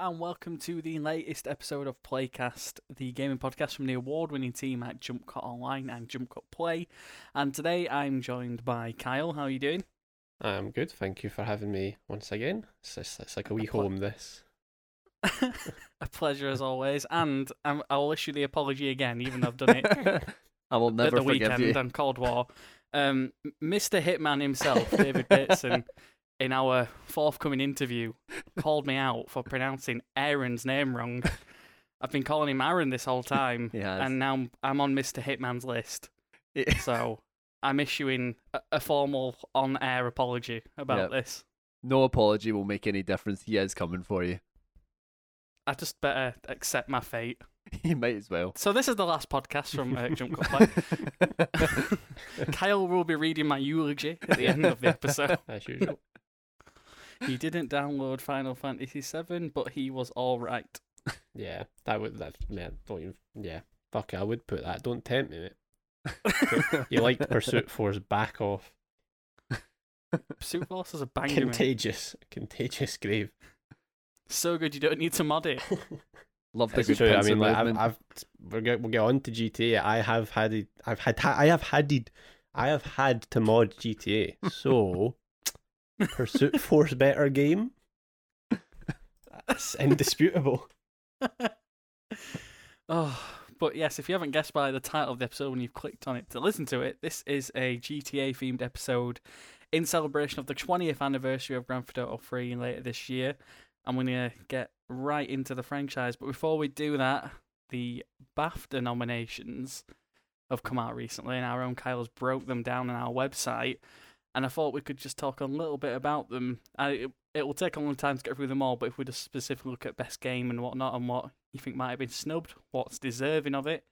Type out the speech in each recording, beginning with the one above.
Hello and welcome to the latest episode of Playcast, the gaming podcast from the award-winning team at Jump Cut Online and Jump Cut Play. And today I'm joined by Kyle. How are you doing? I'm good. Thank you for having me once again. It's, just, it's like a wee pl- home. This. A pleasure as always. And um, I'll issue the apology again, even though I've done it I will at never the forgive weekend you. and Cold War. Um, Mr. Hitman himself, David Bateson, in our forthcoming interview, called me out for pronouncing Aaron's name wrong. I've been calling him Aaron this whole time, He has. and now I'm- I'm on Mr. Hitman's list. It- So I'm issuing a, a formal on-air apology about Yep. this. no apology will make any difference. He is coming for you. I just better accept my fate. You might as well. So this is the last podcast from uh, Jump Cut Play. Kyle will be reading my eulogy at the end of the episode. As usual. He didn't download Final Fantasy VII, but he was all right. yeah, that would. That man, don't even. Yeah, fuck it. I would put that. Don't tempt me, mate. You liked Pursuit Force. Back off. Pursuit Force is a banger. mate. Contagious. Contagious grave. So good you don't need to mod it. Love the It's good true. I mean, like, I've. I've we'll get we'll get on to GTA. I have had. I've had. I have had. I have had to mod GTA. So, Pursuit Force better game. That's indisputable. oh, but yes, if you haven't guessed by the title of the episode when you've clicked on it to listen to it, this is a GTA themed episode in celebration of the 20th anniversary of Grand Theft Auto 3 later this year. I'm going to get right into the franchise, but before we do that, the BAFTA nominations have come out recently, and our own Kyle's broke them down on our website. And I thought we could just talk a little bit about them. I, it, it will take a long time to get through them all, but if we just specifically look at best game and whatnot, and what you think might have been snubbed, what's deserving of it,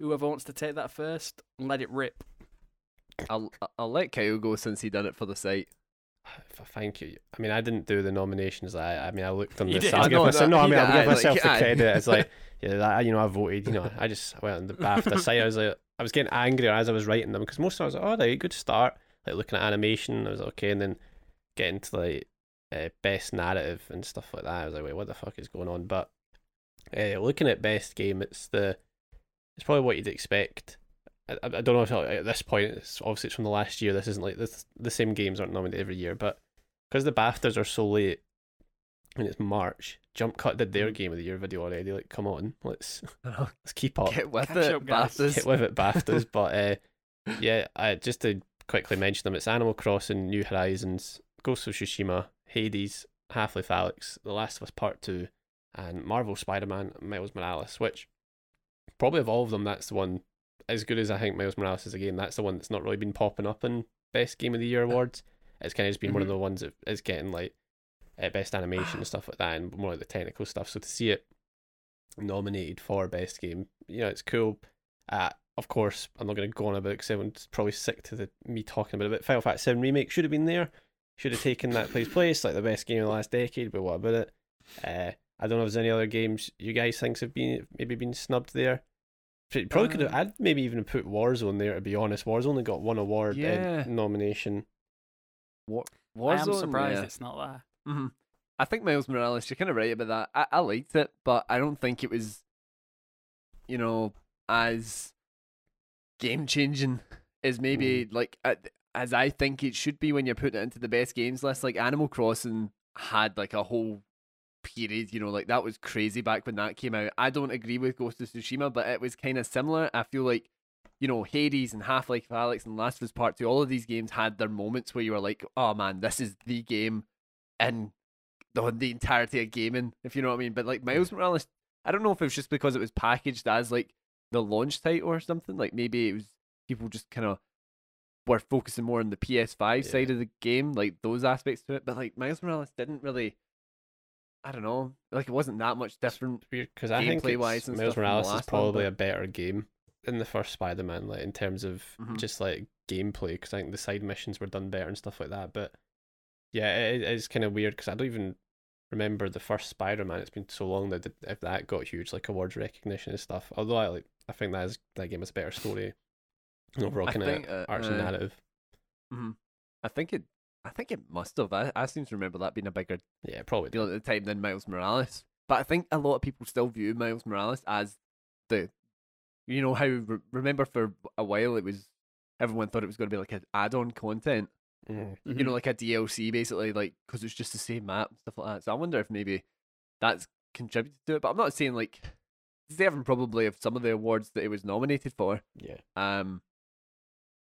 whoever wants to take that first, let it rip. I'll I'll let Kyle go since he done it for the site. Thank you. I mean, I didn't do the nominations. I, I mean, I looked on You the did. site. I give myself, no, I mean, I'll give aye, like, myself the aye. credit. It's like, yeah, that, you know, I voted. You know, I just went on the BAFTA site. I was like, I was getting angrier as I was writing them because most of them I was like, oh, right, good start. Like looking at animation, I was like, okay, and then getting to like uh, best narrative and stuff like that. I was like, wait, what the fuck is going on? But uh, looking at best game, it's the it's probably what you'd expect. I, I I don't know if at this point, it's obviously it's from the last year. This isn't like this. The same games aren't nominated every year, but because the BAFTAs are so late, and it's March. Jump Cut did their game of the year video already. Like, come on, let's let's keep up. Get with Catch it, up, guys. BAFTAs. Get with it, BAFTAs. but uh, yeah, I, just to quickly mention them, it's Animal Crossing, New Horizons, Ghost of Tsushima, Hades, Half Life Alyx, The Last of Us Part 2, and Marvel Spider Man, Miles Morales, which probably of all of them, that's the one, as good as I think Miles Morales is a game, that's the one that's not really been popping up in Best Game of the Year awards. It's kind of just been one of Mhm. the ones that is getting like uh, Best Animation and stuff like that, and more like the technical stuff. So to see it nominated for Best Game, you know, it's cool. Uh, of course, I'm not going to go on about it because everyone's probably sick to the me talking about it. But Final Fantasy 7 Remake should have been there. Should have taken that place place, like the best game of the last decade. But what about it? Uh, I don't know if there's any other games you guys think have been maybe been snubbed there. Probably could have. Uh, I'd maybe even put Warzone there. To be honest, Warzone only got one award uh, Yeah. nomination. War- I am surprised yeah. it's not there. hmm I think Miles Morales, you're kind of right about that. I, I liked it, but I don't think it was, you know, as game changing is maybe like uh, as I think it should be when you're putting it into the best games list. Like Animal Crossing had like a whole period, you know, like that was crazy back when that came out. I don't agree with Ghost of Tsushima, but it was kind of similar. I feel like, you know, Hades and Half Life Alyx and Last of Us Part Two, all of these games had their moments where you were like, oh man, this is the game in the the entirety of gaming, if you know what I mean. But like Miles Morales, I don't know if it was just because it was packaged as like the launch title or something. Like maybe it was people just kind of were focusing more on the PS5 side of the game, like those aspects to it. But like Miles Morales didn't really. I don't know. Like it wasn't that much different. Because I think Gameplay-wise and Miles Morales is last one, probably but- a better game than the first Spider-Man, like in terms of Mhm. just like gameplay. Because I think the side missions were done better and stuff like that. But yeah, it is kind of weird because I don't even remember the first Spider-Man. It's been so long that if that got huge like awards recognition and stuff. Although I like, I think that is that game has a better story, overall kind of uh, arcs uh, and narrative. hmm I think it I think it must have. I, I seem to remember that being a bigger Yeah, probably. deal at the time than Miles Morales. But I think a lot of people still view Miles Morales as the, you know how re- remember for a while it was everyone thought it was going to be like an add-on content, Mm. you know, like a DLC basically, like because it's just the same map and stuff like that. So I wonder if maybe that's contributed to it. But I'm not saying like deserving probably of some of the awards that it was nominated for. Yeah. Um,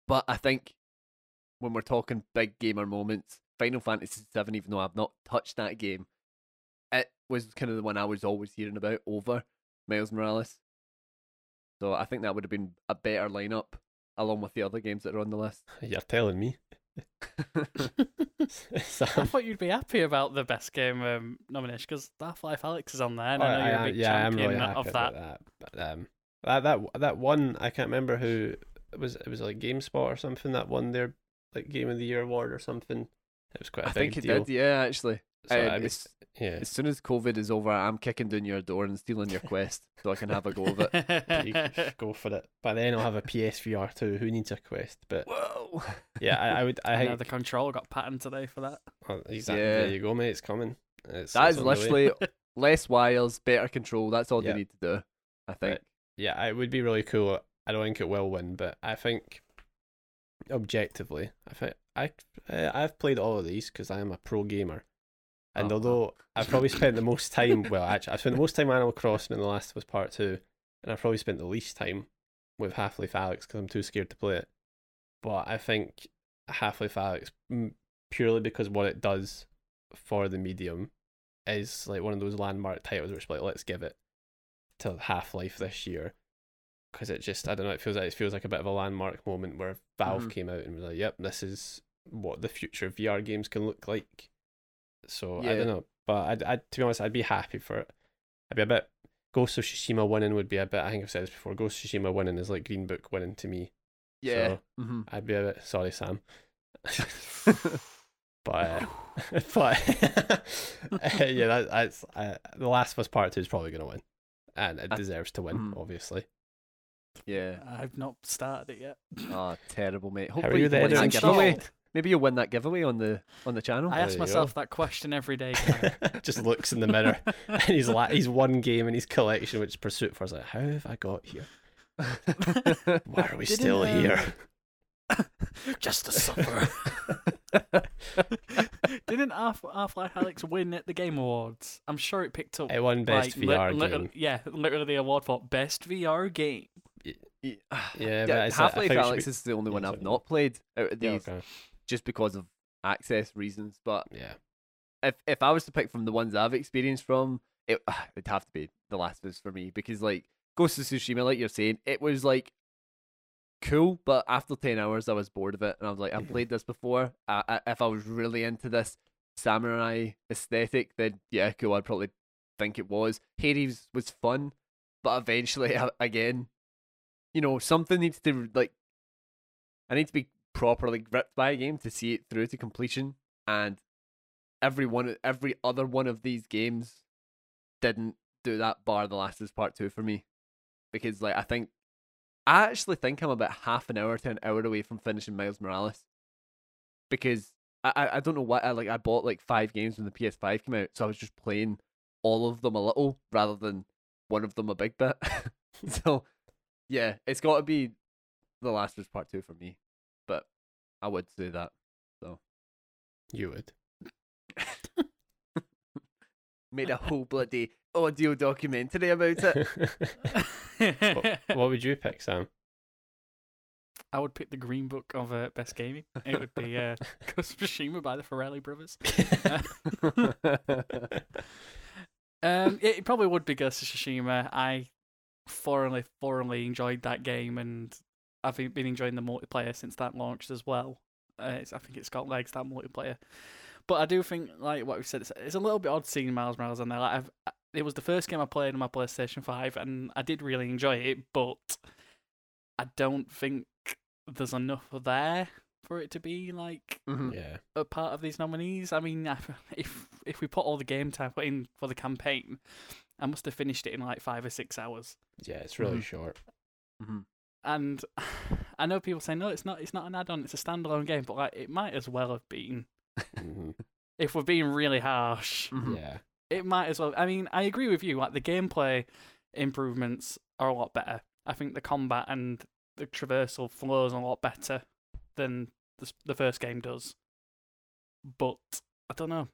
but I think when we're talking big gamer moments, Final Fantasy VII, even though I've not touched that game, it was kind of the one I was always hearing about over Miles Morales. So I think that would have been a better lineup along with the other games that are on the list. You're telling me. I thought you'd be happy about the best game um, nomination because Half Life Alyx is on there, and Oh, I know you're a I- big yeah, champion really of that. that. But, um, that that that one I can't remember who it was. It was like GameSpot or something that won their like Game of the Year award or something. It was quite a I big think it deal. did, yeah, actually. So Um, I mean, as, yeah, as soon as COVID is over, I'm kicking down your door and stealing your quest so I can have a go of it. go for it. By then I'll have a PSVR too. Who needs a Quest? But Whoa! yeah, I, I would. I I know think the control got patterned today for that. oh, exactly. Yeah. There you go, mate. It's coming. It's, That it's is on the way. literally less wires, better control. That's all Yeah. they need to do. I think. Right. yeah, it would be really cool. I don't think it will win, but I think objectively, I think I uh, I've played all of these because I am a pro gamer, and Oh. although I've probably spent the most time, well, actually, I've spent the most time Animal Crossing in The Last of Us Part Two, and I've probably spent the least time with Half Life Alyx because I'm too scared to play it. But I think Half Life Alyx, purely because what it does for the medium, is like one of those landmark titles which, like, let's give it to Half Life this year. Because it just, I don't know, it feels like it feels like a bit of a landmark moment where Valve Mhm. came out and was like, "Yep, this is what the future of VR games can look like." So I don't know, but I'd, I'd, to be honest, I'd be happy for it. I'd be a bit. Ghost of Tsushima winning would be a bit. I think I've said this before. Ghost of Tsushima winning is like Green Book winning to me. Yeah. So hmm I'd be a bit sorry, Sam. but uh, but yeah, that, that's uh, the Last of Us Part Two is probably gonna win, and it I- deserves to win, mhm. obviously. yeah. I've not started it yet. Oh, terrible, mate. are Hopefully you you there win to that install? giveaway. Maybe you'll win that giveaway on the on the channel. I ask myself go. that question every day. Just looks in the mirror, and he's la- he's one game in his collection, which is Pursuit Force. Is like, how have I got here? Why are we Didn't, still um, here? Just a sufferer. Didn't Half Half Life Alyx win at the Game Awards? I'm sure it picked up. It won best like, lit- VR lit- game. yeah, literally the award for best VR game. yeah, Yeah, but it's, uh, I Half Life think it should Alex be- is the only yeah, one I've sorry. not played out of Yeah, these, okay. Just because of access reasons. But yeah, if if I was to pick from the ones I've experienced from, it it'd have to be The Last of Us for me because like Ghost of Tsushima, like you're saying, it was like cool, but after ten hours, I was bored of it, and I was like, I've played this before. I, I, if I was really into this samurai aesthetic, then yeah, cool. I'd probably think it was. Hades was fun, but eventually, again, you know, something needs to like. I need to be properly gripped by a game to see it through to completion, and every one, every other one of these games didn't do that. Bar The Last Us Part Two for me, because like I think, I actually think I'm about half an hour to an hour away from finishing Miles Morales, because I I, don't know what I like. I bought like five games when the PS5 came out, so I was just playing all of them a little rather than one of them a big bit. so yeah, it's got to be The Last of Us Part Two for me, I would say that. So you would. Made a whole bloody audio documentary about it. what, what would you pick, Sam? I would pick the Green Book of uh, best gaming. It would be uh, Ghost of Tsushima by the Farrelly brothers. Um, it probably would be Ghost of Tsushima. I thoroughly, thoroughly enjoyed that game, and I've been been enjoying the multiplayer since that launched as well. Uh, it's, I think it's got legs that multiplayer, but I do think like what we said, it's, it's a little bit odd seeing Miles Morales on there. Like I've, it was the first game I played on my PlayStation Five, and I did really enjoy it, but I don't think there's enough there for it to be like Mhm. yeah, a part of these nominees. I mean, if if we put all the game time put in for the campaign, I must have finished it in like five or six hours. yeah, it's really Mhm. short. Mhm. And I know people say no, it's not. It's not an add-on. It's a standalone game, but like it might as well have been Mhm. If we're being really harsh, Mhm. Yeah. it might as well. I mean, I agree with you. Like the gameplay improvements are a lot better. I think the combat and the traversal flows a lot better than the, the first game does. But I don't know.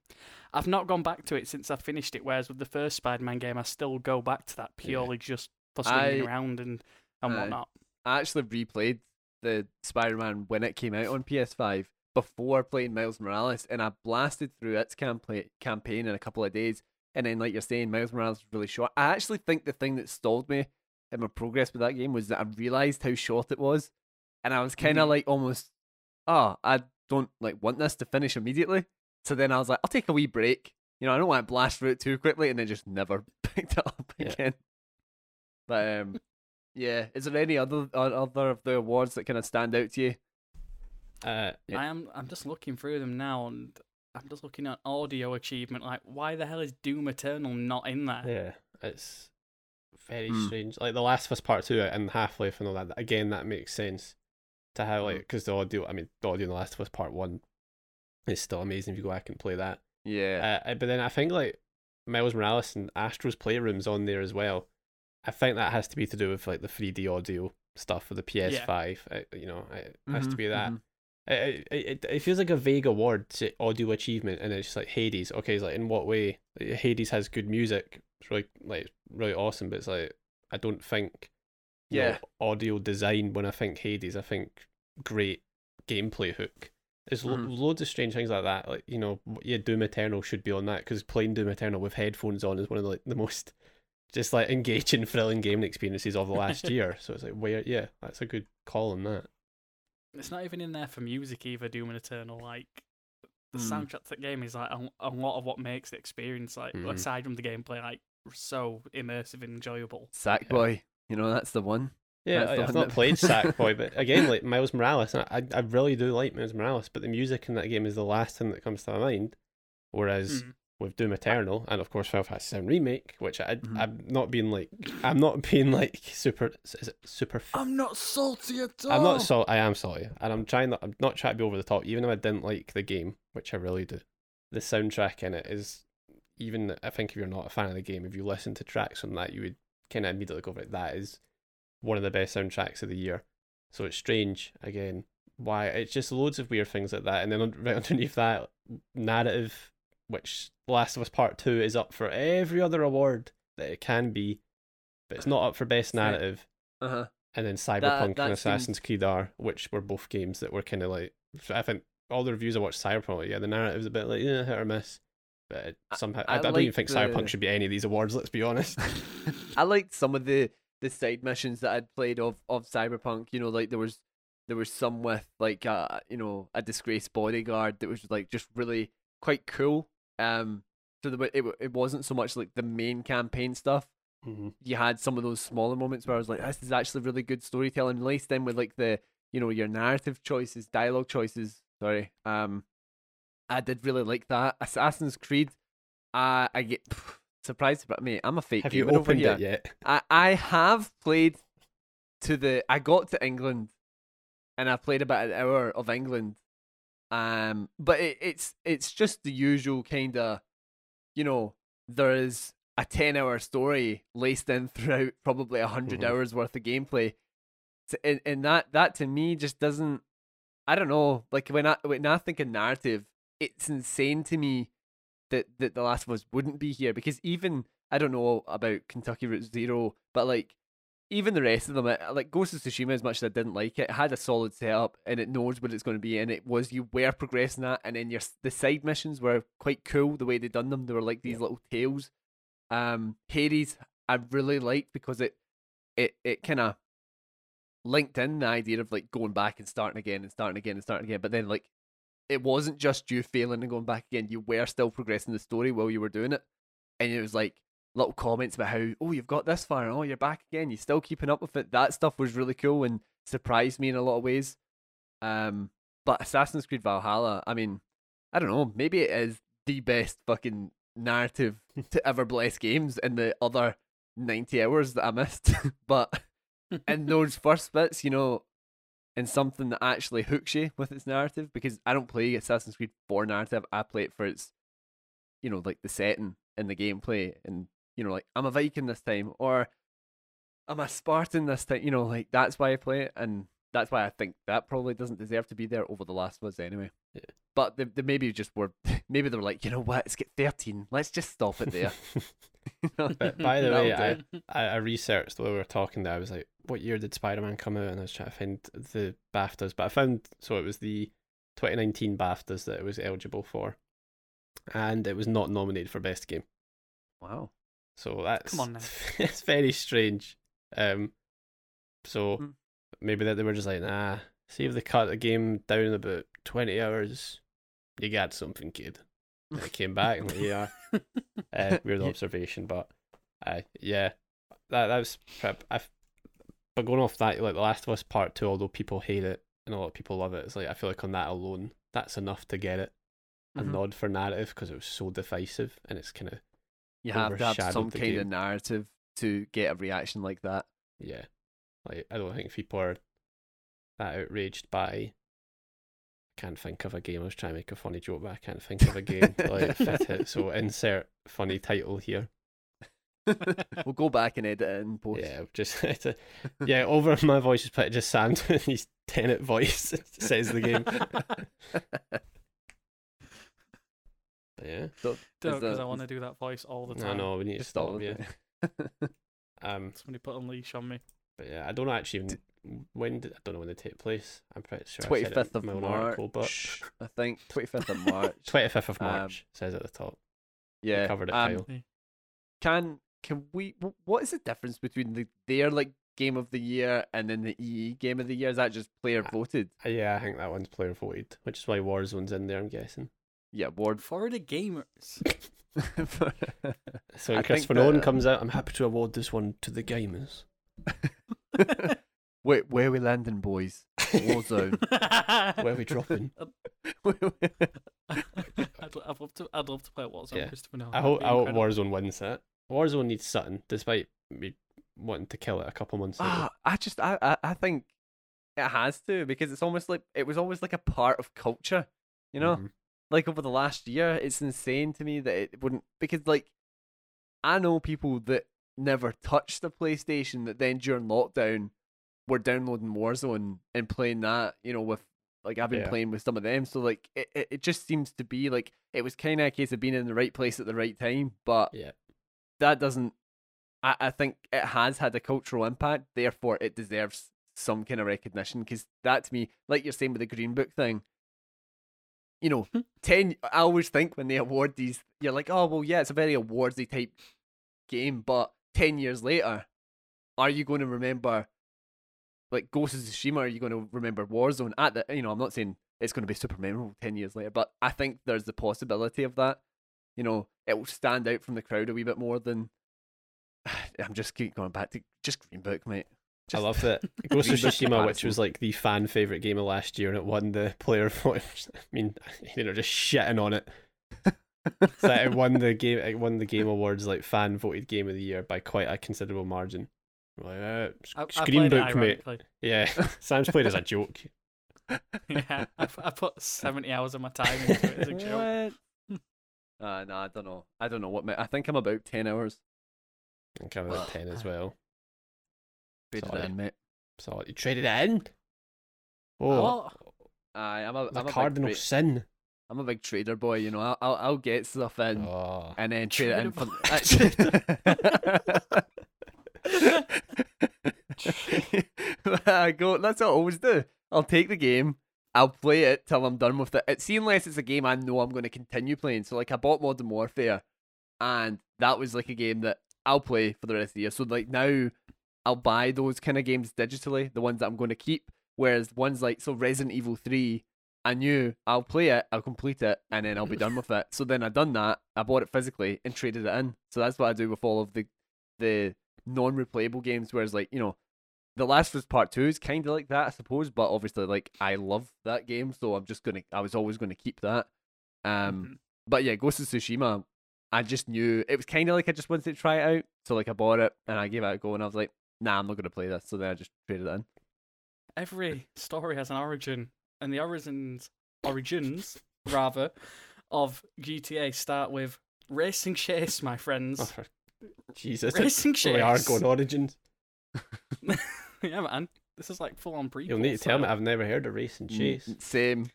I've not gone back to it since I finished it. Whereas with the first Spider-Man game, I still go back to that Yeah. purely just for swinging I- around and and Aye. whatnot. I actually replayed the Spider-Man when it came out on PS5 before playing Miles Morales, and I blasted through its campaign campaign in a couple of days. And then, like you're saying, Miles Morales is really short. I actually think the thing that stalled me in my progress with that game was that I realized how short it was, and I was kind of Mhm. like almost, oh, I don't like want this to finish immediately. So then I was like, I'll take a wee break. You know, I don't want to blast through it too quickly, and then just never picked it up Yeah. again. But um, yeah, is there any other other of the awards that kind of stand out to you? Uh, Yeah. I am. I'm just looking through them now, and I'm just looking at audio achievement. Like, why the hell is Doom Eternal not in there? yeah. It's very Hmm. strange. Like the Last of Us Part Two and Half Life and all that. Again, that makes sense to have like Mm. because the audio. I mean, the audio in the Last of Us Part One is still amazing if you go back and play that. Yeah, Uh, but then I think like Miles Morales and Astro's Playroom's on there as well. I think that has to be to do with like the 3D audio stuff for the PS5. Uh, you know, it has to Mhm, be that. mhm. It, it, it, feels like a vague award to audio achievement, and it's just like Hades. Okay, it's like in what way? Like, Hades has good music. It's really like really awesome, but it's like I don't think you know, Yeah. audio design when I think Hades. I think great gameplay hook. There's lo- Mhm. loads of strange things like that. Like you know, yeah, Doom Eternal should be on that because playing Doom Eternal with headphones on is one of the, like the most just like engaging, thrilling gaming experiences of the last year. So it's like, where, yeah, that's a good call on that. It's not even in there for music either. Doom and Eternal, like the Hmm. soundtrack to the game is like a, a lot of what makes the experience, like Mhm. aside from the gameplay, like so immersive and enjoyable. Sackboy, you know that's the one. Yeah, That's I, the I've one not that- played Sackboy, but again, like Miles Morales, and I, I really do like Miles Morales, but the music in that game is the last thing that comes to my mind. Whereas Mm. With Doom Eternal and of course Final Fantasy VII Remake, which I, Mhm. I'm not being like, I'm not being like super, is it super? f- I'm not salty at all. I'm not so I am sorry, and I'm trying not. I'm not trying to be over the top, even though I didn't like the game, which I really do. The soundtrack in it is, even I think if you're not a fan of the game, if you listen to tracks from that, you would kind of immediately go right. That is one of the best soundtracks of the year. So it's strange again why it's just loads of weird things like that, and then right underneath that narrative, which Last of Us Part Two is up for every other award that it can be, but it's not up for best Right. narrative Uh huh. and then Cyberpunk that and seems- Assassin's Creed are, which were both games that were kind of like. I think all the reviews I watched Cyberpunk, yeah, the narrative's a bit like yeah, hit or miss. But it, I- somehow, I I, I don't even think the- Cyberpunk should be any of these awards. Let's be honest. I liked some of the the side missions that I'd played of of Cyberpunk. You know, like there was there was some with like a you know a disgraced bodyguard that was like just really quite cool. Um, so the it it wasn't so much like the main campaign stuff. Mhm. You had some of those smaller moments where I was like, this is actually really good storytelling. Laced in with like the you know your narrative choices, dialogue choices. Sorry. Um, I did really like that. Assassin's Creed. Uh, I get surprised, but mate, I'm a fake Have you opened it yet? I, I have played to the I got to England and I played about an hour of England. Um but it, it's it's just the usual kind of you know, there is a 10 hour story laced in throughout probably a 100 Mhm. hours worth of gameplay. And, and that that to me just doesn't I don't know, like when I when I think of narrative, it's insane to me that that The Last of Us wouldn't be here because even I don't know about Kentucky Route Zero, but like even the rest of them, it- like Ghost of Tsushima, as much as I didn't like it, it had a solid setup and it knows what it's going to be, and it was you were progressing that, and then your the side missions were quite cool the way they done them. They were like these Yeah. little tales. Um, Hades, I really liked because it it it kind of linked in the idea of like going back and starting again and starting again and starting again, but then like it wasn't just you failing and going back again. You were still progressing the story while you were doing it, and it was like little comments about how oh you've got this far, and oh you're back again. You're still keeping up with it. That stuff was really cool and surprised me in a lot of ways. Um, but Assassin's Creed Valhalla, I mean, I don't know. Maybe it is the best fucking narrative to ever bless games in the other ninety hours that I missed, but in those first bits, you know, in something that actually hooks you with its narrative because I don't play Assassin's Creed for narrative. I play it for its, you know, like the setting and the gameplay, and you know, like I'm a Viking this time, or I'm a Spartan this time. You know, like that's why I play it, and that's why I think that probably doesn't deserve to be there over the Last ones anyway. Yeah. But they, they maybe just were, maybe they were like, you know what, let's get 13. Let's just stop it there. But by the way, That'll. I, I researched while we were talking there. I was like, what year did Spider Man come out? And I was trying to find the BAFTAs, but I found so it was the 2019 BAFTAs that it was eligible for, and it was not nominated for Best Game. wow. So that's come on now. it's very strange. Um, so Hmm. maybe that they were just like, nah. See if they cut the game down about 20 hours, you got something, kid. And it came back and like, yeah, uh, weird observation, but uh, yeah, that that was prep. I, but going off that, like The Last of Us Part Two, although people hate it and a lot of people love it, it's like I feel like on that alone, that's enough to get it a Mhm. nod for narrative because it was so divisive and it's kind of You have to have some kind of narrative to get a reaction like that. yeah, like I don't think people are that outraged by. I can't think of a game. I was trying to make a funny joke, but I can't think of a game to like fit it. So insert funny title here. we'll go back and edit it in post. Yeah, just a, yeah. Over my voice is just Sam doing his Tennant voice says the game. Yeah, Don't, because that- I want to do that voice all the time. I know we need to stop. Yeah, it. um, Somebody put a leash on me. but yeah, I don't actually even when did, I don't know when they take place. I'm pretty sure. I said it 25th in of March, article, but I think 25th of March. twenty fifth of Um, March says at the top. We yeah, covered it, um. Can can we? What is the difference between the their like game of the year and then the EE game of the year? Is that just player voted? Uh, yeah, I think that one's player voted, which is why Warzone's in there. I'm guessing. Yeah, ward. For the gamers. So I when think Christopher Nolan that- comes out, I'm happy to award this one to the gamers. Wait, where are we landing, boys? Warzone. Where are we dropping? I'd, I'd love to. I'd love to play Warzone. Yeah. Christopher Nolan. I hope I hope. Warzone wins that. Warzone needs Sutton, despite me wanting to kill it a couple months ago. Ah, I just I, I I think it has to because it's almost like it was always like a part of culture, you know. Mhm. Like over the last year, it's insane to me that it wouldn't because like I know people that never touched the PlayStation that then during lockdown were downloading Warzone and playing that, you know, with like I've been Yeah. playing with some of them. So like it, it, it just seems to be like it was kind of a case of being in the right place at the right time, but Yeah. that doesn't I, I think it has had a cultural impact, therefore it deserves some kind of recognition because that to me, like you're saying with the Green Book thing, you know, hmm. ten. I always think when they award these, you're like, oh well, yeah, it's a very awardsy type game, but ten years later, are you going to remember like Ghost of Tsushima? Are you going to remember Warzone? At the, you know, I'm not saying it's going to be super memorable ten years later, but I think there's the possibility of that. You know, it will stand out from the crowd a wee bit more than. I'm just keep going back to just Green Book, mate. I love that Ghost of Green Tsushima, which was like the fan favorite game of last year, and it won the player vote. I mean, you know, just shitting on it. so it won the game. It won the game awards like fan voted game of the year by quite a considerable margin. Like, uh, I, I Screen played Book, mate. Yeah, Sam's played as a joke. yeah, I, p- I put seventy hours of my time into it as a joke. What? Uh, no, I don't know. I don't know what. My, I think I'm about ten hours. And kind of like ten as well. Traded Sorry. it in, mate. So you traded it in. Oh, What? Aye, I'm a, the I'm a cardinal tra- sin. I'm a big trader boy. You know, I'll I'll, I'll get stuff in Oh, and then trade it in for. I go. That's what I always do. I'll take the game. I'll play it till I'm done with it. It see unless it's a game I know I'm going to continue playing. So like I bought Modern Warfare, and that was like a game that I'll play for the rest of the year. So like now, I'll buy those kind of games digitally, the ones that I'm going to keep. Whereas ones like so Resident Evil Three, I knew I'll play it, I'll complete it, and then I'll be done with it. So then I done that. I bought it physically and traded it in. So that's what I do with all of the the non-replayable games. Whereas like you know, The Last of Us Part Two is kind of like that, I suppose. But obviously, like I love that game, so I'm just gonna. I was always gonna keep that. Um, Mhm. but yeah, Ghost of Tsushima, I just knew it was kind of like I just wanted to try it out. So like I bought it and I gave it a go, and I was like, Nah, I'm not gonna play this. So then I just traded it in. every story has an origin, and the origins, origins rather, of GTA start with Race'n'Chase, my friends. Oh, Jesus, Race'n'Chase. we are going origins. yeah, man. This is like full on prequel. You'll need to tell me. I've never heard of Race'n'Chase. Mm, Same.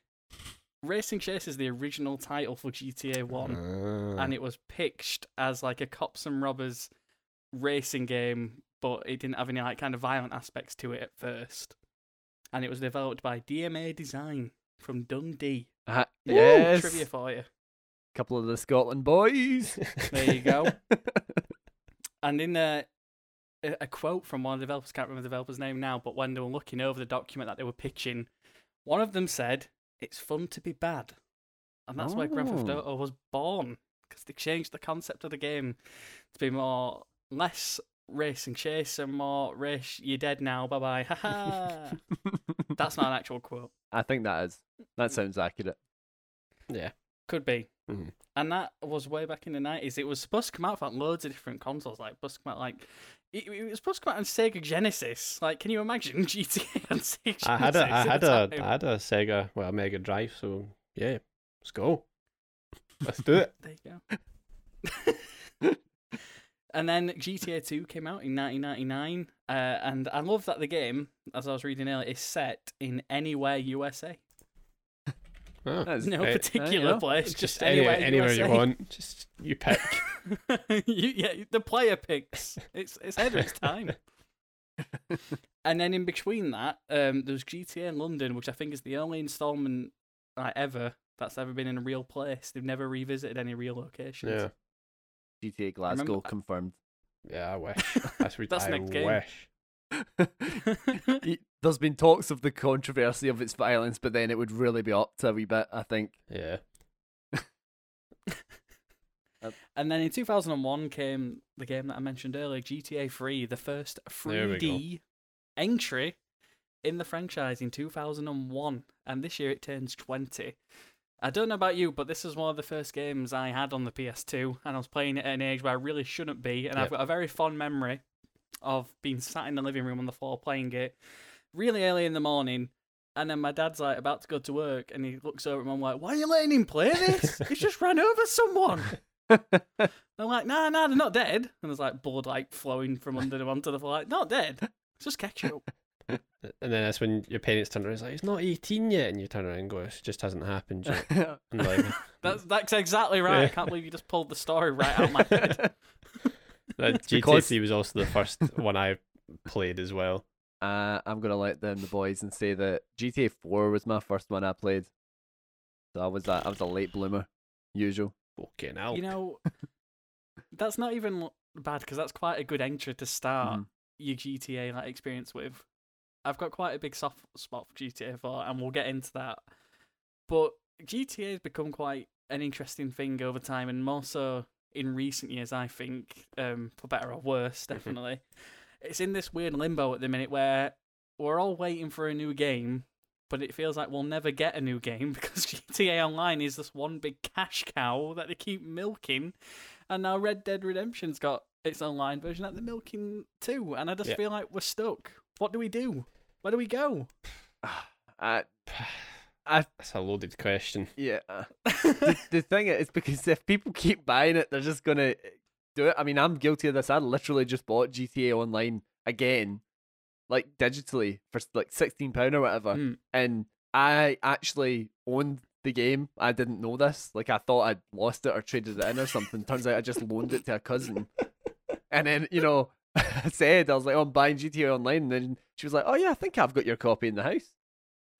Race'n'Chase is the original title for GTA One. Ah. and it was pitched as like a cops and robbers racing game, but it didn't have any like kind of violent aspects to it at first. And it was developed by DMA Design from Dundee. Uh, Ooh, trivia for you. A couple of the Scotland boys. There you go. And in a, a a quote from one of the developers, can't remember the developer's name now, but when they were looking over the document that they were pitching, one of them said, "It's fun to be bad," and that's why Grand Theft Oh. Auto was born because they changed the concept of the game to be more less race and chase and more race. You're dead now. Bye bye. Ha ha. That's not an actual quote. I think that is. That sounds accurate. yeah. Could be. Mhm. And that was way back in the nineties. It was supposed to come out for like, loads of different consoles. Like supposed to come out like it, it was supposed to come out on Sega Genesis. Like, can you imagine GTA on Sega Genesis? I had a, I had the a, time? I had a Sega, well, a Mega Drive. So yeah, let's go. Let's do it. There you go. And then GTA 2 came out in 1999. Uh, and I love that the game, as I was reading earlier, is set in anywhere USA. Oh, That's No great. particular Yeah, place, just just, anywhere, anywhere, anywhere you want. Just you pick. you, yeah, the player picks. It's it's ahead time. and then in between that, um, there's GTA in London, which I think is the only installment like, ever that's ever been in a real place. They've never revisited any real locations. yeah, GTA Glasgow remember- confirmed. yeah. I wish. That's what That's I next game. wish. There's been talks of the controversy of its violence, but then it would really be up to a wee bit, I think. Yeah. And then in 2001 came the game that I mentioned earlier, GTA 3, the first There we go. 3D entry in the franchise in 2001. And this year it turns 20. I don't know about you, but this is one of the first games I had on the PS2, and I was playing it at an age where I really shouldn't be. And I've got a very fond memory of being sat in the living room on the floor playing it really early in the morning. And then my dad's like about to go to work, and he looks over at me. I'm like, "Why are you letting him play this? He's just ran over someone." I'm like, "Nah, nah, they're not dead." And there's like blood like flowing from under them onto the floor. Like, not dead. It's just ketchup. And then that's when your parents turn around and it's like, he's not 18 yet. And you turn around and go, it just hasn't happened yet. Like, That's that's exactly right. I can't believe you just pulled the story right out of my head. that GTA because- was also the first one I played as well. Uh, I'm gonna let them the boys and say that GTA 4 was my first one I played. So I was a, I was a late bloomer, usual. Fucking hell. You know, that's not even bad because that's quite a good entry to start Mhm. your GTA like experience with. I've got quite a big soft spot for GTA 4, and we'll get into that. But GTA has become quite an interesting thing over time, and more so in recent years, I think, um, for better or worse, definitely. it's in this weird limbo at the minute where we're all waiting for a new game, but it feels like we'll never get a new game because GTA Online is this one big cash cow that they keep milking, and now Red Dead Redemption's got its online version that they're milking too, and I just Yeah. feel like we're stuck. What do we do? Where do we go? I, I, That's a loaded question. yeah. the, the thing is, because if people keep buying it, they're just gonna do it. I mean, I'm guilty of this. I literally just bought GTA Online again, like digitally for like sixteen pound or whatever, Mm. and I actually owned the game. I didn't know this. Like I thought I'd lost it or traded it in or something. Turns out I just loaned it to a cousin, and then you know. I said I was like, "Oh, I'm buying GTA Online," and then she was like, "Oh yeah, I think I've got your copy in the house,"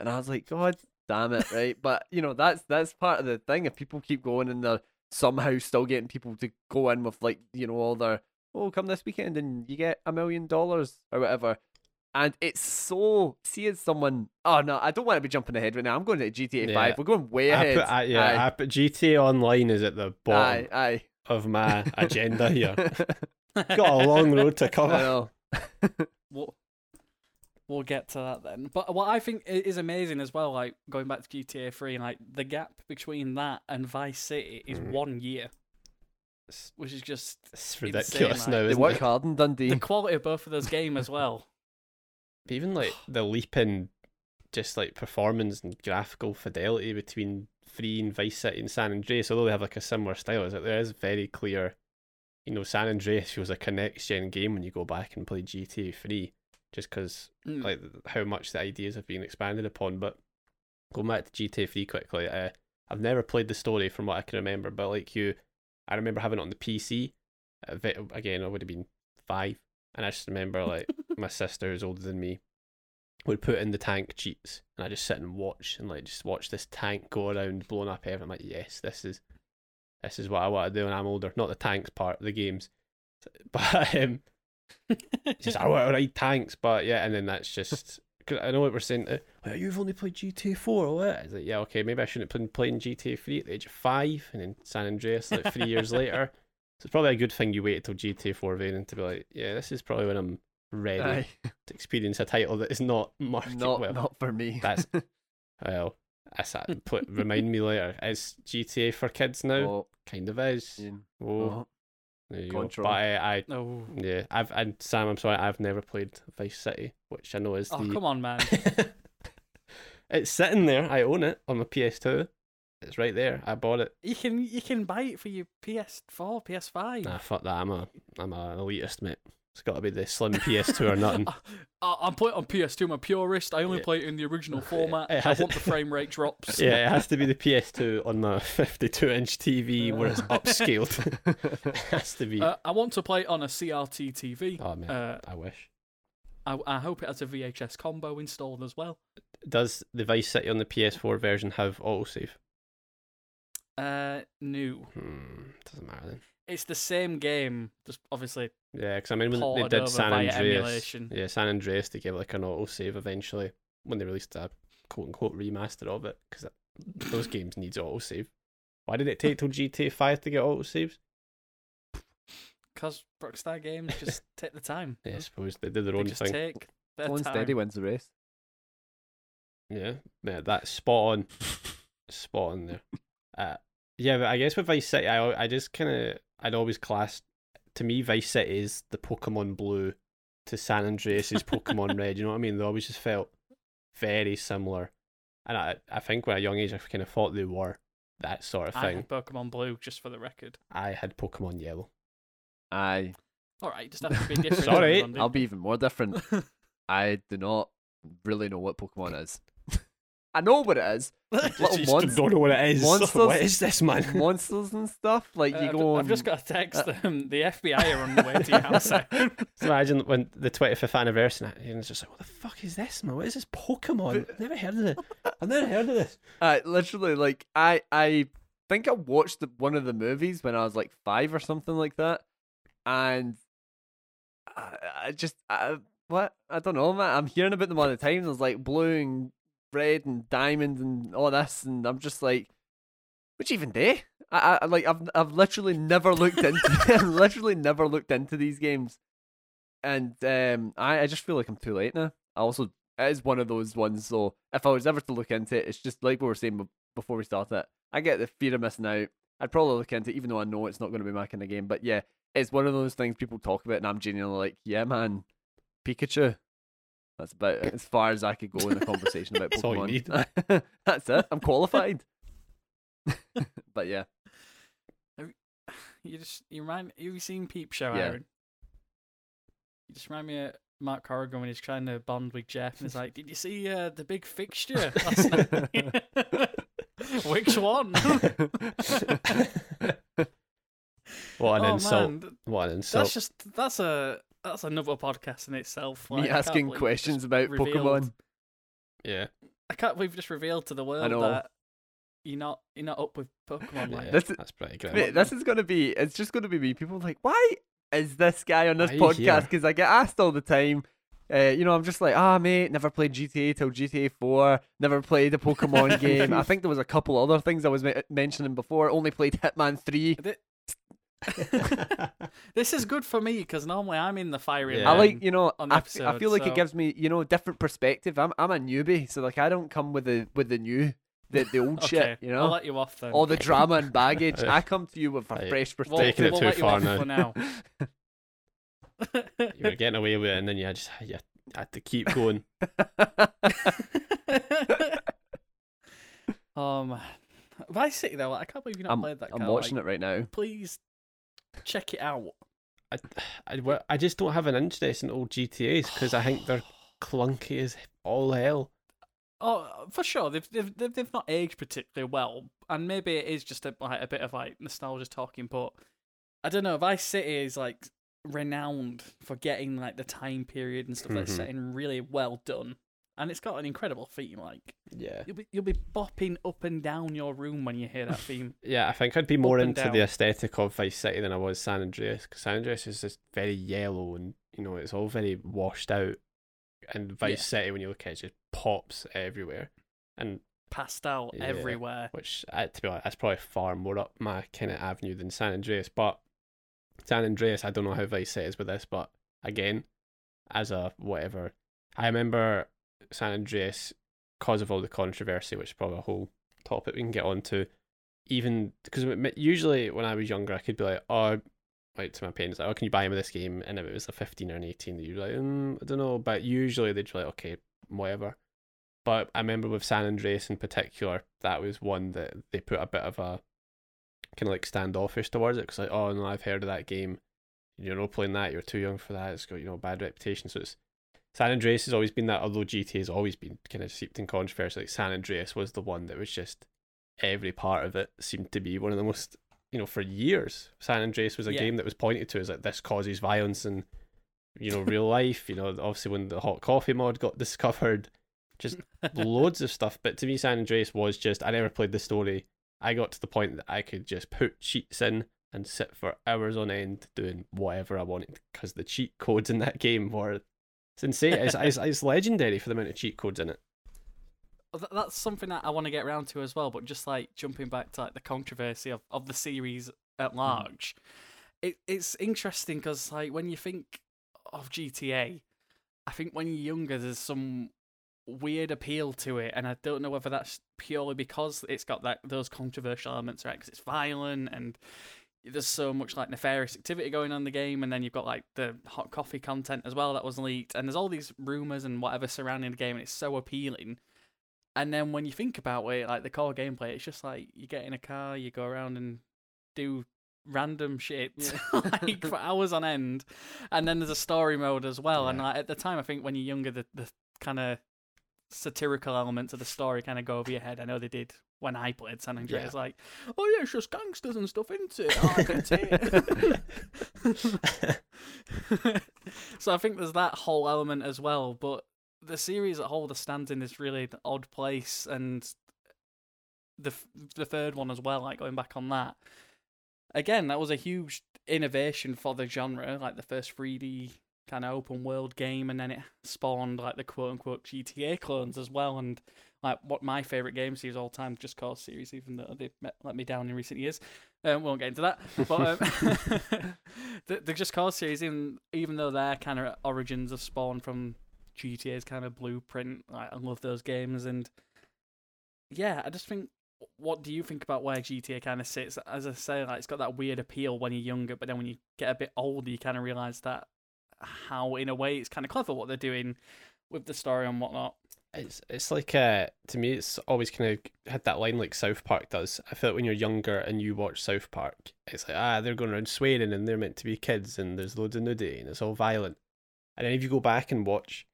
and I was like, "God damn it, right?" but you know, that's that's part of the thing. If people keep going and they're somehow still getting people to go in with like you know all their, "Oh, come this weekend and you get a million dollars or whatever," and it's so see as someone. Oh no, I don't want to be jumping ahead right now. I'm going to GTA Yeah. Five. We're going way I ahead. put, I, yeah, I put GTA Online is at the bottom aye, aye. of my agenda here. Got a long road to I cover. know. we'll, we'll get to that then. But what I think i- is amazing as well, like going back to GTA 3, like the gap between that and Vice City is Mm. one year, which is just it's Insane, ridiculous like, now, They isn't work it? hard in Dundee. the quality of both of those games as well. Even like the leap in just like performance and graphical fidelity between Free and Vice City and San Andreas, although they have like a similar style, is that there is very clear. You know, San Andreas feels like a next gen game when you go back and play GTA Three, just because Mm. like how much the ideas have been expanded upon. But going back to GTA Three quickly, uh, I've never played the story from what I can remember, but like you, I remember having it on the PC. Again, I would have been five, and I just remember like my sister, who's older than me, would put in the tank cheats, and I just sit and watch and like just watch this tank go around blowing up everything. I'm like, yes, this is this is what I want to do when I'm older. Not the tanks part of the games, but um, just I want to ride tanks. But yeah, and then that's just because I know what we're saying. Uh, well, you've only played GTA Four or what? It's like, yeah, okay, maybe I shouldn't have been playing GTA Three at the age of five, and then San Andreas like three years later. So it's probably a good thing you waited till GTA Four variant to be like, yeah, this is probably when I'm ready Aye. to experience a title that is not market not well. not for me. That's well, that's that. Put remind me later. Uh, is GTA for kids now? oh, Kind of is. yeah. Oh, uh-huh. there you go. Control. But I, I, Oh, yeah, I've and Sam, I'm sorry, I've never played Vice City, which I know is oh the. come on, man. it's sitting there. I own it on my PS2. It's right there. I bought it. You can you can buy it for your PS4, PS5. Nah, fuck that. I'm a, I'm an elitist, mate. It's got to be the slim PS2 or nothing. I, I'm playing on PS2. I'm a purist. I only Yeah. play it in the original format. It I has- want the frame rate drops. Yeah, it has to be the PS2 on my 52 inch TV where it's upscaled. it has to be. Uh, I want to play it on a CRT TV. oh man, Uh, I wish. I, I hope it has a VHS combo installed as well. Does the Vice City on the PS4 version have autosave? Uh, no, Hmm, doesn't matter then. it's the same game. Just obviously, Yeah, because I mean when they did San Andreas, emulation. yeah, San Andreas, they gave like an auto save eventually when they released a quote unquote remaster of it because those games needs autosave. Why did it take till GTA Five to get auto saves? because Rockstar Games just take the time. Yeah, I suppose they did their They own just thing. take their One time. steady wins the race. Yeah, yeah, that's spot on, spot on there. Uh, yeah, but I guess with Vice City, I I just kind of I'd always classed to me Vice City is the Pokemon Blue to San Andreas's Pokemon Red. You know what I mean? They always just felt very similar, and I I think when a young age I kind of thought they were that sort of thing. I had Pokemon Blue, just for the record. I had Pokemon Yellow. I. All right, just have to be different. Sorry, I'll be even more different. I do not really know what Pokemon is. I know what it is. Little You monst- don't know what it is. monsters- What is this, man? Monsters and stuff. Like Uh, you I've, go. ju- I've and- just got a text. uh, um, the FBI are on the way to your house. Just Imagine when the 25th anniversary, and it's just like, what the fuck is this, man? What is this Pokemon? I've never heard of it. I've never heard of this. I literally like I I think I watched the, one of the movies when I was like five or something like that, and I, I just I, what I don't know, man. I'm hearing about them all the time. There's like blue and red and diamond and all this, and I'm just like, which even day? I, I like I've I've literally never looked into I've literally never looked into these games, and um I I just feel like I'm too late now. I also it is one of those ones. So if I was ever to look into it, it's just like we were saying before we started it. I get the fear of missing out. I'd probably look into it, even though I know it's not going to be my kind of game. But yeah, it's one of those things people talk about, and I'm genuinely like, yeah, man, Pikachu. That's about as far as I could go in a conversation about That's all you Pokemon. That's it. I'm qualified. but yeah, You just you remind you seen Peep Show, Yeah. Aaron? You just remind me of Mark Corrigan when he's trying to bond with Jeff, and he's like, "Did you see uh, the big fixture last night? Which one?" What an oh insult. man, What an insult. that's just that's a that's another podcast in itself. Like, me asking questions about revealed- Pokemon. Yeah. I can't believe we just revealed to the world that you're not you're not up with Pokemon. yeah Like, This that's pretty good. Mate, this is going to be, it's just going to be me. People like, why is this guy on this Why are you here? podcast? Because I get asked all the time. Uh, you know, I'm just like, ah, mate, never played GTA till GTA 4, never played a Pokemon game. I think there was a couple other things I was me- mentioning before. Only played Hitman 3. this is good for me because normally I'm in the firing Yeah. I like, you know, on the I, f- I episode, feel like so- it gives me, you know, a different perspective. I'm I'm a newbie, so like I don't come with the with the new, the the old okay, shit, you know. I'll let you off then. all the drama and baggage. I come to you with a Right. fresh We'll- perspective. Taking it we'll too let you far off now. for now. you were getting away with it, and then you just you had to keep going. oh man, Vice City though, I can't believe you've not I'm, played that. I'm Carl. watching like, it right now. Please check it out. I, I, I just don't have an interest in old GTA's because I think they're clunky as all hell. Oh, for sure. They've they've they've, they've not aged particularly well, and maybe it is just a like a bit of like nostalgia talking. But I don't know. Vice City is like renowned for getting like the time period and stuff that's Mhm. in really well done, and it's got an incredible theme. Like Yeah. you'll be you'll be bopping up and down your room when you hear that theme. Yeah, I think I'd be more into down. the aesthetic of Vice City than I was San Andreas because San Andreas is just very yellow and you know it's all very washed out, and Vice Yeah. City when you look at it, just pops everywhere, and pastel Yeah. everywhere. which uh, to be honest, that's probably far more up my kind of avenue than San Andreas. But San Andreas, I don't know how Vice City is with this, but again, as a whatever, I remember San Andreas because of all the controversy, which is probably a whole topic we can get onto. Even because usually when I was younger, I could be like, oh. Like to my parents, like, oh, can you buy me this game? And if it was a fifteen or an eighteen, you'd be like, mm, I don't know. But usually they'd be like, okay, whatever. But I remember with San Andreas in particular, that was one that they put a bit of a kind of like standoffish towards it because like, oh no, I've heard of that game. You're not playing that. You're too young for that. It's got you know bad reputation. So it's San Andreas has always been that. Although GTA has always been kind of seeped in controversy, like San Andreas was the one that was just every part of it seemed to be one of the most you know for years. San Andreas was a Yeah. game that was pointed to as like this causes violence and you know real life. You know obviously when the hot coffee mod got discovered just loads of stuff. But to me, San Andreas was just I never played the story. I got to the point that I could just put cheats in and sit for hours on end doing whatever I wanted because the cheat codes in that game were it's insane. It's, it's, it's legendary for the amount of cheat codes in it. Oh, that's something that I want to get around to as well. But just like jumping back to like the controversy of, of the series at hmm. large, it it's interesting because like when you think of GTA, I think when you're younger, there's some weird appeal to it, and I don't know whether that's purely because it's got that those controversial elements, right? Because it's violent and there's so much like nefarious activity going on in the game, and then you've got like the hot coffee content as well that was leaked, and there's all these rumors and whatever surrounding the game, and it's so appealing. And then when you think about it, like the core gameplay, it's just like you get in a car, you go around and do random shit like for hours on end, and then there's a story mode as well. And like at the time, I think when you're younger, the the kind of satirical elements of the story kind of go over your head. I know they did when I played San Andreas. Yeah. Like, oh yeah, it's just gangsters and stuff, isn't it? Oh, I so I think there's that whole element as well, but the series at whole the stands in this really odd place, and the the third one as well. Like going back on that, again, that was a huge innovation for the genre, like the first 3D kind of open world game, and then it spawned like the quote unquote GTA clones as well, and like what my favorite game series all time, Just Cause series, even though they've let me down in recent years. Um, won't get into that, but um, the, the Just Cause series, even even though their kind of origins have spawned from GTA's kind of blueprint, like, I love those games, and yeah, I just think. What do you think about where GTA kind of sits? As I say, like it's got that weird appeal when you're younger, but then when you get a bit older, you kind of realize that how, in a way, it's kind of clever what they're doing with the story and whatnot. It's it's like uh to me it's always kind of had that line like South Park does. I feel like when you're younger and you watch South Park, it's like ah they're going around swearing and they're meant to be kids and there's loads of nudity and it's all violent. And then if you go back and watch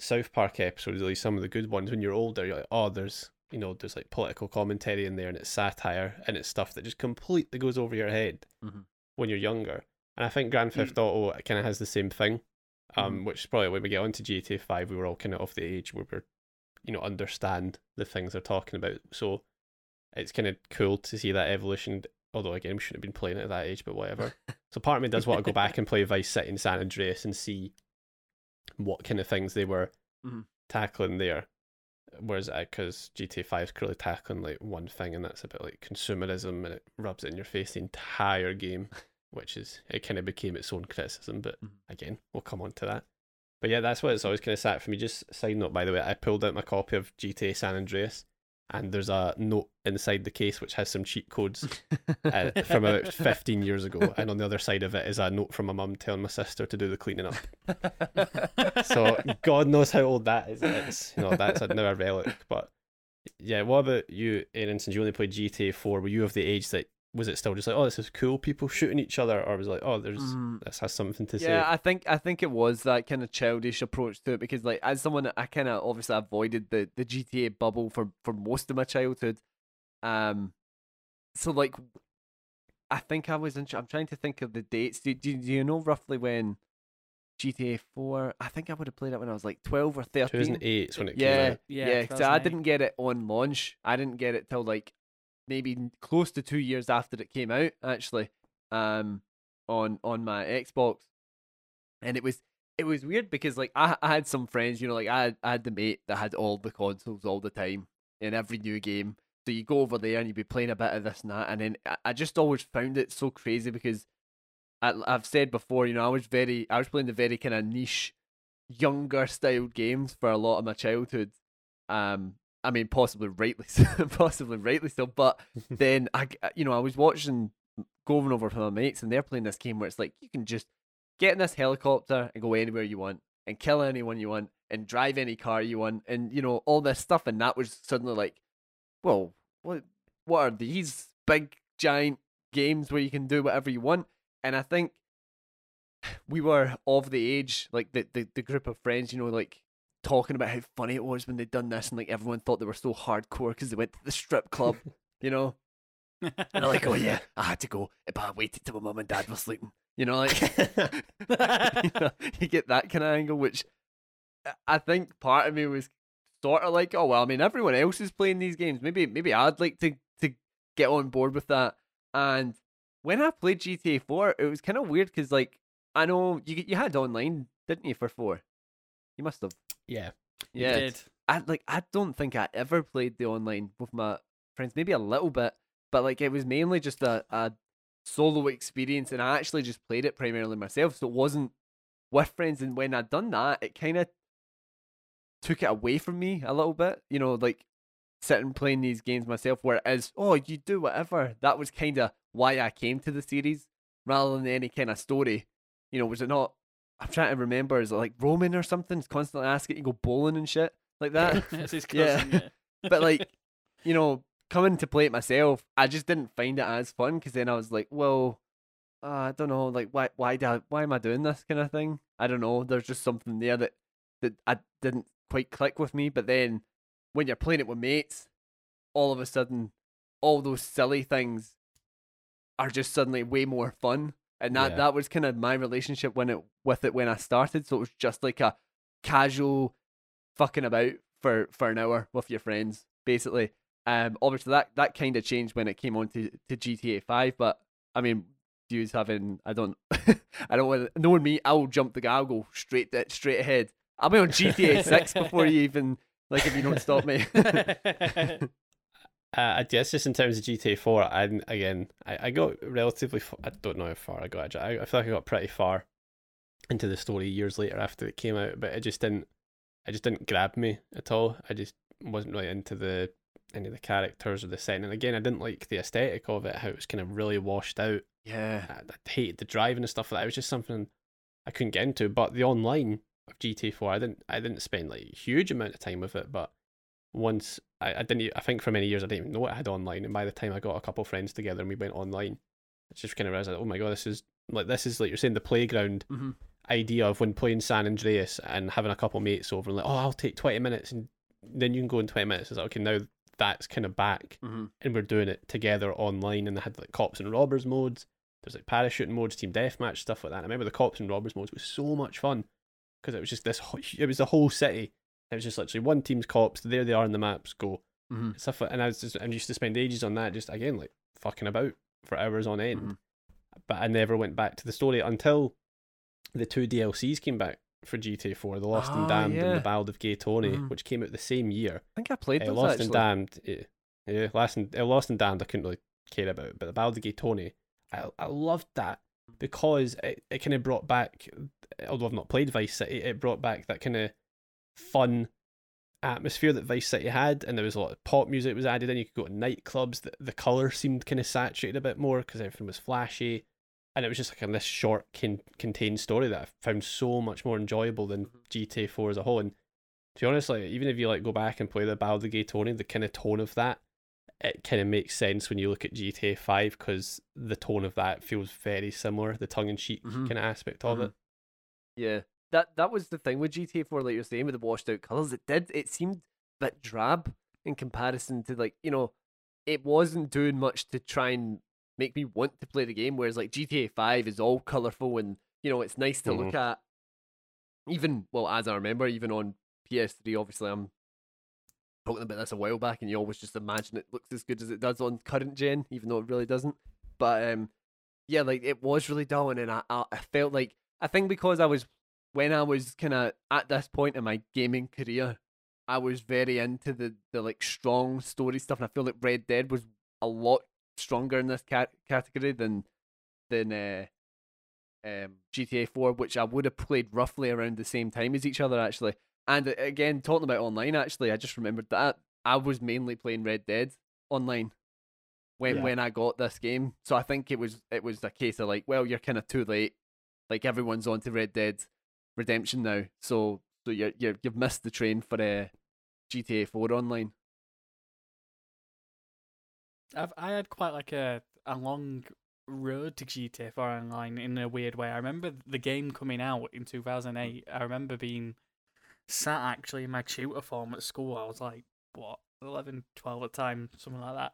South Park episodes, at least some of the good ones, when you're older, you're like oh there's you know there's like political commentary in there and it's satire and it's stuff that just completely goes over your head Mhm. when you're younger. And I think Grand Theft Auto kind of has the same thing um, which is probably when we get onto GTA Five, we were all kind of off the age where we're, you know, understand the things they're talking about. So it's kind of cool to see that evolution. Although again, we shouldn't have been playing it at that age, but whatever. so part of me does want to go back and play Vice City and San Andreas and see what kind of things they were Mhm. tackling there. Whereas because GTA Five is clearly tackling like one thing, and that's about like consumerism, and it rubs it in your face the entire game, which is it kind of became its own criticism. But Mhm. again, we'll come on to that. But yeah, that's what it's always kind of sat for me. Just side note, by the way, I pulled out my copy of GTA San Andreas. and there's a note inside the case which has some cheat codes uh, from about 15 years ago, and on the other side of it is a note from my mum telling my sister to do the cleaning up. So God knows how old that is. It's you know that's a now a relic. But yeah, what about you, Aaron? Since you only played GTA 4, were you of the age that was it still just like, oh, this is cool, people shooting each other, or was it like, oh, there's Mm. this has something to Yeah, say? Yeah, I think I think it was that kind of childish approach to it because, like, as someone I kind of obviously avoided the the GTA bubble for for most of my childhood, um, so like, I think I was in. I'm trying to think of the dates. Do do, do you know roughly when GTA Four? I think I would have played it when I was like twelve or thirteen. 2008 when it came Yeah, out. Yeah, yeah. So I didn't get it on launch. I didn't get it till like maybe close to two years after it came out. Actually, um, on on my Xbox, and it was it was weird because like I, I had some friends, you know, like I had, I had the mate that had all the consoles all the time in every new game. So you go over there and you'd be playing a bit of this and that, and then I, I just always found it so crazy because I, I've said before, you know, I was very I was playing the very kind of niche, younger styled games for a lot of my childhood. Um, I mean, possibly rightly, possibly rightly so. But then I, you know, I was watching going over with my mates, and they're playing this game where it's like you can just get in this helicopter and go anywhere you want, and kill anyone you want, and drive any car you want, and you know all this stuff. And that was suddenly like, well, what, what are these big giant games where you can do whatever you want? And I think we were of the age, like the, the, the group of friends, you know, like talking about how funny it was when they'd done this, and like everyone thought they were so hardcore because they went to the strip club, you know. And they're like, oh yeah, I had to go, but I waited till my mum and dad were sleeping. You know, like you, know, you get that kind of angle, which I- think part of me was sort of like, oh well, I mean, everyone else is playing these games. Maybe maybe I'd like to to get on board with that. And when I played GTA Four, it was kind of weird because like I know you you had online, didn't you, for four? You must have. Yeah. Yeah. did. I like I don't think I ever played the online with my friends, maybe a little bit, but like it was mainly just a, a solo experience and I actually just played it primarily myself. So it wasn't with friends and when I'd done that, it kinda took it away from me a little bit. You know, like sitting playing these games myself where it is, oh, you do whatever. That was kinda why I came to the series rather than any kind of story. You know, was it not I'm trying to remember, is it like Roman or something? He's constantly asking you to go bowling and shit like that. His Yeah. Yeah. but like, you know, coming to play it myself, I just didn't find it as fun because then I was like, well, uh, I don't know, like why why do I, why am I doing this kind of thing? I don't know. There's just something there that that I didn't quite click with me. But then when you're playing it with mates, all of a sudden, all those silly things are just suddenly way more fun. And that, Yeah. that was kind of my relationship when it with it when I started. So it was just like a casual fucking about for for an hour with your friends, basically. Um, obviously that that kind of changed when it came on to, to GTA Five, but I mean, views having I don't I don't want knowing me, I'll jump the guy, I'll go straight to, straight ahead. I'll be on GTA Six before you even like if you don't stop me. Uh, I guess just in terms of GTA 4, I again, I, I got relatively. I don't know how far I got. I, I feel like I got pretty far into the story years later after it came out, but it just didn't. It just didn't grab me at all. I just wasn't really into the any of the characters or the setting. And again, I didn't like the aesthetic of it. How it was kind of really washed out. yeah. I, I hated the driving and stuff like that. It was just something I couldn't get into. But the online of GTA 4, I didn't. I didn't spend like a huge amount of time with it, but once I, I didn't I think for many years I didn't even know it had online and by the time I got a couple of friends together and we went online I just kind of realized like, oh my god this is like this is like you're saying the playground Mhm. idea of when playing San Andreas and having a couple mates over and like oh I'll take 20 minutes and then you can go in 20 minutes it's like okay now that's kind of back Mm-hmm. and we're doing it together online and they had like cops and robbers modes there's like parachuting modes team deathmatch stuff like that and I remember the cops and robbers modes was so much fun because it was just this whole, it was the whole city it was just literally one team's cops there they are in the maps go Mm-hmm. stuff like, and I was just I used to spend ages on that just again like fucking about for hours on end Mhm. but I never went back to the story until the two DLCs came back for GTA 4 The Lost Ah, and Damned and. The Ballad of Gay Tony Mhm. which came out the same year I think I played uh, those Lost actually. and Damned yeah, yeah Lost and, uh, Lost and Damned I couldn't really care about but The Ballad of Gay Tony I, I loved that because it, it kind of brought back although I've not played Vice City it brought back that kind of fun atmosphere that Vice City had, and there was a lot of pop music was added in. You could go to nightclubs. The, the color seemed kind of saturated a bit more because everything was flashy, and it was just like in this short, con- contained story that I found so much more enjoyable than GTA Four as a whole. And to be honest, like even if you like go back and play the Ballad of the Gay Tony, the kind of tone of that, it kind of makes sense when you look at GTA Five because the tone of that feels very similar. The tongue in cheek Mhm. kind of aspect of Mhm. it. Yeah, that that was the thing with GTA Four, like you're saying, with the washed out colors. It did. It seemed a bit drab in comparison to like you know, it wasn't doing much to try and make me want to play the game. Whereas like GTA Five is all colorful and you know it's nice to look at. Even well, as I remember, even on PS3, obviously I'm talking about this a while back, and you always just imagine it looks as good as it does on current gen, even though it really doesn't. But um, yeah, like it was really dull, and I, I felt like I think because I was when I was kind of at this point in my gaming career, I was very into the the like strong story stuff, and I feel like Red Dead was a lot stronger in this cat- category than than uh, um, GTA Four, which I would have played roughly around the same time as each other actually. And uh, again, talking about online, actually, I just remembered that I was mainly playing Red Dead online when Yeah. when I got this game. So I think it was it was a case of like, well, you're kind of too late. Like everyone's onto Red Dead Redemption now, so so you're, you're you've missed the train for uh, GTA Four online. I've I had quite like a a long road to GTA 4 Online in a weird way. I remember the game coming out in 2008. I remember being sat actually in my tutor form at school. I was like, what, 11, 12 at the time, something like that.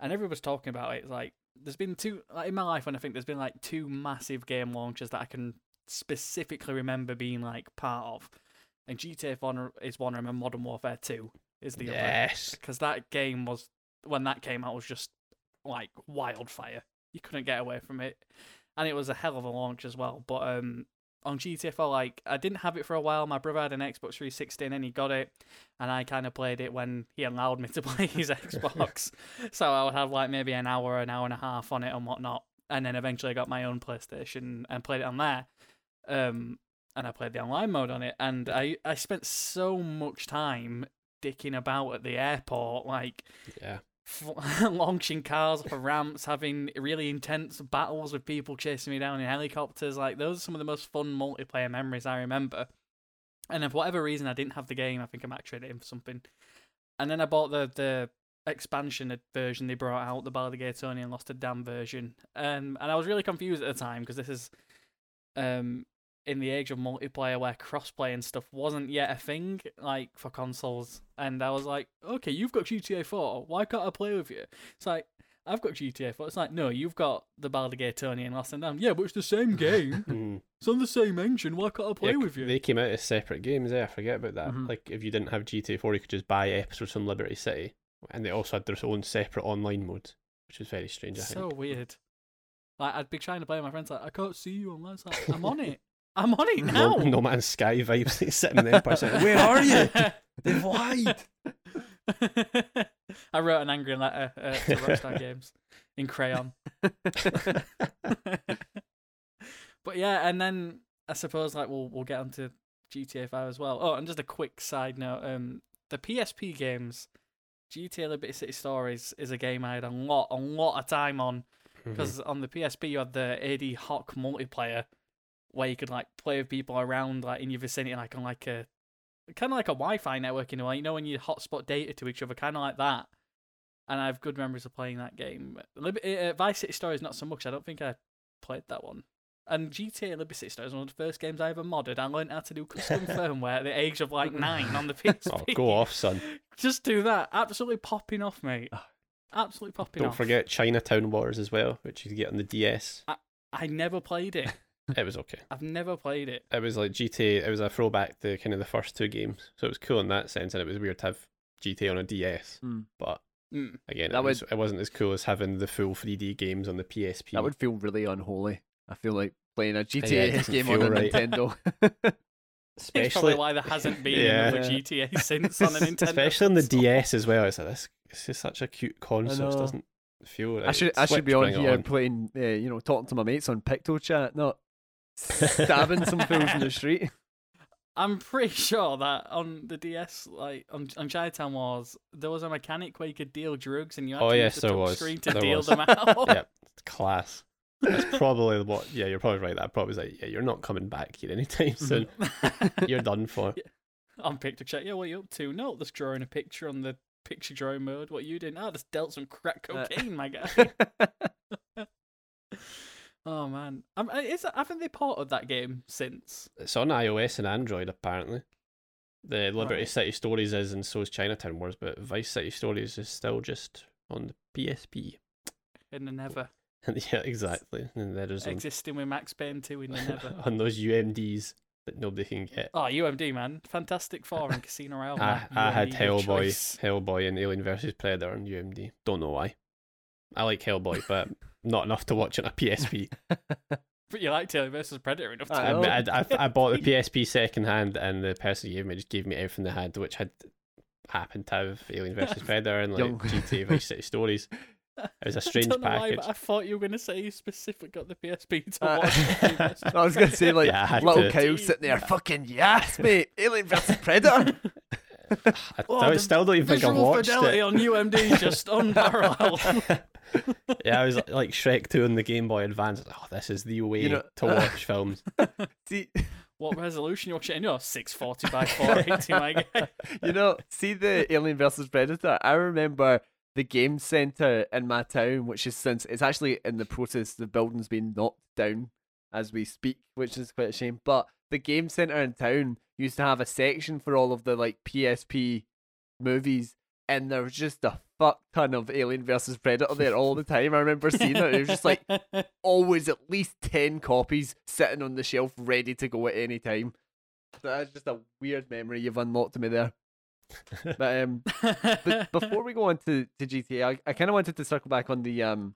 And everyone was talking about it. It's like, there's been two, like in my life, when I think there's been like two massive game launches that I can specifically remember being like part of. And GTA 4 is one, and Modern Warfare 2 is the other Yes. because that game was when that came out was just like wildfire. You couldn't get away from it, and it was a hell of a launch as well. But um, on GTA 4, like I didn't have it for a while. My brother had an Xbox 360 and he got it, and I kind of played it when he allowed me to play his Xbox. so I would have like maybe an hour, an hour and a half on it and whatnot, and then eventually I got my own PlayStation and played it on there. Um, and I played the online mode on it, and I I spent so much time dicking about at the airport, like Yeah. f- launching cars off of ramps, having really intense battles with people chasing me down in helicopters. Like those are some of the most fun multiplayer memories I remember. And if for whatever reason I didn't have the game, I think I might trade it in for something. And then I bought the the expansion version they brought out, the Ballad of Gay Tony and Lost and Damned version. Um, and I was really confused at the time because this is um in the age of multiplayer where crossplay and stuff wasn't yet a thing, like for consoles. And I was like, okay, you've got GTA 4. Why can't I play with you? It's like, I've got GTA 4. It's like, no, you've got the of Gay Tony and Lost and Damned. Yeah, but it's the same game. Mm. it's on the same engine. Why can't I play Yeah, with you? They came out as separate games. Yeah, I forget about that. Mhm. Like if you didn't have GTA Four, you could just buy episodes from Liberty City, and they also had their own separate online mode, which was very strange. I so think. So weird. Like, I'd be trying to play with my friends, like, I can't see you online. Like, I'm on it. I'm on it now. no Man's Sky vibes. He's sitting in the Empire saying, "Where are you? They've lied." I wrote an angry letter uh, to Rockstar Games in crayon. but yeah, and then I suppose like we'll we'll get onto GTA Five as well. Oh, and just a quick side note: um, the PSP games, GTA Liberty City Stories is a game I had a lot a lot of time on because on the PSP you had the AD Hoc multiplayer where you could like play with people around like in your vicinity, like on like a kind of like a Wi-Fi network in a way. You know when you hotspot data to each other, kind of like that. And I have good memories of playing that game. Lib- uh, Vice City Stories not so much. I don't think I played that one. And GTA Liberty City Stories one of the first games I ever modded. I learned how to do custom firmware at the age of like nine on the PSP. oh, go off, son! Just do that. Absolutely popping off, mate. Absolutely popping off. Don't forget Chinatown Wars as well, which you get on the DS. I, I never played it. It was okay. I've never played it. It was like GTA. It was a throwback to kind of the first two games, so it was cool in that sense, and it was weird to have GTA on a DS. Mm. But Mm. again, That it, was, it wasn't as cool as having the full 3D games on the PSP. That would feel really unholy. I feel like playing a it GTA doesn't game on feel a right. Nintendo. It's probably especially why there hasn't been Yeah. another GTA since on a Nintendo. especially on the console. DS as well. It's like this. This is such a cute console. It doesn't feel. I should I should be on bring it here on. playing, uh, you know, talking to my mates on PictoChat, not stabbing some fools in the street. I'm pretty sure that on the DS, like on on Chinatown Wars, there was a mechanic where you could deal drugs, and you had Oh, to yes, use the touch was. screen to There deal was. them out. yep, class. That's probably what. Yeah, you're probably right. That probably was like, yeah, you're not coming back here anytime soon. you're done for. on PictoChat. Yeah, what are you up to? No, just drawing a picture on the picture drawing mode. What are you doing? Oh, just dealt some crack Uh, cocaine, my guy. Oh man, um, is haven't they ported that game since? It's on iOS and Android apparently. The Liberty Right. City Stories is, and so is Chinatown Wars, but Vice City Stories is still just on the PSP. In the never yeah, exactly. And that is on, existing with Max Payne 2 in the never. on those UMDs that nobody can get. Oh, UMD man, Fantastic Four and Casino Royale. I. I had Hellboy. Hellboy, and Alien vs Predator on UMD. Don't know why. I like Hellboy, but not enough to watch on a PSP. But you liked Alien versus Predator enough to I I. I, I, I bought the PSP second hand, and the person who gave me just gave me everything they had, which had happened to have Alien vs Predator and like Young. GTA Vice City Stories. It was a strange I don't why, package. but I thought you were going to say you specifically got the PSP to Uh, watch. Alien versus I was gonna say like Yeah, I had little to. Kyle sitting there, fucking yes, mate. Alien vs Predator. I Oh, still- the still don't even think I Visual watched fidelity it. on UMD just unparalleled. Yeah, I was like Shrek 2 on the Game Boy Advance. Oh, this is the way You know- to watch films. See, what resolution you're watching? in your 640 by 480, my guy. you know, see the Alien vs Predator. I remember the game center in my town, which is since it's actually in the process. The building's been knocked down as we speak, which is quite a shame. But the game center in town used to have a section for all of the like PSP movies, and there was just a fuck ton of Alien vs Predator there all the time. I remember seeing it. It was just like always at least 10 copies sitting on the shelf ready to go at any time. So that's just a weird memory you've unlocked to me there. But um but before we go on to, to GTA, I, I kinda wanted to circle back on the um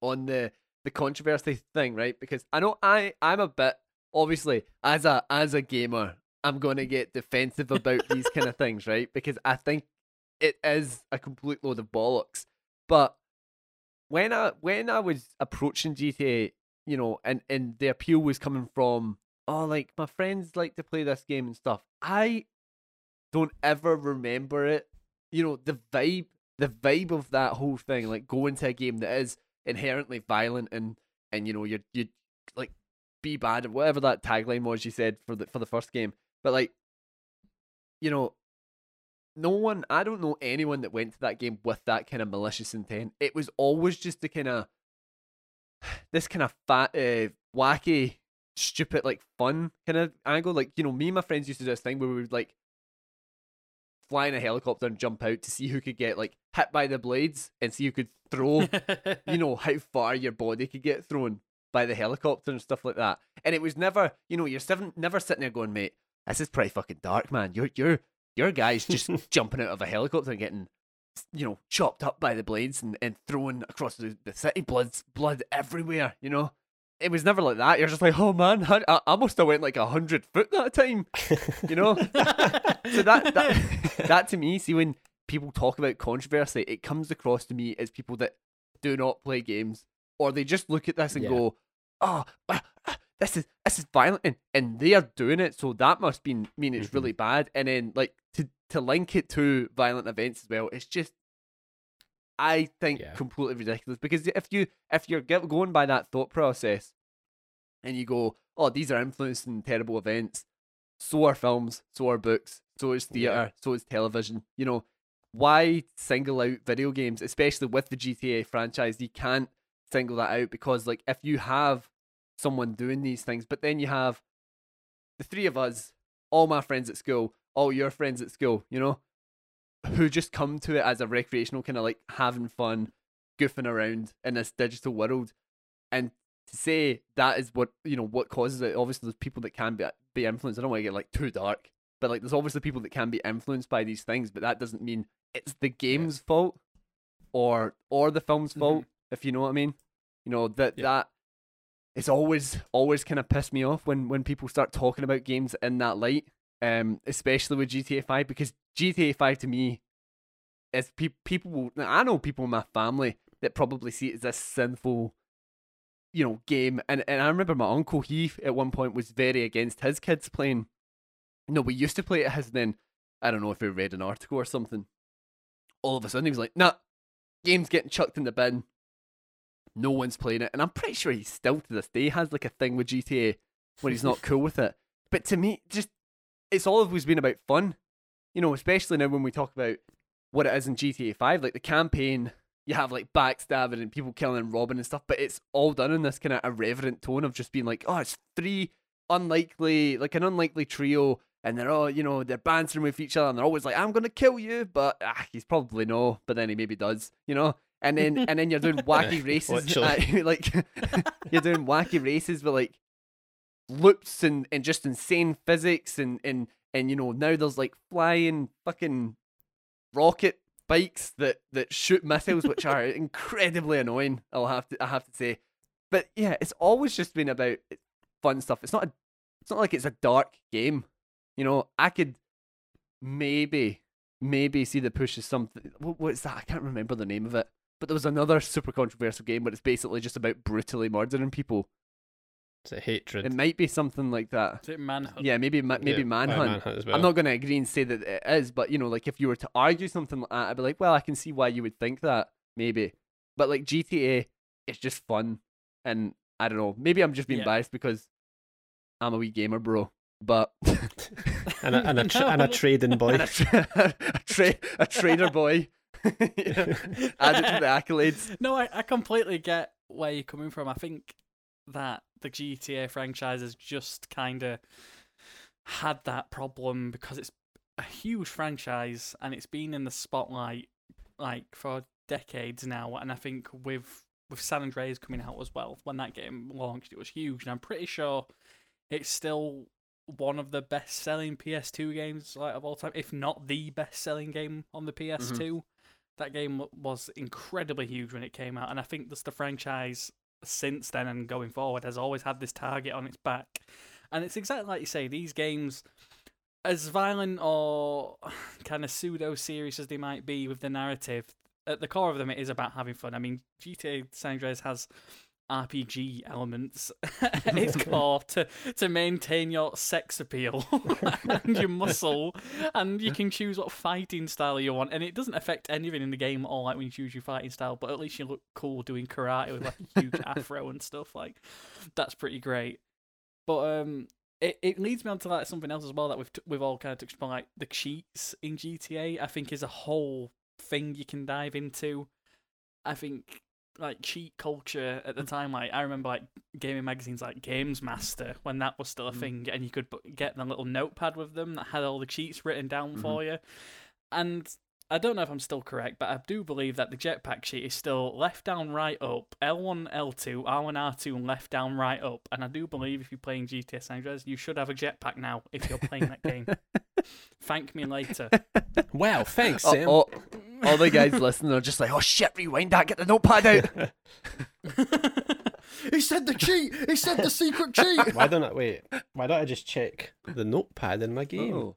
on the the controversy thing, right? Because I know I, I'm a bit obviously as a as a gamer, I'm gonna get defensive about these kind of things, right? Because I think it is a complete load of bollocks. But when I when I was approaching GTA, you know, and and the appeal was coming from, oh, like my friends like to play this game and stuff. I don't ever remember it. You know, the vibe, the vibe of that whole thing, like going to a game that is inherently violent and and you know you you like be bad or whatever that tagline was you said for the for the first game, but like you know no one I don't know anyone that went to that game with that kind of malicious intent. It was always just the kind of this kind of fat uh, wacky stupid like fun kind of angle like you know me and my friends used to do this thing where we would like fly in a helicopter and jump out to see who could get like hit by the blades and see who could throw you know how far your body could get thrown by the helicopter and stuff like that. And it was never, you know, you're seven, never sitting there going, mate, this is pretty fucking dark, man. You're you're your guy's just jumping out of a helicopter and getting, you know, chopped up by the blades and, and thrown across the, the city, blood blood everywhere. You know, it was never like that. You're just like, oh man, I, I- must have went like a hundred foot that time. You know, so that that that to me, see when people talk about controversy, it comes across to me as people that do not play games, or they just look at this and Yeah. go, "Oh, this is this is violent," and, and they are doing it, so that must be mean it's Mhm. really bad. And then like to to link it to violent events as well, it's just. I think Yeah. completely ridiculous because if you if you're going by that thought process, and you go, oh, these are influencing terrible events, so are films, so are books, so is Yeah. theater, so is television. You know, why single out video games, especially with the GTA franchise? You can't single that out because, like, if you have someone doing these things, but then you have the three of us, all my friends at school, all your friends at school, you know, who just come to it as a recreational kind of like having fun, goofing around in this digital world, and to say that is what you know what causes it. Obviously, there's people that can be be influenced. I don't want to get like too dark, but like there's obviously people that can be influenced by these things, but that doesn't mean it's the game's fault or or the film's Mhm. fault. If you know what I mean, you know that Yeah. that it's always always kind of pissed me off when when people start talking about games in that light. Um, especially with GTA Five because GTA Five to me is pe- people. will- I know people in my family that probably see it as a sinful you know, game. And and I remember my uncle, he at one point was very against his kids playing no, we used to play it as then I don't know if he read an article or something. All of a sudden he was like, nah, game's getting chucked in the bin. No one's playing it. And I'm pretty sure he still to this day has like a thing with GTA where he's not cool with it. But to me, just it's always been about fun. You know, especially now when we talk about what it is in GTA 5, like the campaign, you have like backstabbing and people killing and robbing and stuff, but it's all done in this kind of irreverent tone of just being like, oh, it's three unlikely, like an unlikely trio, and they're all, you know, they're bantering with each other, and they're always like, I'm gonna kill you, but ah, he's probably no, but then he maybe does, you know. And then and then you're doing wacky races, Literally. uh, like you're doing wacky races with like loops and, and just insane physics and, and and you know now there's like flying fucking rocket bikes that that shoot missiles which are incredibly annoying i'll have to i have to say. But yeah it's always just been about fun stuff. It's not a, it's not like it's a dark game you know? I could maybe maybe see the push as something what, what's that? I can't remember the name of it but there was another super controversial game but it's basically just about brutally murdering people It's a hatred. it might be something like that Is it Manhunt? yeah, maybe ma- maybe Yeah, oh, manhunt. Manhunt as well. I'm not going to agree and say that it is, but you know, like if you were to argue something like that, I'd be like, well, I can see why you would think that, maybe. But like GTA, it's just fun, and I don't know. Maybe I'm just being Yeah. biased because I'm a wee gamer, bro. But and a, and a, tra- and a trading boy. and a, tra- a, tra- a trader boy. You Add it to the accolades. No, I, I completely get where you're coming from. I think that the GTA franchise has just kind of had that problem because it's a huge franchise and it's been in the spotlight like for decades now. And I think with with San Andreas coming out as well, when that game launched, it was huge. And I'm pretty sure it's still one of the best selling PS2 games like of all time, if not the best selling game on the PS2. That game was incredibly huge when it came out, and I think that's the franchise since then and going forward has always had this target on its back. And it's exactly like you say, these games, as violent or kind of pseudo serious as they might be with the narrative, at the core of them, it is about having fun. I mean, GTA San Andreas has RPG elements at its core to, to maintain your sex appeal and your muscle, and you can choose what fighting style you want, and it doesn't affect anything in the game at all. Like when you choose your fighting style, but at least you look cool doing karate with like a huge afro and stuff. Like that's pretty great. But um, it, it leads me on to like something else as well that we've t- we've all kind of touched upon, like the cheats in GTA. I think is a whole thing you can dive into. I think like cheat culture at the mm. time, like I remember like gaming magazines like Games Master when that was still a Mm. thing, and you could bu- get the little notepad with them that had all the cheats written down mm-hmm. for you. And I don't know if I'm still correct, but I do believe that the jetpack cheat is still left down, right up, L1, L2, R1, R2, and left down, right up. And I do believe if you're playing GTA San Andreas, you should have a jetpack now if you're playing that game. Thank me later. Wow, thanks, Oh, Sam. oh, all the guys listening are just like, oh shit, rewind that, get the notepad out. he said the cheat. He said the secret cheat. Why don't I wait? Why don't I just check the notepad in my game? Oh.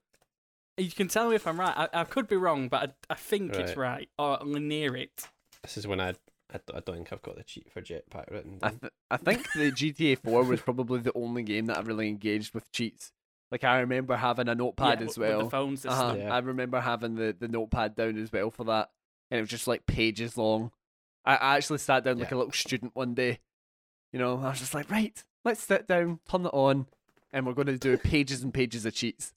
You can tell me if I'm right. I, I could be wrong, but I, I think it's right or near it. This is when I, I, I don't think I've got the cheat for jetpack written I, th- I think the GTA 4 was probably the only game that I really engaged with cheats. Like I remember having a notepad Yeah, as with well. the phone system. Uh-huh. Yeah. I remember having the, the notepad down as well for that, and it was just like pages long. I, I actually sat down like a little student one day. You know, I was just like, right, let's sit down, turn it on, and we're going to do pages and pages of cheats.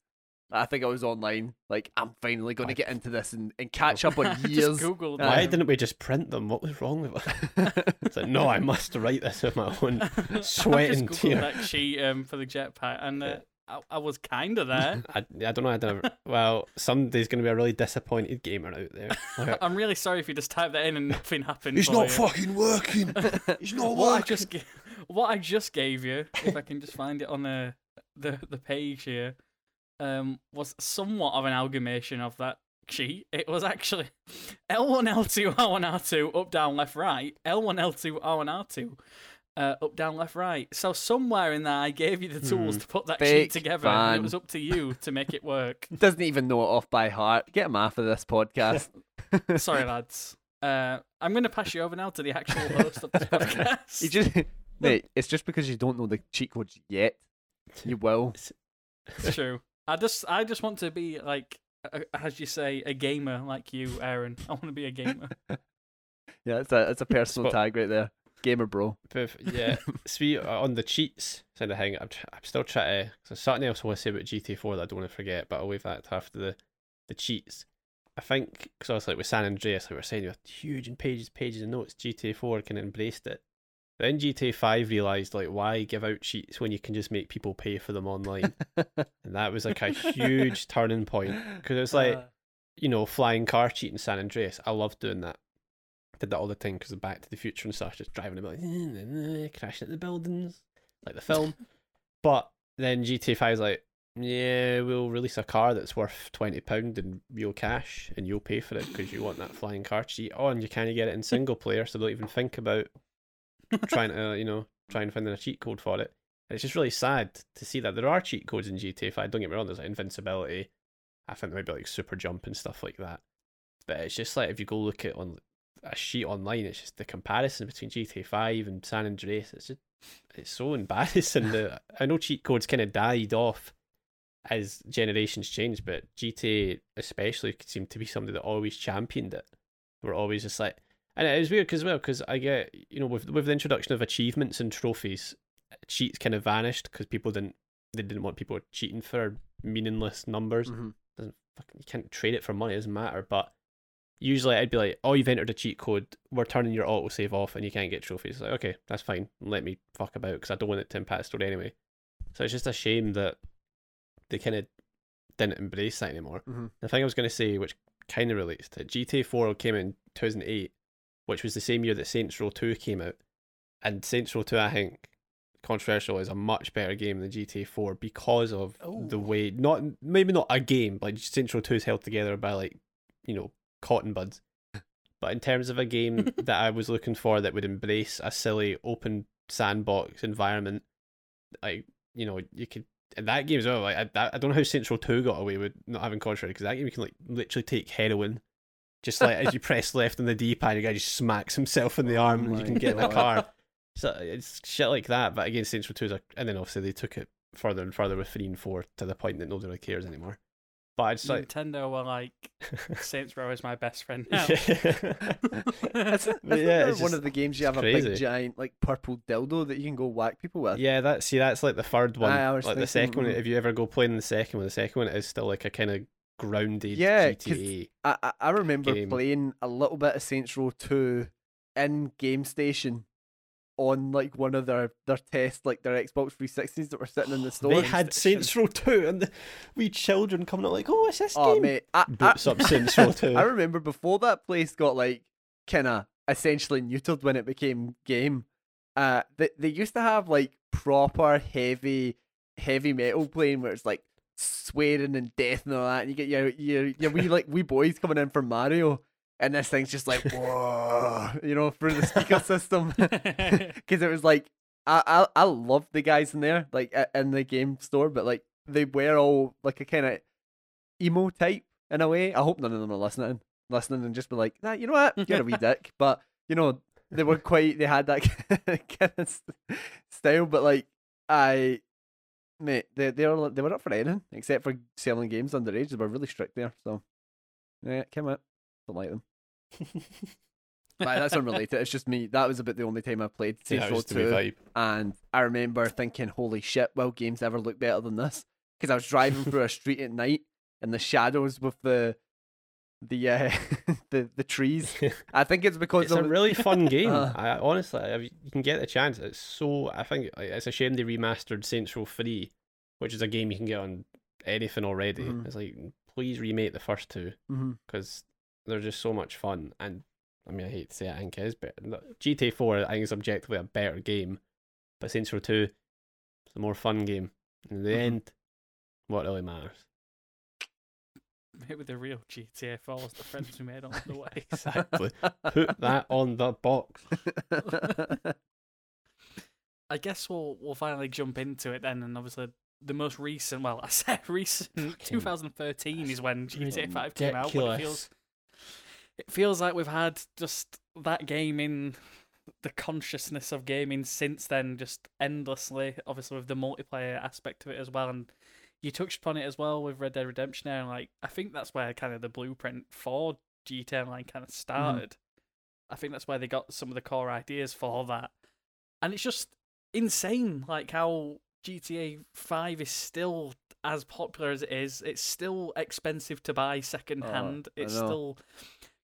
I think I was online. Like, I'm finally going to get into this and, and catch up on Just years. googled. Uh, Why them. didn't we just print them? What was wrong with it? It's like, no, I must write this with my own sweat I just and googled tear. that cheat um, for the jetpack, and uh, I, I was kind of there. I, I don't know. I don't know. Well, somebody's going to be a really disappointed gamer out there. Like, I'm really sorry if you just typed that in and nothing happened. it's for not you. fucking working. It's not what I working. just ga- what I just gave you, if I can just find it on the the, the page here, um, was somewhat of an amalgamation of that cheat. It was actually L1, L2, R1, R2, up, down, left, right. L1, L2, R1, R2. Uh, up, down, left, right. So somewhere in there, I gave you the tools Hmm. to put that cheat together, and it was up to you to make it work. Doesn't even know it off by heart. Get him off of this podcast. Sorry, lads. Uh, I'm going to pass you over now to the actual host of this podcast. You just, mate, it's just because you don't know the cheat codes yet. You will. It's true. I just I just want to be like as you say a gamer like you, Aaron. I want to be a gamer. Yeah, it's a it's a personal Spot- tag right there. Gamer bro. Yeah, sweet uh, on the cheats side of thing. I'm, tr- I'm still trying to. So something else I want to say about GTA 4 that I don't want to forget, but I'll leave that after the the cheats. I think because obviously like with San Andreas, like we were saying, you had huge and pages, pages of notes. GTA 4 kind of embraced it. Then GTA 5 realized like why give out cheats when you can just make people pay for them online, and that was like a huge turning point because it was like Uh, you know, flying car cheat in San Andreas. I loved doing that. Did that all the time because of Back to the Future and stuff, just driving about, crashing at the buildings, like the film. but then GTA 5 is like, yeah, we'll release a car that's worth £20 in real cash and you'll pay for it because you want that flying car cheat. Oh, and you kind of get it in single player, so don't even think about trying to, you know, trying to find a cheat code for it. And it's just really sad to see that there are cheat codes in GTA 5. Don't get me wrong, there's like invincibility. I think there might be like super jump and stuff like that. But it's just like if you go look at on a sheet online, it's just the comparison between GTA 5 and San Andreas. It's just it's so embarrassing. that I know cheat codes kind of died off as generations changed, but GTA especially seemed to be somebody that always championed it. We're always just like, and it was weird because well, because I get you know with with the introduction of achievements and trophies, cheats kind of vanished because people didn't they didn't want people cheating for meaningless numbers Mhm. doesn't fucking you can't trade it for money, it doesn't matter. But usually I'd be like, Oh, you've entered a cheat code, we're turning your autosave off and you can't get trophies. Like, okay, that's fine. Let me fuck about because I don't want it to impact the story anyway. So it's just a shame that they kind of didn't embrace that anymore. Mhm. The thing I was going to say, which kind of relates to it, GTA 4 came in 2008, which was the same year that Saints Row 2 came out. And Saints Row 2, I think, controversial, is a much better game than GTA 4 because of the Oh. way, not maybe not a game, but Saints Row 2 is held together by, like, you know, cotton buds. But in terms of a game that I was looking for that would embrace a silly open sandbox environment, like, you know, you could and that game as well. Like I, I don't know how Saints Row Two got away with not having contrary because that game you can like literally take heroin, just like as you press left on the D pad, the guy just smacks himself in the oh arm and you can get in the God. car. So it's shit like that. But again, Saints Row Two is a, and then obviously they took it further and further with three and four to the point that nobody really cares anymore. But I just like. Nintendo were like Saints Row is my best friend now. That's, that's yeah, it's one just- of the games you have a big giant like purple dildo that you can go whack people with. Yeah, that see that's like the third one. Aye, I was like the second one, mm. if you ever go playing the second one, the second one is still like a kind of grounded Yeah, 'cause- GTA. I, I I remember Game. playing a little bit of Saints Row 2 in Game Station on like one of their their tests, like their Xbox 360s that were sitting in the store. They had Saints Row 2 and the wee children coming up like, oh, what's this Oh game? mate, I, Boots I, up Saints Row 2. I remember before that place got like kind of essentially neutered when it became game. Uh, they they used to have like proper heavy heavy metal playing where it's like swearing and death and all that, and you get your your your wee like wee boys coming in from Mario, and this thing's just like whoa, you know, through the speaker system because it was like I I I loved the guys in there like in the game store, but like they were all like a kind of emo type in a way. I hope none of them are listening, listening and just be like, nah, you know what, you're a wee dick. But you know, they were quite. They had that kind of style, but like I. Mate, they they were they were up for anything except for selling games underage. They were really strict there, so yeah, came out. Don't like them. That's unrelated. It's just me. That was about the only time I played Yeah, Saints it Row was to be 2 and I remember thinking, "Holy shit! Will games ever look better than this?" Because I was driving through a street at night in the shadows with the the uh, the the trees. I think it's because It's a really fun game. Uh. I honestly, if you can get the chance, it's so. I think it's a shame they remastered Saints Row Three, which is a game you can get on anything already. Mhm. It's like please remake the first two because they're just so much fun. And I mean, I hate to say it, I think it is better. No, GTA Four, I think is objectively a better game, but Saints Row Two, it's a more fun game. In the Mhm. end, what really matters. Maybe the real GTA 4 was the friends we made on the way. Exactly. Put that on the box. I guess we'll we'll finally jump into it then, and obviously the most recent, well, I said recent, 2013 is when GTA 5 came out. But it feels it feels like we've had just that game in the consciousness of gaming since then, just endlessly. Obviously with the multiplayer aspect of it as well, and you touched upon it as well with Red Dead Redemption. There, like I think that's where kind of the blueprint for GTA Online kind of mm-hmm. started. I think that's where they got some of the core ideas for that, and it's just insane, like how GTA Five is still as popular as it is. It's still expensive to buy second Oh, hand. I It's still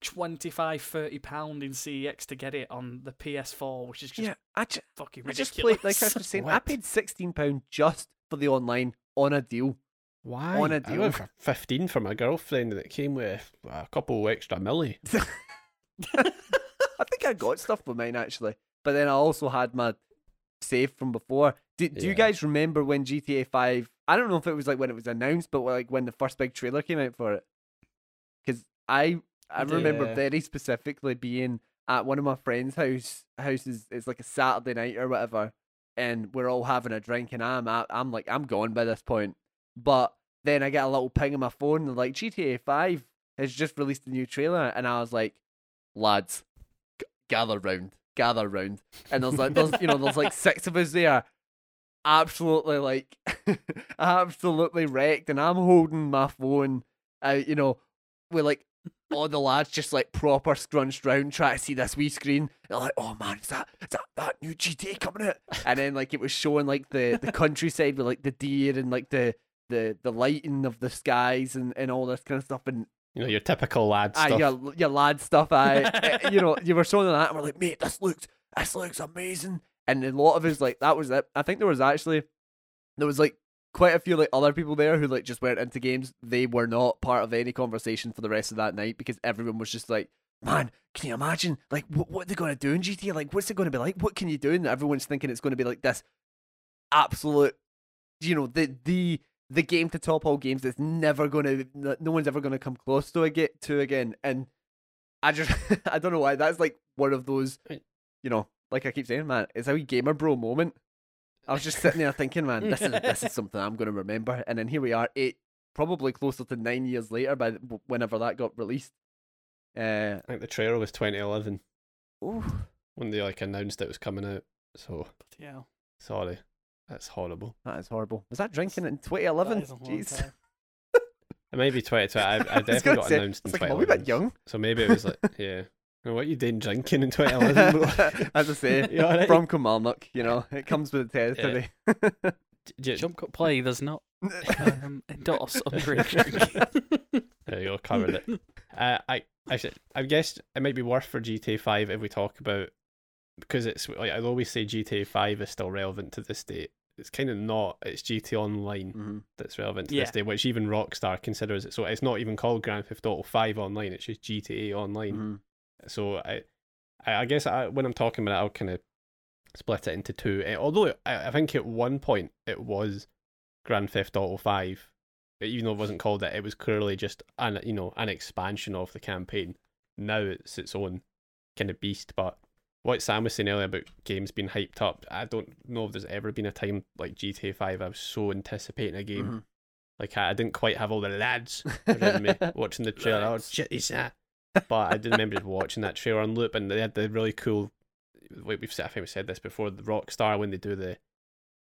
25 30 pound in CEX to get it on the PS4, which is just Yeah, I, ju- fucking I ridiculous. just played like I was just saying. I paid sixteen pound just for the online on a deal. Why? On a I deal. went for 15 for my girlfriend and it came with a couple extra milli. I think I got stuff for mine actually, but then I also had my save from before. Do, do you guys remember when GTA Five? I don't know if it was like when it was announced, but like when the first big trailer came out for it. Because I I remember Yeah. very specifically being at one of my friends' house houses. It's like a Saturday night or whatever, and we're all having a drink, and I'm I- I'm like I'm gone by this point. But then I get a little ping on my phone, and like GTA Five has just released a new trailer, and I was like, lads, g- gather round, gather round. And there's like, there's, you know, there's like six of us there, absolutely like, absolutely wrecked. And I'm holding my phone, uh, you know, with like all the lads just like proper scrunched round trying to see this wee screen. They're like, oh man, is that, is that, that new GTA coming out? And then like it was showing like the, the countryside with like the deer and like the, the, the lighting of the skies and, and all this kind of stuff. And You know, your typical lad Aye, stuff. your, your lad stuff. I, eh, you know, you were showing that, and we're like, mate, this looks, this looks amazing. And a lot of us like that was it. I think there was actually, there was like quite a few like other people there who like just weren't into games. They were not part of any conversation for the rest of that night because everyone was just like, man, can you imagine like what what are they going to do in GTA? Like, what's it going to be like? What can you do? And everyone's thinking it's going to be like this absolute, you know, the the the game to top all games that's never going to no one's ever going to come close to get to again and i just i don't know why that's like one of those you know like i keep saying man it's a wee gamer bro moment i was just sitting there thinking man this is this is something i'm going to remember and then here we are eight probably closer to nine years later by the- whenever that got released uh I think the trailer was 2011 ooh, when they like announced it was coming out. So yeah. sorry, that's horrible. that is horrible was that drinking in 2011 That is a long Jeez. time. It may be 2020. I, I definitely gonna got say, announced in it's like, am I a 2011. wee bit young So maybe it was like, yeah. You know, what you doing drinking in 2011? bro? as i say You alright? from Kilmarnock, you know, it comes with the territory. J- j- Jump Cut Play does not um, endorse underage drinking. There you go, covered it. Uh, I actually, I guess it might be worth for GTA Five if we talk about because it's like I always say GTA Five is still relevant to this day. It's kind of not. It's GTA Online Mhm. that's relevant to Yeah. this day, which even Rockstar considers it. So it's not even called Grand Theft Auto Five Online. It's just GTA Online. Mhm. So I, I guess I, when I'm talking about it, I'll kind of split it into two. Eh, Although I, I think at one point it was Grand Theft Auto Five, even though it wasn't called that, it was clearly just an you know an expansion of the campaign. Now it's its own kind of beast. But what Sam was saying earlier about games being hyped up, I don't know if there's ever been a time like GTA Five I was so anticipating a game. Mhm. Like I, I didn't quite have all the lads around me watching the trailer. Oh shit, is that? But I do remember just watching that trailer on loop, and they had the really cool. Wait, we've said, I think we said this before. The rock star when they do the,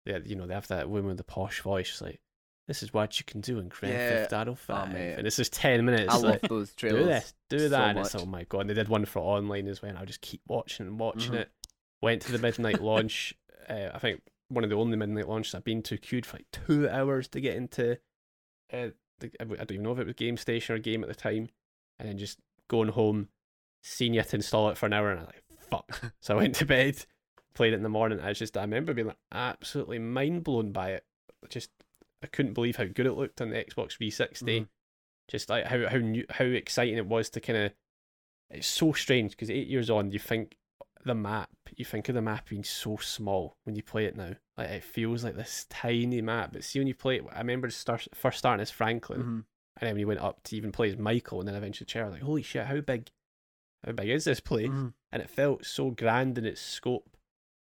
yeah, you know, they have that woman with the posh voice. Like, this is what you can do in Grand Yeah. Theft Auto Five, and it's just ten minutes. I love like, those do this, do so that. and it's oh my god. And they did one for online as well. And I just keep watching and watching Mhm. it. Went to the midnight launch. Uh, I think one of the only midnight launches I've been to. Queued for like two hours to get into. Uh, the, I don't even know if it was Game Station or Game at the time, and then just going home, seeing you to install it for an hour, and I'm like, fuck. so I went to bed, played it in the morning. I was just I remember being like absolutely mind blown by it. Just I couldn't believe how good it looked on the Xbox 360 Mhm. just like how how new, how exciting it was to kind of it's so strange because eight years on you think the map you think of the map being so small when you play it now like it feels like this tiny map but see when you play it I remember start, first starting as Franklin Mhm. And then when you went up to even play as Michael and then eventually Cher like holy shit how big how big is this place Mhm. and it felt so grand in its scope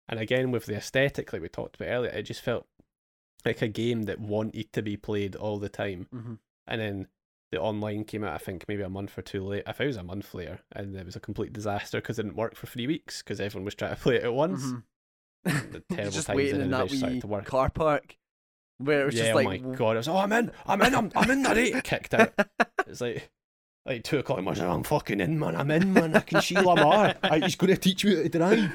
and again with the aesthetic like we talked about earlier it just felt like a game that wanted to be played all the time Mhm. and then the online came out, I think maybe a month or two late. I think it was a month later, and it was a complete disaster because it didn't work for three weeks because everyone was trying to play it at once. Mhm. The terrible just times waiting in that wee to work. car park where it was yeah, just oh my god! I was oh, I'm in, I'm in, I'm, I'm in already. Kicked out. It's like like two o'clock. in the morning, I'm fucking in, man. I'm in, man. I can see Lamar. I, he's going to teach me how to drive.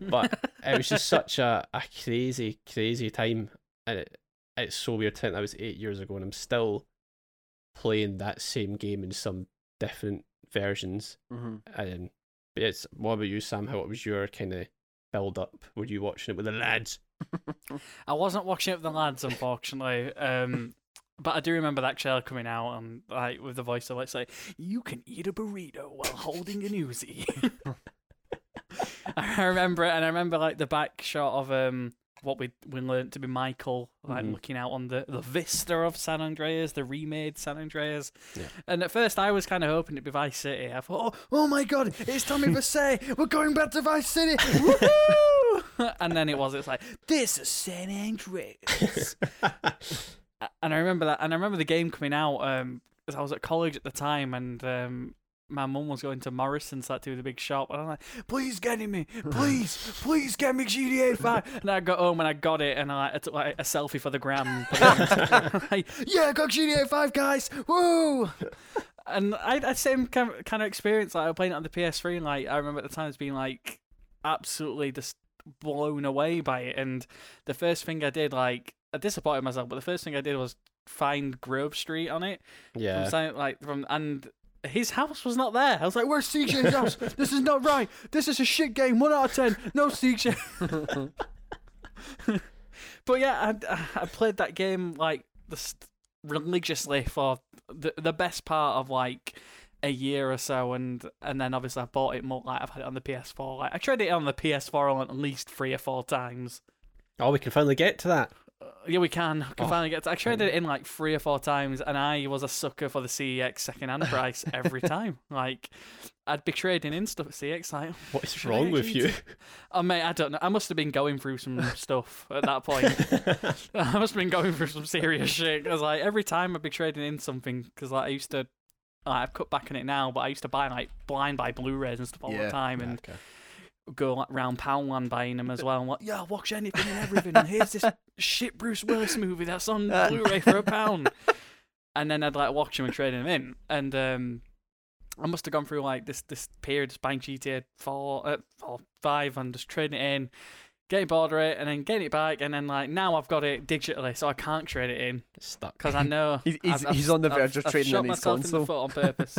But it was just such a, a crazy, crazy time, and it, it's so weird. to think That was eight years ago, and I'm still playing that same game in some different versions. Mhm. Um, but it's what about you, Sam? How what was your kind of build up? Were you watching it with the lads? I wasn't watching it with the lads, unfortunately. Um, but I do remember that trailer coming out and like with the voice of like say, "You can eat a burrito while holding an Uzi." I remember it, and I remember like the back shot of um what we we learned to be Michael, like Mhm. looking out on the the vista of San Andreas, the remade San Andreas. Yeah. And at first, I was kind of hoping it'd be Vice City. I thought, oh, oh my god, it's Tommy Vercetti. We're going back to Vice City. And then it was. It's like this is San Andreas. And I remember that, and I remember the game coming out. Um, I was at college at the time, and um, my mum was going to Morrison's, that to do the big shop, and I'm like, "Please get me, please, please get me GTA 5. And I got home and I got it, and I, I took like a selfie for the gram. like, yeah, I got GTA Five, guys, woo! And I had same kind of, kind of experience. Like I was playing it on the PS3, and like I remember at the time it's being like absolutely just blown away by it. And the first thing I did, like, I disappointed myself, but the first thing I did was find Grove Street on it. yeah. From, like from and his house was not there. I was like, "Where's CJ's house? This is not right. This is a shit game. One out of ten. No CJ." but yeah, I, I played that game like this religiously for the the best part of like a year or so, and and then obviously I bought it more. Like I've had it on the PS4. Like I tried it on the PS4 on at least three or four times. Oh, we can finally get to that. Uh, yeah, we can. We can Oh, finally get. To, I tried it in like three or four times, and I was a sucker for the CEX second-hand price every time. Like, I'd be trading in stuff at CEX. Like, What is wrong with you? oh mate, I don't know. I must have been going through some stuff at that point. I must have been going through some serious shit. Because like every time I'd be trading in something, because like I used to. Like, I've cut back on it now, but I used to buy like blind buy Blu-rays and stuff all Yeah. the time, and okay. go like, round Poundland buying them as well. I'm like, yeah, I'll watch anything and everything. And here's this shit Bruce Willis movie that's on Blu-ray for a pound. And then I'd like watch them and trade them in. And um, I must have gone through like this this period just buying GTA four, uh, four, five, and just trading it in, getting bored of it, and then getting it back, and then like now I've got it digitally, so I can't trade it in stuck. because I know He's- he's- I've- I've- he's on the I've- verge of I've trading shot in his in console. foot on purpose.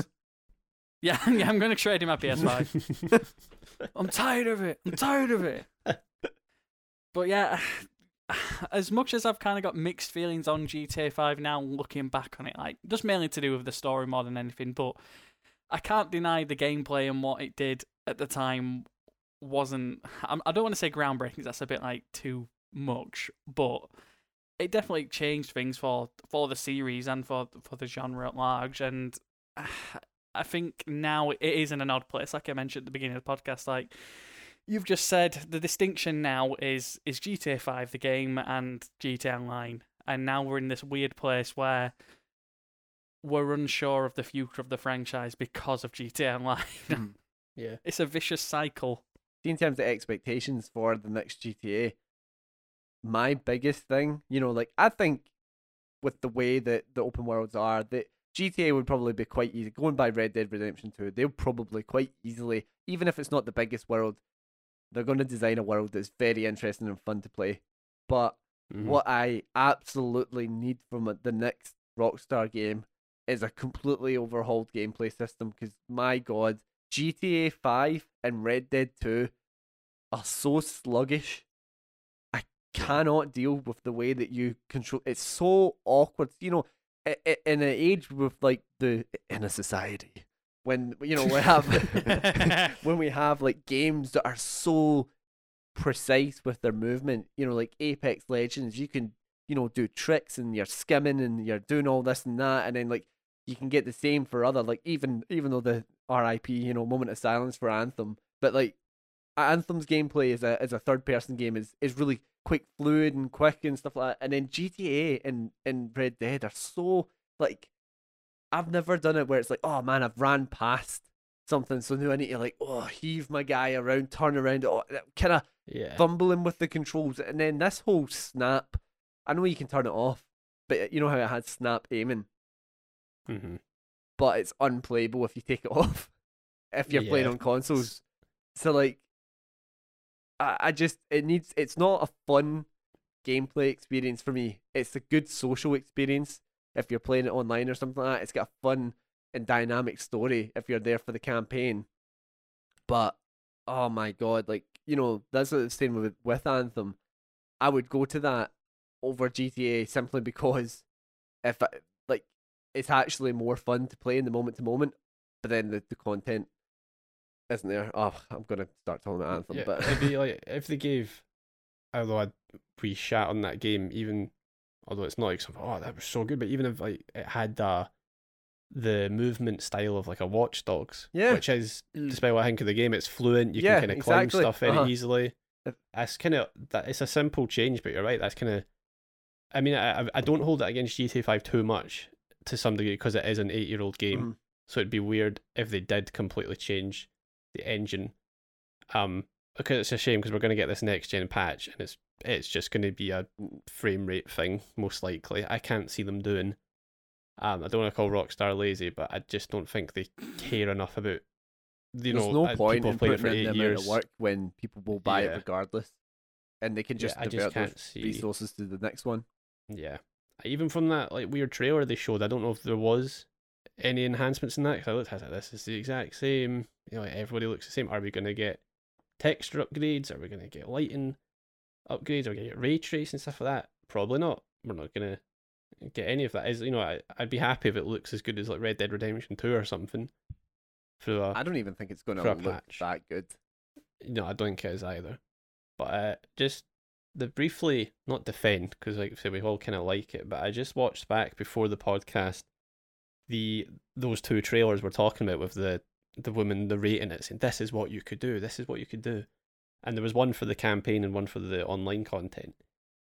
yeah, yeah, I'm going to trade in my PS5. I'm tired of it. I'm tired of it. but yeah, as much as I've kind of got mixed feelings on GTA 5 now, looking back on it, like just mainly to do with the story more than anything, but I can't deny the gameplay and what it did at the time wasn't. I'm- don't want to say groundbreaking. That's a bit like too much, but it definitely changed things for for the series and for for the genre at large. And I think now it is in an odd place, like I mentioned at the beginning of the podcast. Like you've just said, the distinction now is is GTA Five the game and GTA Online, and now we're in this weird place where we're unsure of the future of the franchise because of GTA Online. Hmm. yeah. it's a vicious cycle. In terms of expectations for the next GTA, my biggest thing, you know, like I think with the way that the open worlds are, that GTA would probably be quite easy. Going by Red Dead Redemption 2, they'll probably quite easily, even if it's not the biggest world, they're going to design a world that's very interesting and fun to play. But Mhm. what I absolutely need from the next Rockstar game is a completely overhauled gameplay system because my god, GTA 5 and Red Dead 2 are so sluggish. I cannot deal with the way that you control it's so awkward. You know, in an age with like the in a society when you know we have when we have like games that are so precise with their movement, you know, like Apex Legends, you can, you know, do tricks and you're skimming and you're doing all this and that, and then like you can get the same for other like even even though the RIP, you know, moment of silence for Anthem, but like Anthem's gameplay as a as a third person game is is really quick, fluid, and quick and stuff like that. And then GTA and and Red Dead are so like I've never done it where it's like, oh man, I've ran past something, so now I need to like, oh, heave my guy around, turn around, oh, kind of Yeah. fumbling with the controls, and then this whole snap I know you can turn it off, but you know how it had snap aiming, hmm but it's unplayable if you take it off. if you're playing on consoles, so like, I, I just it needs. It's not a fun gameplay experience for me. It's a good social experience if you're playing it online or something like that. It's got a fun and dynamic story if you're there for the campaign. But oh my god, like you know, that's the same with with Anthem. I would go to that over GTA simply because if I, like it's actually more fun to play in the moment to moment, but then the, the content isn't there. Oh, I'm gonna start talking about Anthem, Yeah, but it'd be like if they gave, although I'd, we shat on that game, even although it's not like something, oh that was so good, but even if like it had uh, the movement style of like a Watch Dogs, Yeah. which is Mm. despite what I think of the game, it's fluent. You Yeah, can kind of climb exactly. stuff very Uh-huh. easily. That's kind of that. It's a simple change, but you're right. That's kind of. I mean, I I- I don't hold it against GTA Five too much to some degree because it is an eight year old game. Mhm. So it'd be weird if they did completely change the engine. Um, because it's a shame because we're going to get this next gen patch and it's it's just going to be a frame rate thing most likely. I can't see them doing. Um, I don't want to call Rockstar lazy, but I just don't think they care enough about. You there's know, no uh, point people in putting for in eight the amount years. of work when people will buy Yeah. it regardless, and they can Yeah, just just divert those see. resources to the next one. Yeah, even from that like weird trailer they showed, I don't know if there was any enhancements in that. 'cause I looked at it, this is the exact same. You know, everybody looks the same. Are we going to get texture upgrades? Are we going to get lighting upgrades? Are we going to get ray trace and stuff like that? Probably not. We're not going to get any of that. Is you know, I, I'd be happy if it looks as good as like Red Dead Redemption Two or something. Through I don't even think it's going to look patch. that good. no, I don't think it is either. But uh, just the briefly not defend because like I said we all kind of like it, but I just watched back before the podcast the those two trailers we're talking about with the the woman narrating it saying this is what you could do, this is what you could do, and there was one for the campaign and one for the online content.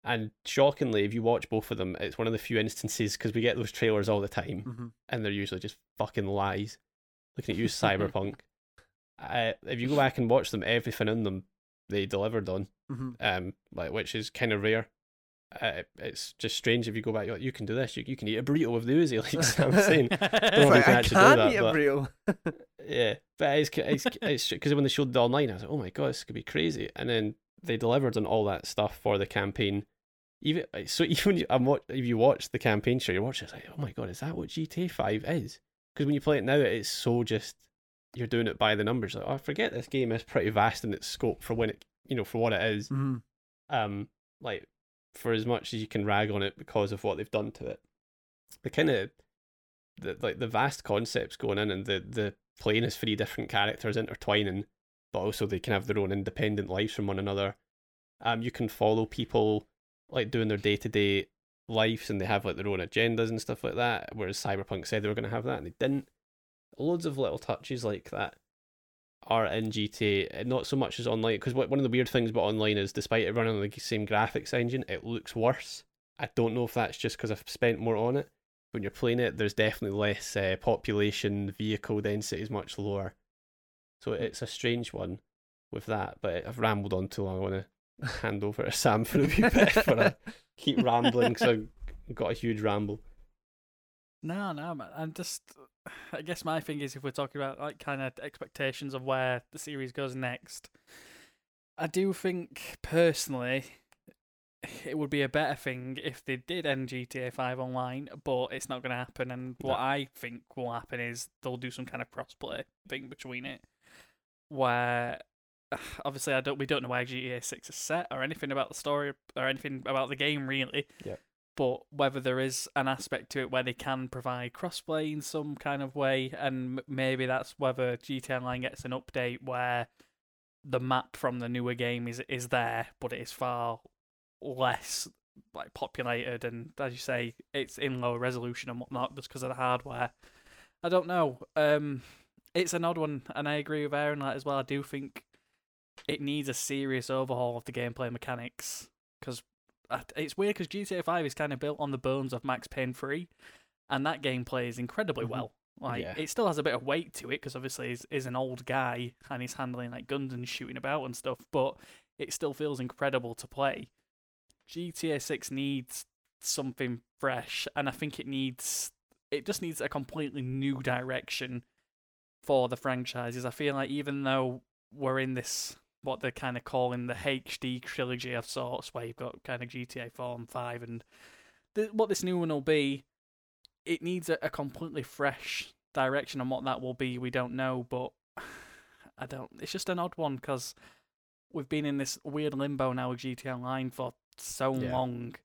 And shockingly, if you watch both of them, it's one of the few instances because we get those trailers all the time, Mm-hmm. and they're usually just fucking lies. Looking at you, Cyberpunk. Uh, if you go back and watch them, everything in them they delivered on, Mm-hmm. um, like which is kind of rare. Uh, it's just strange if you go back. Like, you can do this. You, you can eat a burrito with the Uzi. Like so I'm saying, if like, you can I do can't that, eat a burrito. yeah. But it's it's it's because when they showed the online, I was like, oh my god, this could be crazy. And then they delivered on all that stuff for the campaign. Even so, even I'm watch, if you watch the campaign show, you're watching, it's like, oh my god, is that what GTA Five is? Because when you play it now, it's so just you're doing it by the numbers. Like, oh, I forget this game is pretty vast in its scope for when it, you know, for what it is. Mhm. Um, like for as much as you can rag on it because of what they've done to it, the kind of the like the vast concepts going in and the the playing as three different characters intertwining, but also they can have their own independent lives from one another. Um, you can follow people like doing their day to day lives and they have like their own agendas and stuff like that. Whereas Cyberpunk said they were going to have that and they didn't. Loads of little touches like that are in GTA, eh, not so much as online. Because one of the weird things about online is, despite it running on the same graphics engine, it looks worse. I don't know if that's just because I've spent more on it. When you're playing it, there's definitely less uh, population, vehicle density is much lower. So it's a strange one with that. But I've rambled on too long. I want to hand over to Sam for a wee bit for I keep rambling. because I've got a huge ramble. No, no, man. I'm just. I guess my thing is if we're talking about like kind of expectations of where the series goes next, I do think personally it would be a better thing if they did end GTA 5 online, but it's not going to happen. And what No. I think will happen is they'll do some kind of crossplay thing between it, where obviously I don't we don't know where GTA 6 is set or anything about the story or anything about the game really but whether there is an aspect to it where they can provide crossplay in some kind of way, and maybe that's whether GTA Online gets an update where the map from the newer game is is there, but it is far less like populated, and as you say, it's in lower resolution and whatnot just because of the hardware. I don't know. Um, it's an odd one, and I agree with Aaron that as well. I do think it needs a serious overhaul of the gameplay mechanics because it's weird because GTA Five is kind of built on the bones of Max Payne Three, and that game plays incredibly Mhm. well. Like Yeah. it still has a bit of weight to it because obviously he's, he's an old guy and he's handling like guns and shooting about and stuff, but it still feels incredible to play. GTA 6 needs something fresh, and I think it needs it just needs a completely new direction for the franchises. I feel like even though we're in this what they're kind of calling the HD trilogy of sorts, where you've got kind of GTA 4 and 5, and th- what this new one will be, it needs a, a completely fresh direction on what that will be. We don't know, but I don't. It's just an odd one because we've been in this weird limbo now with GTA Online for so Yeah. long.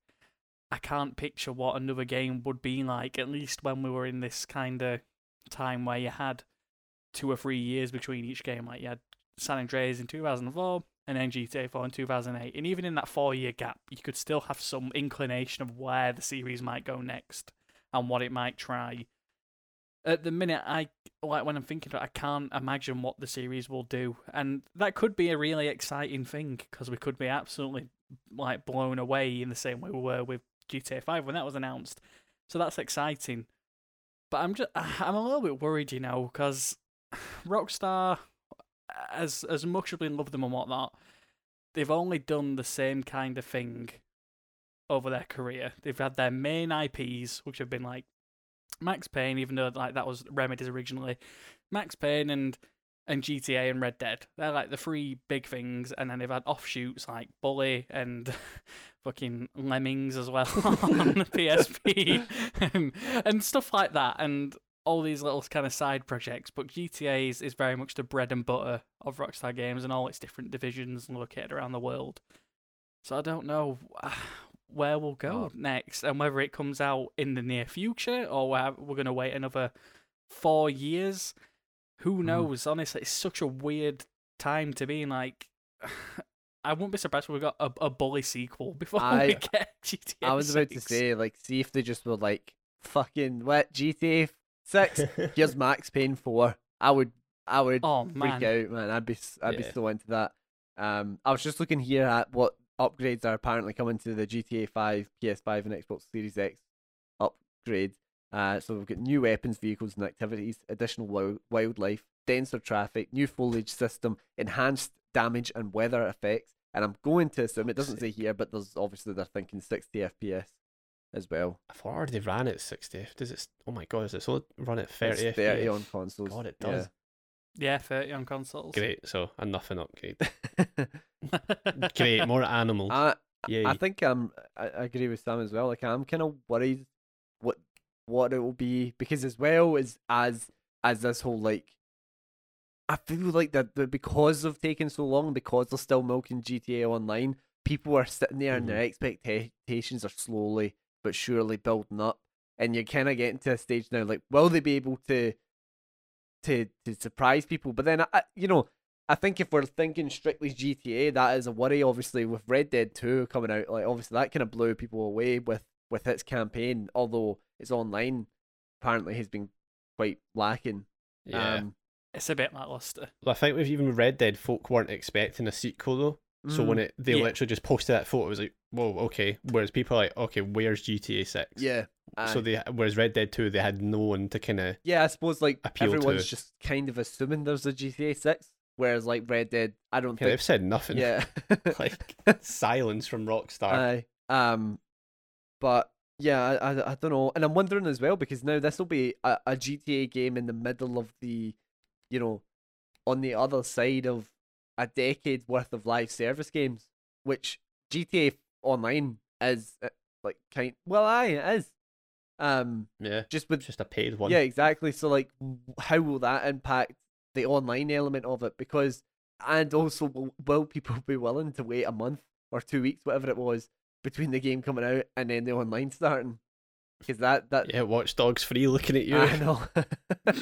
I can't picture what another game would be like. At least when we were in this kind of time where you had two or three years between each game. Like you had San Andreas in 2004 and then GTA 4 in 2008. And even in that four year gap, you could still have some inclination of where the series might go next and what it might try. At the minute, I like when I'm thinking about, it, I can't imagine what the series will do, and that could be a really exciting thing because we could be absolutely like blown away in the same way we were with GTA 5 when that was announced. So that's exciting. But I'm just I'm a little bit worried, you know, because Rockstar, as as much as we love them and whatnot, they've only done the same kind of thing over their career. They've had their main IPs, which have been like Max Payne, even though like that was Remedy's originally, Max Payne and and GTA and Red Dead. They're like the three big things, and then they've had offshoots like Bully and fucking Lemmings as well on the PSP and, and stuff like that, and all these little kind of side projects. But GTA is, is very much the bread and butter of Rockstar Games and all its different divisions located around the world. So I don't know where we'll go next, and whether it comes out in the near future or we're going to wait another four years. Who mm-hmm. knows? Honestly, it's such a weird time to be in. Like, I wouldn't be surprised if we got a, a bully sequel before we I- get GTA. I was about to say, like, see if they just were like, fucking what GTA Six? Here's Max Payne Four. I would, I would oh freak man, out, man. I'd be, I'd be Yeah. so into that. Um, I was just looking here at what upgrades are apparently coming to the GTA Five, PS5, and Xbox Series X upgrade. Uh, so we've got new weapons, vehicles, and activities, additional wild- wildlife, denser traffic, new foliage system, enhanced damage and weather effects. And I'm going to assume it doesn't say here, but there's obviously they're thinking 60 FPS as well. I've already ran at 60. Does it? Oh my god, does it still run at 30 It's 30 FPS? on consoles. God, it yeah. does. yeah, thirty on consoles. Great. So a nothing upgrade. Great. More animals. I, Yay. I think um I, I agree with Sam as well. Like I'm kind of worried what what it will be because as well as as as this whole like I feel like that that because of taking so long, because they're still milking GTA Online, people are sitting there and their expectations are slowly but surely building up, and you're kind of getting to a stage now like, will they be able to to to surprise people? But then I, I- you know. I think if we're thinking strictly GTA, that is a worry. Obviously, with Red Dead Two coming out, like obviously that kind of blew people away with with its campaign. Although it's online, apparently has been quite lacking. yeah. Um, it's a bit lackluster. Well, I think with even Red Dead, folk weren't expecting a sequel though. So when mm, it they Yeah. literally just posted that photo, it was like, whoa, okay. Whereas people are like, okay, where's GTA Six? yeah, So they whereas Red Dead Two, they had no one to kind of yeah, I suppose like appeal to- everyone's just kind of assuming there's a GTA Six, whereas like Red Dead, I don't yeah, they've said nothing. Yeah, like silence from Rockstar. Aye. Um, but yeah, I, I I don't know, and I'm wondering as well because now this will be a, a GTA game in the middle of the, you know, on the other side of a decade worth of live service games, which GTA Online is uh, like kind. Well, aye, it is. Um, yeah, just with just a paid one. yeah, exactly. So like, how will that impact the online element of it? Because and also, will, will people be willing to wait a month or two weeks, whatever it was, between the game coming out and then the online starting? Because that that Yeah, Watch Dogs free looking at you. I know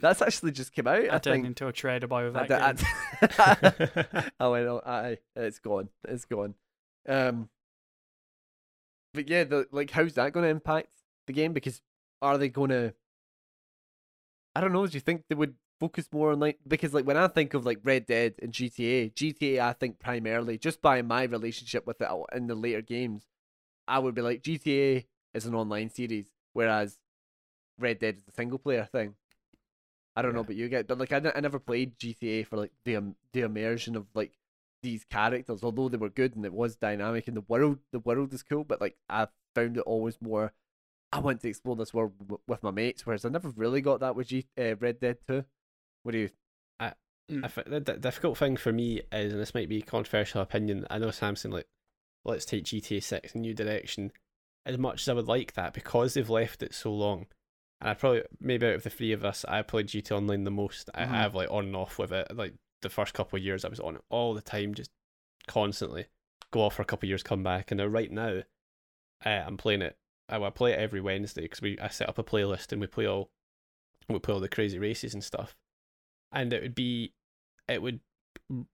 that's actually just came out. I, I turned into a trader boy with I that d- game. I- oh, I know. Aye, it's gone. It's gone. Um, but yeah, the like, how's that going to impact the game? Because are they going to? I don't know. Do you think they would focus more on like because like when I think of like Red Dead and GTA, GTA, I think primarily just by my relationship with it in the later games, I would be like GTA is an online series, whereas Red Dead is a single player thing. I don't know but you get, but like I, I never played GTA for like the um, the immersion of like these characters, although they were good and it was dynamic and the world the world is cool, but like I found it always more. I want to explore this world w- with my mates, whereas I never really got that with G- uh, Red Dead Two. What do you? I fi- the, the difficult thing for me is, and this might be a controversial opinion. I know Samson like, let's take GTA Six a new direction. As much as I would like that, because they've left it so long, and I probably maybe out of the three of us, I played GTA Online the most. I Mhm. have like on and off with it. Like the first couple of years, I was on it all the time, just constantly. Go off for a couple of years, come back, and now right now, uh, I'm playing it. I, I play it every Wednesday because we I set up a playlist and we play all we play all the crazy races and stuff. And it would be it would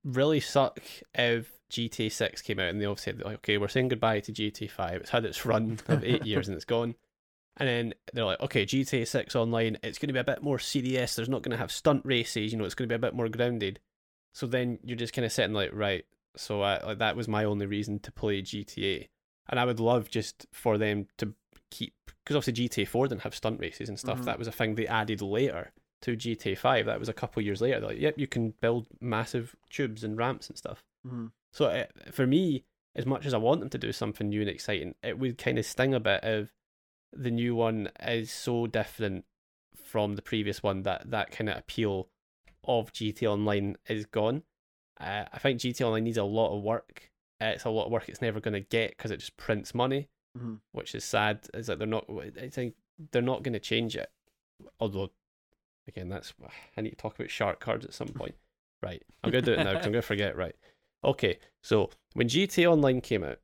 really suck if GTA Six came out and they all said like, okay, we're saying goodbye to GTA Five. It's had its run of eight years and it's gone. And then they're like, okay, GTA Six online, it's going to be a bit more serious. There's not going to have stunt races. You know, it's going to be a bit more grounded. So then you're just kind of sitting like, right. So I, like that was my only reason to play GTA, and I would love just for them to keep because obviously GTA Four didn't have stunt races and stuff. Mhm. That was a thing they added later to GTA Five. That was a couple years later. They're like, yep, you can build massive tubes and ramps and stuff. Mm-hmm. So it, for me, as much as I want them to do something new and exciting, it would kind of sting a bit if the new one is so different from the previous one that that kind of appeal of GT Online is gone. Uh, I think GT Online needs a lot of work. Uh, it's a lot of work it's never going to get because it just prints money, Mhm. which is sad. Is that they're not? I think they're not going to change it. Although, again, that's I need to talk about shark cards at some point. Right, I'm gonna do it now because I'm gonna forget. Right, okay. So when GT Online came out,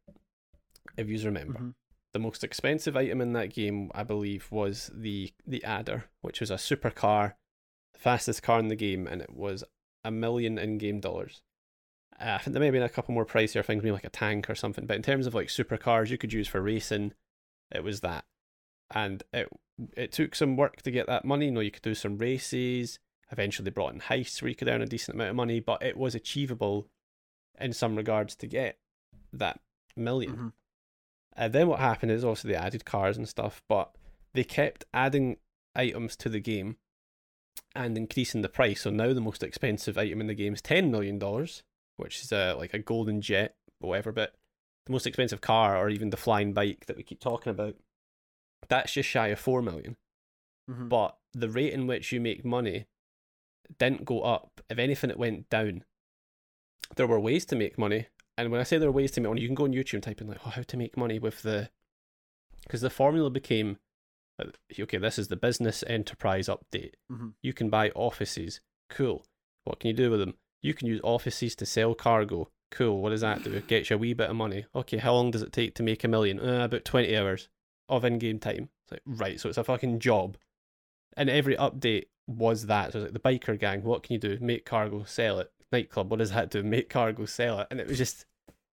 if you remember, Mhm. the most expensive item in that game, I believe, was the the Adder, which was a supercar, the fastest car in the game, and it was a million in-game dollars. Uh, I think there may have been a couple more pricier things, maybe like a tank or something. But in terms of like supercars you could use for racing, it was that. And it it took some work to get that money. You know, you could do some races. Eventually, they brought in heists where you could earn a decent amount of money, but it was achievable in some regards to get that 1000000 Mhm. and then what happened is also they added cars and stuff, but they kept adding items to the game and increasing the price. So now the most expensive item in the game is ten million dollars, which is like a golden jet, or whatever. But the most expensive car, or even the flying bike that we keep talking about, that's just shy of four million. Mhm. But the rate in which you make money didn't go up. If anything, it went down. There were ways to make money, and when I say there are ways to make money, you can go on YouTube and type in like, "Oh, how to make money with the," because the formula became, okay, this is the business enterprise update. Mhm. You can buy offices. Cool. What can you do with them? You can use offices to sell cargo. Cool. What does that do? It gets you a wee bit of money. Okay, how long does it take to make a million? Uh, about 20 hours of in game time. It's like, right, so it's a fucking job. And every update was that. So it was like the biker gang, what can you do? Make cargo, sell it. Nightclub, what does that do? Make cargo, sell it. And it was just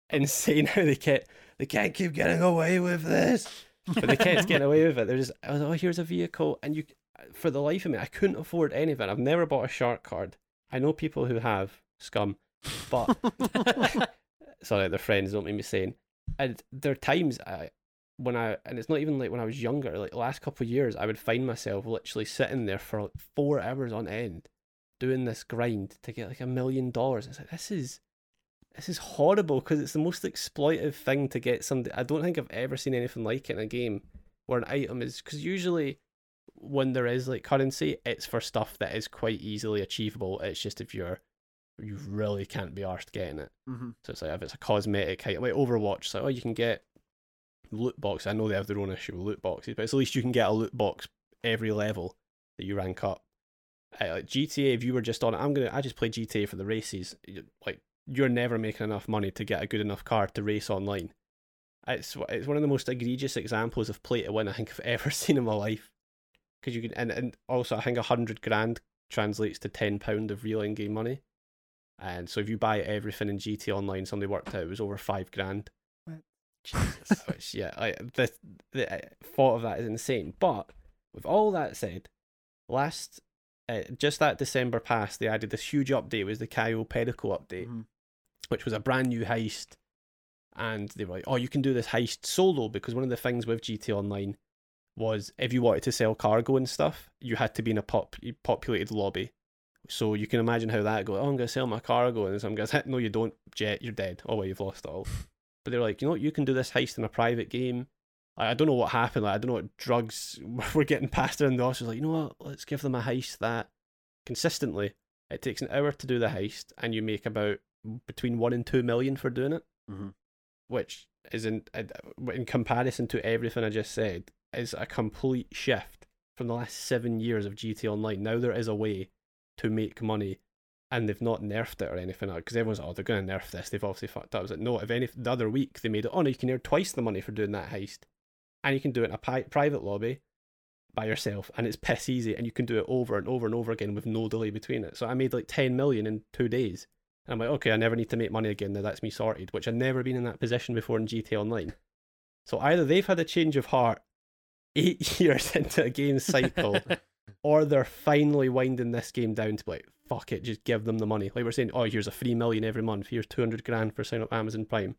insane how they kept, they can't keep getting away with this. But they kept getting away with it. They're just, was, oh, here's a vehicle. And you, for the life of me, I couldn't afford anything. I've never bought a shark card. I know people who have, scum. But sorry, they're friends. Don't make me saying. And there are times I, when I, and it's not even like when I was younger. Like the last couple of years, I would find myself literally sitting there for like four hours on end, doing this grind to get like a million dollars. It's like this is, this is horrible because it's the most exploitive thing to get something. I don't think I've ever seen anything like it in a game where an item is because usually when there is like currency, it's for stuff that is quite easily achievable. It's just if you're you really can't be arsed getting it. Mhm. So it's like if it's a cosmetic item, like Overwatch, it's like oh you can get loot box. I know they have their own issue with loot boxes, but it's at least you can get a loot box every level that you rank up. Uh, like GTA, if you were just on it, I'm gonna I just play GTA for the races. Like you're never making enough money to get a good enough car to race online. It's it's one of the most egregious examples of play to win I think I've ever seen in my life. Because you can and, and also I think a hundred grand translates to ten pound of real in game money. And so if you buy everything in GT Online, somebody worked out it was over five grand. Jesus. Which yeah, I, the the uh, thought of that is insane. But with all that said, last uh, just that December past, they added this huge update. It was the Cayo Perico update, Mhm. Which was a brand new heist. And they were like, "Oh, you can do this heist solo because one of the things with GT Online was if you wanted to sell cargo and stuff, you had to be in a pop populated lobby So you can imagine how that goes. Oh, I'm gonna sell my cargo, and some guys, no, you don't. Jet, you're dead. Oh well, you've lost it all. But they're like, you know, you can do this heist in a private game. I, I don't know what happened. Like, I don't know what drugs were getting passed around the office. Like, you know what? Let's give them a heist that consistently. It takes an hour to do the heist, and you make about between one and two million for doing it, Mm-hmm. which is in in comparison to everything I just said is a complete shift from the last seven years of GT Online. Now there is a way to make money, and they've not nerfed it or anything because everyone's like, oh they're going to nerf this. They've obviously fucked up. I was like, no. If any the other week they made it, oh no, you can earn twice the money for doing that heist, and you can do it in a pi- private lobby by yourself, and it's piss easy, and you can do it over and over and over again with no delay between it. So I made like ten million in two days. And I'm like, okay, I never need to make money again. Now that's me sorted, which I've never been in that position before in GT Online. So either they've had a change of heart eight years into a game cycle, or they're finally winding this game down to be like, fuck it, just give them the money. Like we're saying, oh, here's a free million every month. Here's 200 grand for sign up Amazon Prime.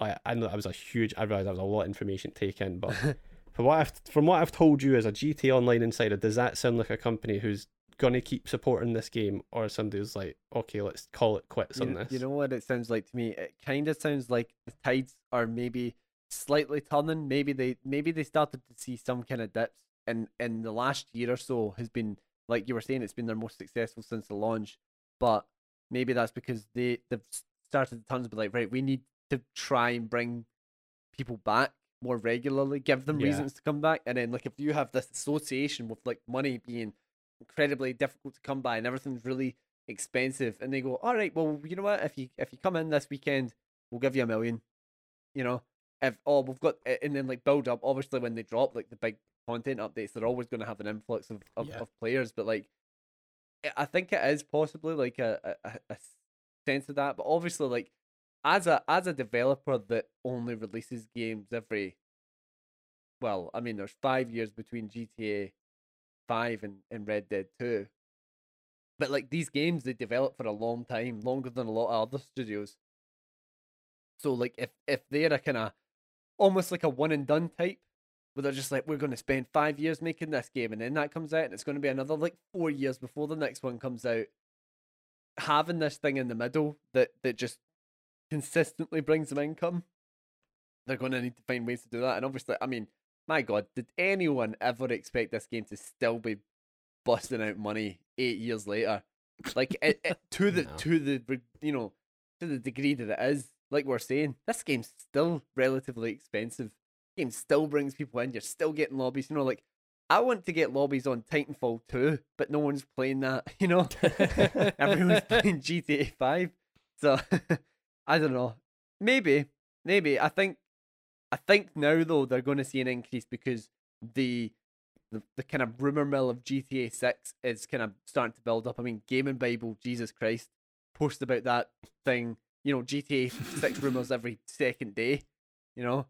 I, I know that was a huge, I realised that was a lot of information to take in, but from what I've, from what I've told you as a GT Online insider, does that sound like a company who's going to keep supporting this game or somebody who's like, okay, let's call it quits you, on this? you know what it sounds like to me? It kind of sounds like the tides are maybe slightly turning. Maybe they maybe they started to see some kind of dips, and in the last year or so has been like you were saying, it's been their most successful since the launch. But maybe that's because they they've started to turn to be like, right, we need to try and bring people back more regularly, give them Yeah. reasons to come back, and then like if you have this association with like money being incredibly difficult to come by and everything's really expensive and they go all right well you know what? If you if you come in this weekend we'll give you a million. You know? If oh we've got and then like build up obviously when they drop like the big content updates they're always going to have an influx of, of, Yeah. of players but like I- think it is possibly like a, a, a- a sense of that but obviously like as a as a developer that only releases games every well i mean there's five years between gta 5 and, and red dead 2 but like these games they develop for a long time longer than a lot of other studios. So like if if they're a kind of almost like a one and done type where they're just like we're going to spend five years making this game and then that comes out and it's going to be another like four years before the next one comes out having this thing in the middle that that just consistently brings them income they're going to need to find ways to do that. And obviously i mean my god did anyone ever expect this game to still be busting out money eight years later? Like it, it, to the No. to the you know to the degree that it is like we're saying this game's still relatively expensive. Game still brings people in you're still getting lobbies you know like i want to get lobbies on titanfall 2 but no one's playing that you know? Everyone's playing gta 5 so i don't know. Maybe maybe i think i think now though they're going to see an increase because the the, the kind of rumor mill of GTA 6 is kind of starting to build up. I mean, Gaming Bible, Jesus Christ, post about that thing, you know, GTA 6 rumors every second day, you know?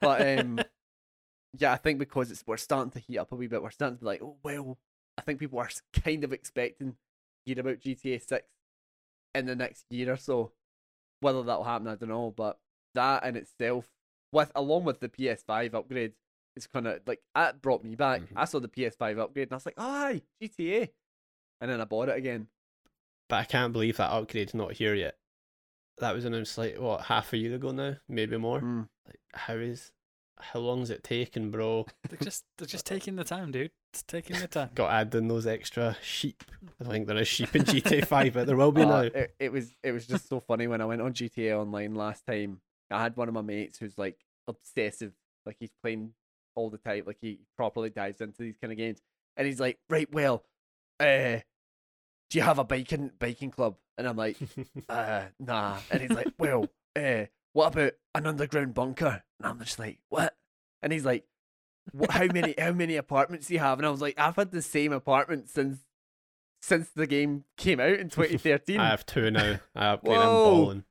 But um yeah, I think because it's we're starting to heat up a wee bit, we're starting to be like, oh well, I think people are kind of expecting hear about GTA 6 in the next year or so. Whether that'll happen, I don't know, but that in itself, with along with the PS5 upgrade, it's kind of like that brought me back. Mhm. I saw the PS5 upgrade and I was like, "Aye, GTA," and then I bought it again. But I can't believe that upgrade's not here yet. That was announced like what half a year ago now, maybe more. Mm. Like, how is how long's it taking, bro? They're just they're just taking the time, dude. It's taking the time. Got to add in those extra sheep. I don't think there is sheep in GTA Five, but there will be Uh, now. it, it was it was just so funny when I went on GTA Online last time. I had one of my mates who's like obsessive, like he's playing all the time, like he properly dives into these kind of games, and he's like, right, well, uh, do you have a biking biking club? And I'm like, uh, nah. And he's like, well, uh, what about an underground bunker? And I'm just like, what? And he's like, how many how many apartments do you have? And I was like, I've had the same apartment since since the game came out in 2013. I have two now. I upgraded. I'm balling.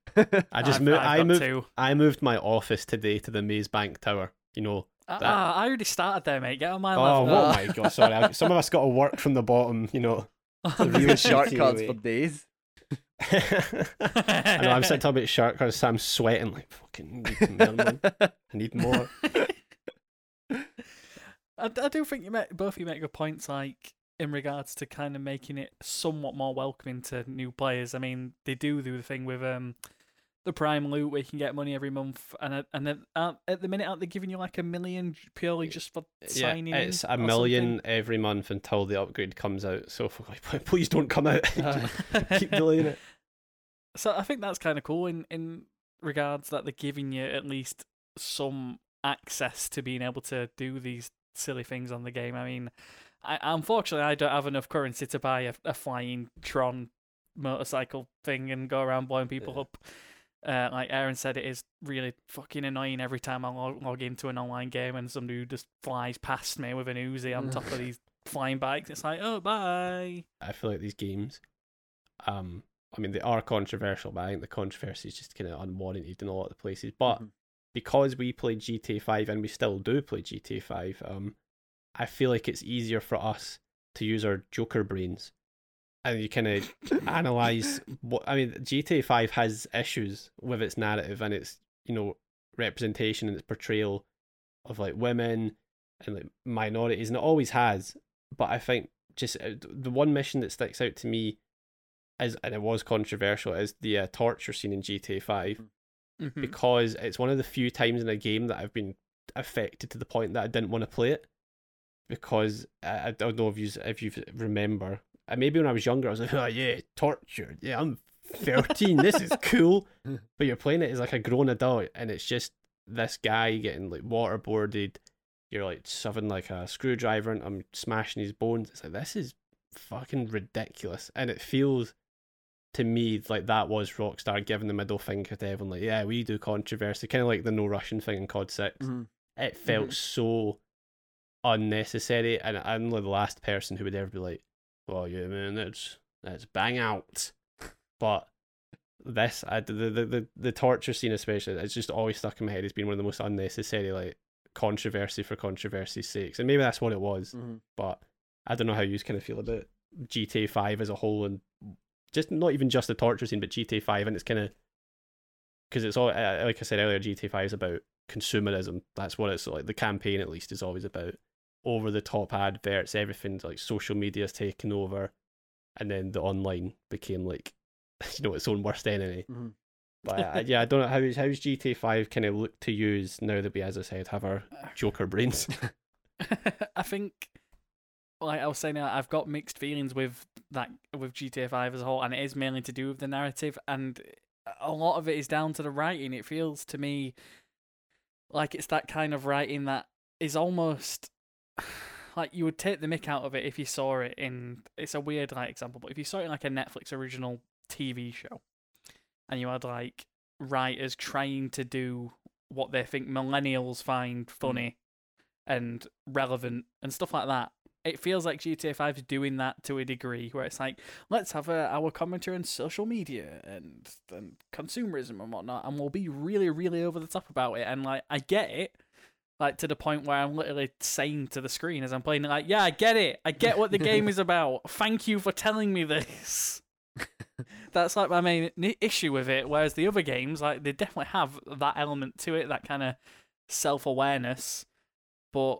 I just I've- moved. I've I moved. two. I moved my office today to the Maze Bank Tower. You know. Ah, That- ah, I already started there, mate. Get on my Oh, level. oh my god! Sorry, I, some of us got to work from the bottom. You know. the real Real shortcuts for days. I know. I'm sitting talking about shark cards. So I'm sweating like fucking. Need more, man. I need more. I, I do think you make both of you make good points. Like in regards to kind of making it somewhat more welcoming to new players. I mean, they do do the thing with um the prime loot where you can get money every month, and uh, and then uh, at the minute aren't they giving you like a million purely just for signing yeah, in it's a million something? every month until the upgrade comes out. So please don't come out. Keep delaying it. So I think that's kind of cool in in regards that they're giving you at least some access to being able to do these silly things on the game. I mean, I, unfortunately, I don't have enough currency to buy a, a flying Tron motorcycle thing and go around blowing people Yeah. up. Uh, like Aaron said, it is really fucking annoying every time I log, log into an online game and somebody who just flies past me with an Uzi on top of these flying bikes. It's like, oh, bye. I feel like these games, um, I mean, they are controversial, but I think the controversy is just kind of unwarranted in a lot of the places. But Mhm. because we played GTA 5 and we still do play GTA 5, um, I feel like it's easier for us to use our Joker brains. And you kind of analyze what I mean. GTA 5 has issues with its narrative and its, you know, representation and its portrayal of like women and like minorities, and it always has. But I think just uh, the one mission that sticks out to me is, and it was controversial, is the uh, torture scene in GTA 5 Mhm. because it's one of the few times in a game that I've been affected to the point that I didn't want to play it because I, I don't know if you if you remember. Maybe when I was younger, I was like, "Oh yeah, tortured. Yeah, I'm 13. this is cool." But you're playing it as like a grown adult, and it's just this guy getting like waterboarded. You're like shoving like a screwdriver and I'm smashing his bones. It's like this is fucking ridiculous, and it feels to me like that was Rockstar giving the middle finger to everyone. Like, yeah, we do controversy, kind of like the no Russian thing in COD 6 Mhm. It felt so unnecessary, and I'm like the last person who would ever be like, "Well, yeah, man, that's that's bang out," but. This I, the, the the the torture scene especially it's just always stuck in my head It's been one of the most unnecessary like controversy for controversy's sakes and maybe that's what it was Mhm. but I don't know how you kind of feel about GTA Five as a whole, and just not even just the torture scene, but GTA Five, and it's kind of because it's all uh, like I said earlier, GTA Five is about consumerism. That's what it's like. The campaign, at least, is always about over the top adverts. Everything's like social media's taken over, and then the online became like you know its own worst enemy. Mhm. But I, yeah, I don't know how is how's GTA Five kind of look to use now that we, as I said, have our Joker brains. I think, like I was saying, uh, I've got mixed feelings with that with GTA Five as a whole, and it is mainly to do with the narrative, and a lot of it is down to the writing. It feels to me like it's that kind of writing that is almost like you would take the mick out of it if you saw it in. It's a weird like example, but if you saw it in like a Netflix original TV show, and you had like writers trying to do what they think millennials find hmm. funny and relevant and stuff like that. It feels like GTA 5 is doing that to a degree where it's like, let's have a, our commentary on social media and, and consumerism and whatnot, and we'll be really, really over the top about it. And like, I get it, like to the point where I'm literally saying to the screen as I'm playing it, like, yeah, I get it. I get what the game is about. Thank you for telling me this. That's like my main issue with it. Whereas the other games, like, they definitely have that element to it, that kind of self awareness. But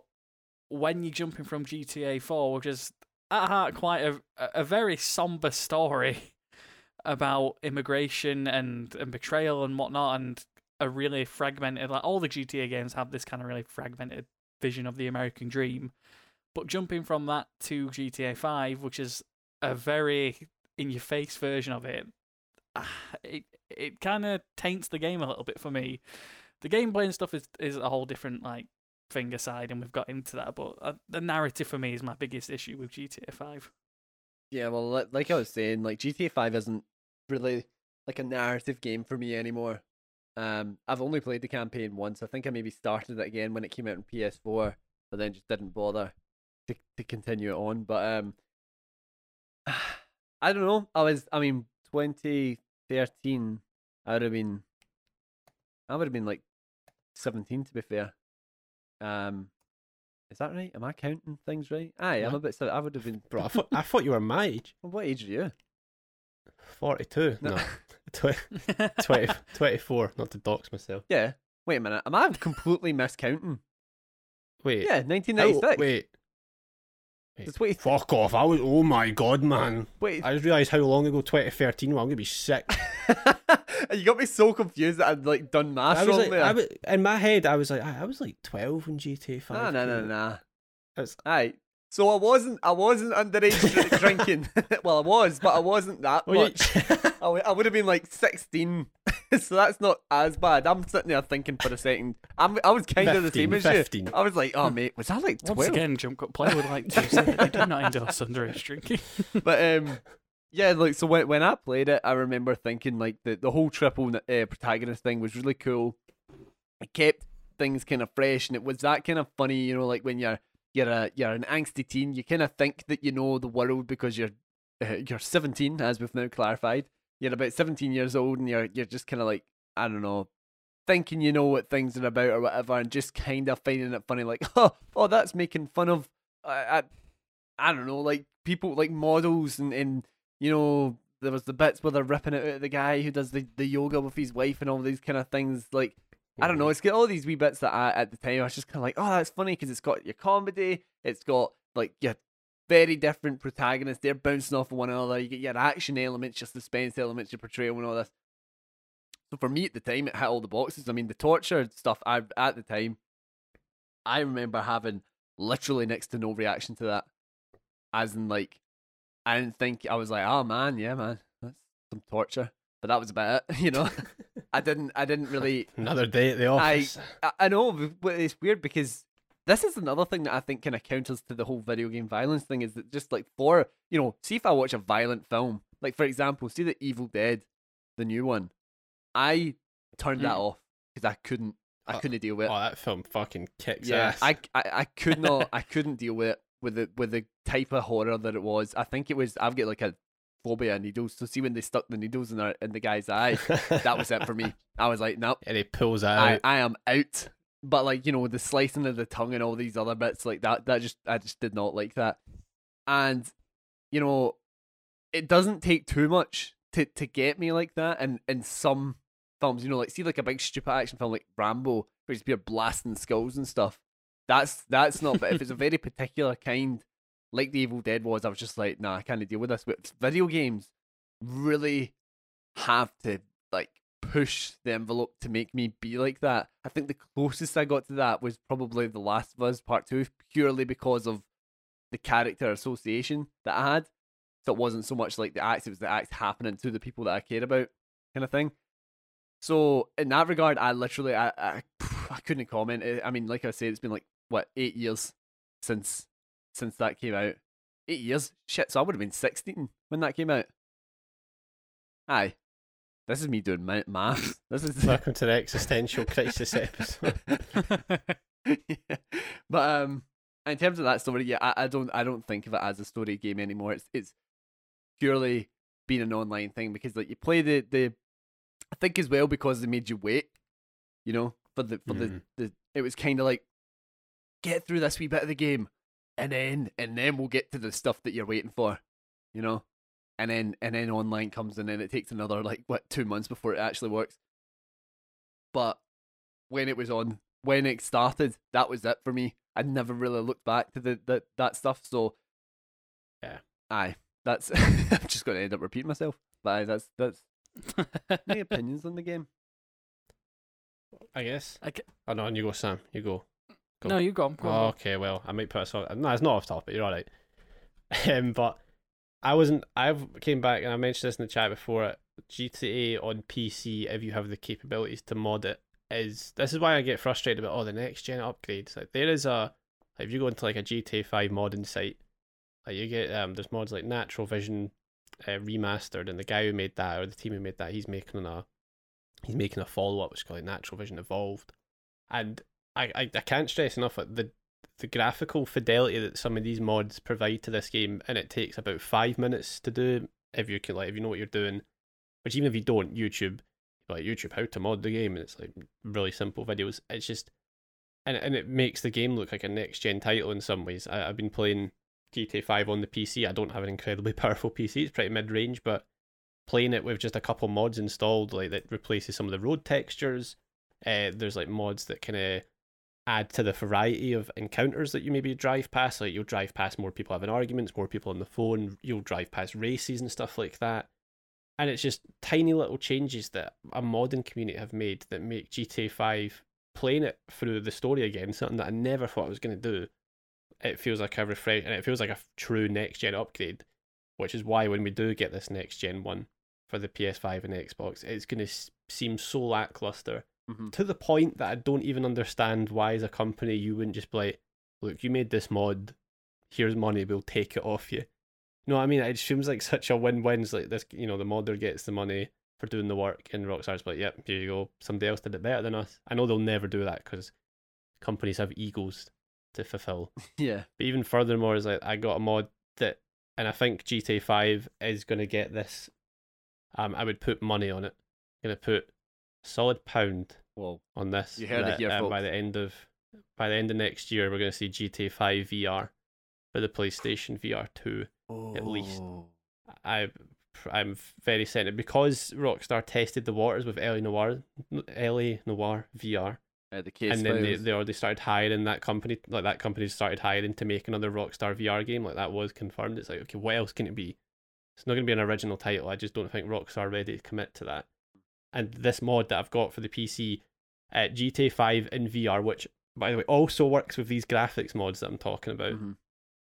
when you're jumping from GTA 4, which is at heart quite a, a very somber story about immigration and, and betrayal and whatnot, and a really fragmented, like all the GTA games have this kind of really fragmented vision of the American dream. But jumping from that to GTA 5, which is a very in your face version of it, it it kind of taints the game a little bit for me. The gameplay and stuff is is a whole different like thing aside, and we've got into that. But uh, the narrative for me is my biggest issue with GTA Five. Yeah, well, li- like I was saying, like GTA Five isn't really like a narrative game for me anymore. Um, I've only played the campaign once. I think I maybe started it again when it came out on PS4, but then just didn't bother to to continue it on. But um, I don't know. I was, I mean, 2013. I would have been, I would have been like 17 to be fair. Um, is that right? Am I counting things right? Aye, I'm a bit. I would have been. Bro, I thought, I thought you were my age. Well, what age are you? 42. No, tw- 20, 24. Not to dox myself. Yeah. Wait a minute. Am I completely miscounting? Wait. Yeah, how- 1996. wait. Wait, Fuck off! I was. Oh my god, man! wait. I just realised how long ago 2013 was. I'm gonna be sick. you got me so confused that I'd like done I was wrong like, there. I was, in my head, I was like, I, I was like 12 when GTA 5. Nah, nah, nah, nah. I was- Aye. So I wasn't, I wasn't underage drinking. well, I was, but I wasn't that Well, you- much. I, w- I would have been like 16. so that's not as bad. I'm sitting there thinking for a second. I'm, I was kind of the 15, same as 15. you. I was like, oh mate, was that like 12? Once again, Jump Cut Player would like to say that they do not endorse underage drinking. but um, yeah, like so when when I played it, I remember thinking like the the whole triple uh, protagonist thing was really cool. It kept things kind of fresh, and it was that kind of funny, you know, like when you're you're a you're an angsty teen, you kind of think that you know the world because you're uh, you're 17, as we've now clarified. You're about 17 years old, and you're you're just kind of like I don't know. Thinking you know what things are about or whatever, and just kind of finding it funny, like, oh, oh, that's making fun of, uh, I, I don't know, like people like models and, and you know there was the bits where they're ripping it out of the guy who does the, the yoga with his wife and all these kind of things. Like I don't know, it's got all these wee bits that I at the time I was just kind of like, oh, that's funny because it's got your comedy, it's got like your very different protagonists. They're bouncing off of one another. You get your action elements, your suspense elements, your portrayal, and all this. So for me at the time, it hit all the boxes. I mean, the torture stuff. I at the time, I remember having literally next to no reaction to that, as in like, I didn't think I was like, oh man, yeah, man, that's some torture. But that was about it, you know. I didn't, I didn't really Another day at the office. I, I know, but it's weird because this is another thing that I think kind of counters to the whole video game violence thing. Is that just like for you know, see if I watch a violent film, like for example, see the Evil Dead, the new one, I turned that Mm. off because I couldn't, I Uh, couldn't deal with. it. oh, that film fucking kicks yeah, ass. I, I, I could not, I couldn't deal with it with the with the type of horror that it was. I think it was. I've got like a phobia needles. So see when they stuck the needles in our, in the guy's eye, that was it for me. I was like, nope. and he pulls that I, out. I am out. But like you know, the slicing of the tongue and all these other bits like that, that just I just did not like that. And you know, it doesn't take too much to to get me like that. And in some films, you know, like see like a big stupid action film like Rambo, where you're blasting skulls and stuff. That's that's not. But if it's a very particular kind, like the Evil Dead was, I was just like, nah, I can't deal with this. But video games really have to like push the envelope to make me be like that. I think the closest I got to that was probably The Last of Us Part Two, purely because of the character association that I had. So it wasn't so much like the acts; it was the acts happening to the people that I cared about, kind of thing. So in that regard, I literally, I, I, I couldn't comment. I- I mean, like I said, it's been like what eight years since since that came out. Eight years, shit. So I would have been sixteen when that came out. Aye, this is me doing ma- maths. This is Welcome to the existential crisis episode. yeah. But um, in terms of that story, yeah, I, I don't I don't think of it as a story game anymore. It's it's purely been an online thing because like you play the the I think as well because they made you wait, you know, for the for Mhm. the, the it was kind of like get through this wee bit of the game and then and then we'll get to the stuff that you're waiting for, you know. And then and then online comes and then it takes another like what two months before it actually works. But when it was on when it started, that was it for me. I never really looked back to the, the that stuff. So Yeah. aye, that's I'm just going to end up repeating myself. But aye, that's that's my opinions on the game. I guess. I ca- Oh no, and you go, Sam. You go. Go. no, you go. on, go on. Oh, okay, well, I might put a song. No, it's not off topic. You're all right. Um, but I wasn't. I came back and I mentioned this in the chat before. GTA on PC, if you have the capabilities to mod it, is this is why I get frustrated about all the next gen upgrades. Like there is a, like, if you go into like a GTA Five modding site, like you get um, there's mods like Natural Vision, uh, remastered, and the guy who made that or the team who made that, he's making a, he's making a follow up which is called like Natural Vision Evolved, and I, I I can't stress enough the the graphical fidelity that some of these mods provide to this game, and it takes about five minutes to do if you can like if you know what you're doing. Which even if you don't, YouTube like YouTube how to mod the game, and it's like really simple videos. It's just and and it makes the game look like a next gen title in some ways. I, I've been playing GTA Five on the PC. I don't have an incredibly powerful PC. It's pretty mid range, but playing it with just a couple mods installed, like that replaces some of the road textures. Uh, there's like mods that kind of add to the variety of encounters that you maybe drive past. Like you'll drive past more people having arguments, more people on the phone. You'll drive past races and stuff like that. And it's just tiny little changes that a modern community have made that make GTA Five playing it through the story again something that I never thought I was going to do. It feels like a refresh, and it feels like a true next gen upgrade, which is why when we do get this next gen one for the PS5 and Xbox, it's going to seem so lackluster Mhm. to the point that I don't even understand why, as a company, you wouldn't just be like, look, you made this mod, here's money, we'll take it off you. No, I mean? It seems like such a win win. It's like this, you know, the modder gets the money for doing the work, and Rockstar's like, yep, here you go. Somebody else did it better than us. I know they'll never do that because companies have egos to fulfill. Yeah. But even furthermore, is like I got a mod that, and I think GTA Five is going to get this. Um, I would put money on it. I'm Going to put solid pound Well, on this. You heard it that, here, uh, by the end of by the end of next year, we're going to see GTA Five VR for the PlayStation VR Two. At least. Oh. I I'm very certain because Rockstar tested the waters with LA Noire, LA Noire VR, Uh, the case and then they, files. they already started hiring that company. Like that company started hiring to make another Rockstar VR game. Like that was confirmed. It's like okay, what else can it be? It's not going to be an original title. I just don't think Rockstar are ready to commit to that. And this mod that I've got for the PC, uh, GTA Five in VR, which by the way also works with these graphics mods that I'm talking about Mhm.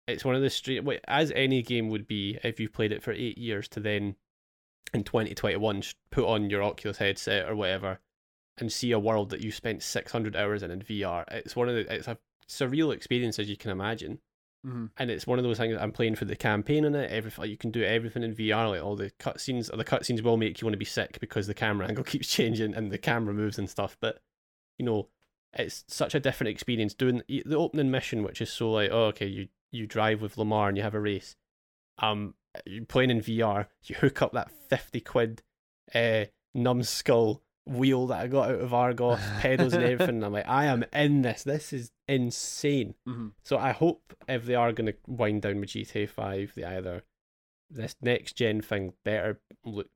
it's one of the straight as any game would be if you played it for eight years to then in 2021 put on your Oculus headset or whatever and see a world that you spent 600 hours in in VR. It's one of the it's a surreal experience as you can imagine, Mhm. and it's one of those things. I'm playing for the campaign in it. Everything you can do everything in VR. Like all the cutscenes, the cutscenes will make you want to be sick because the camera angle keeps changing and the camera moves and stuff. But you know, it's such a different experience doing the the opening mission, which is so like, oh, okay, you you drive with Lamar and you have a race. Um, you're playing in VR. You hook up that fifty quid, uh, numbskull wheel that I got out of Argos, pedals and everything. And I'm like, I am in this. This is insane. Mhm. So I hope if they are going to wind down with GTA Five, they either this next gen thing better look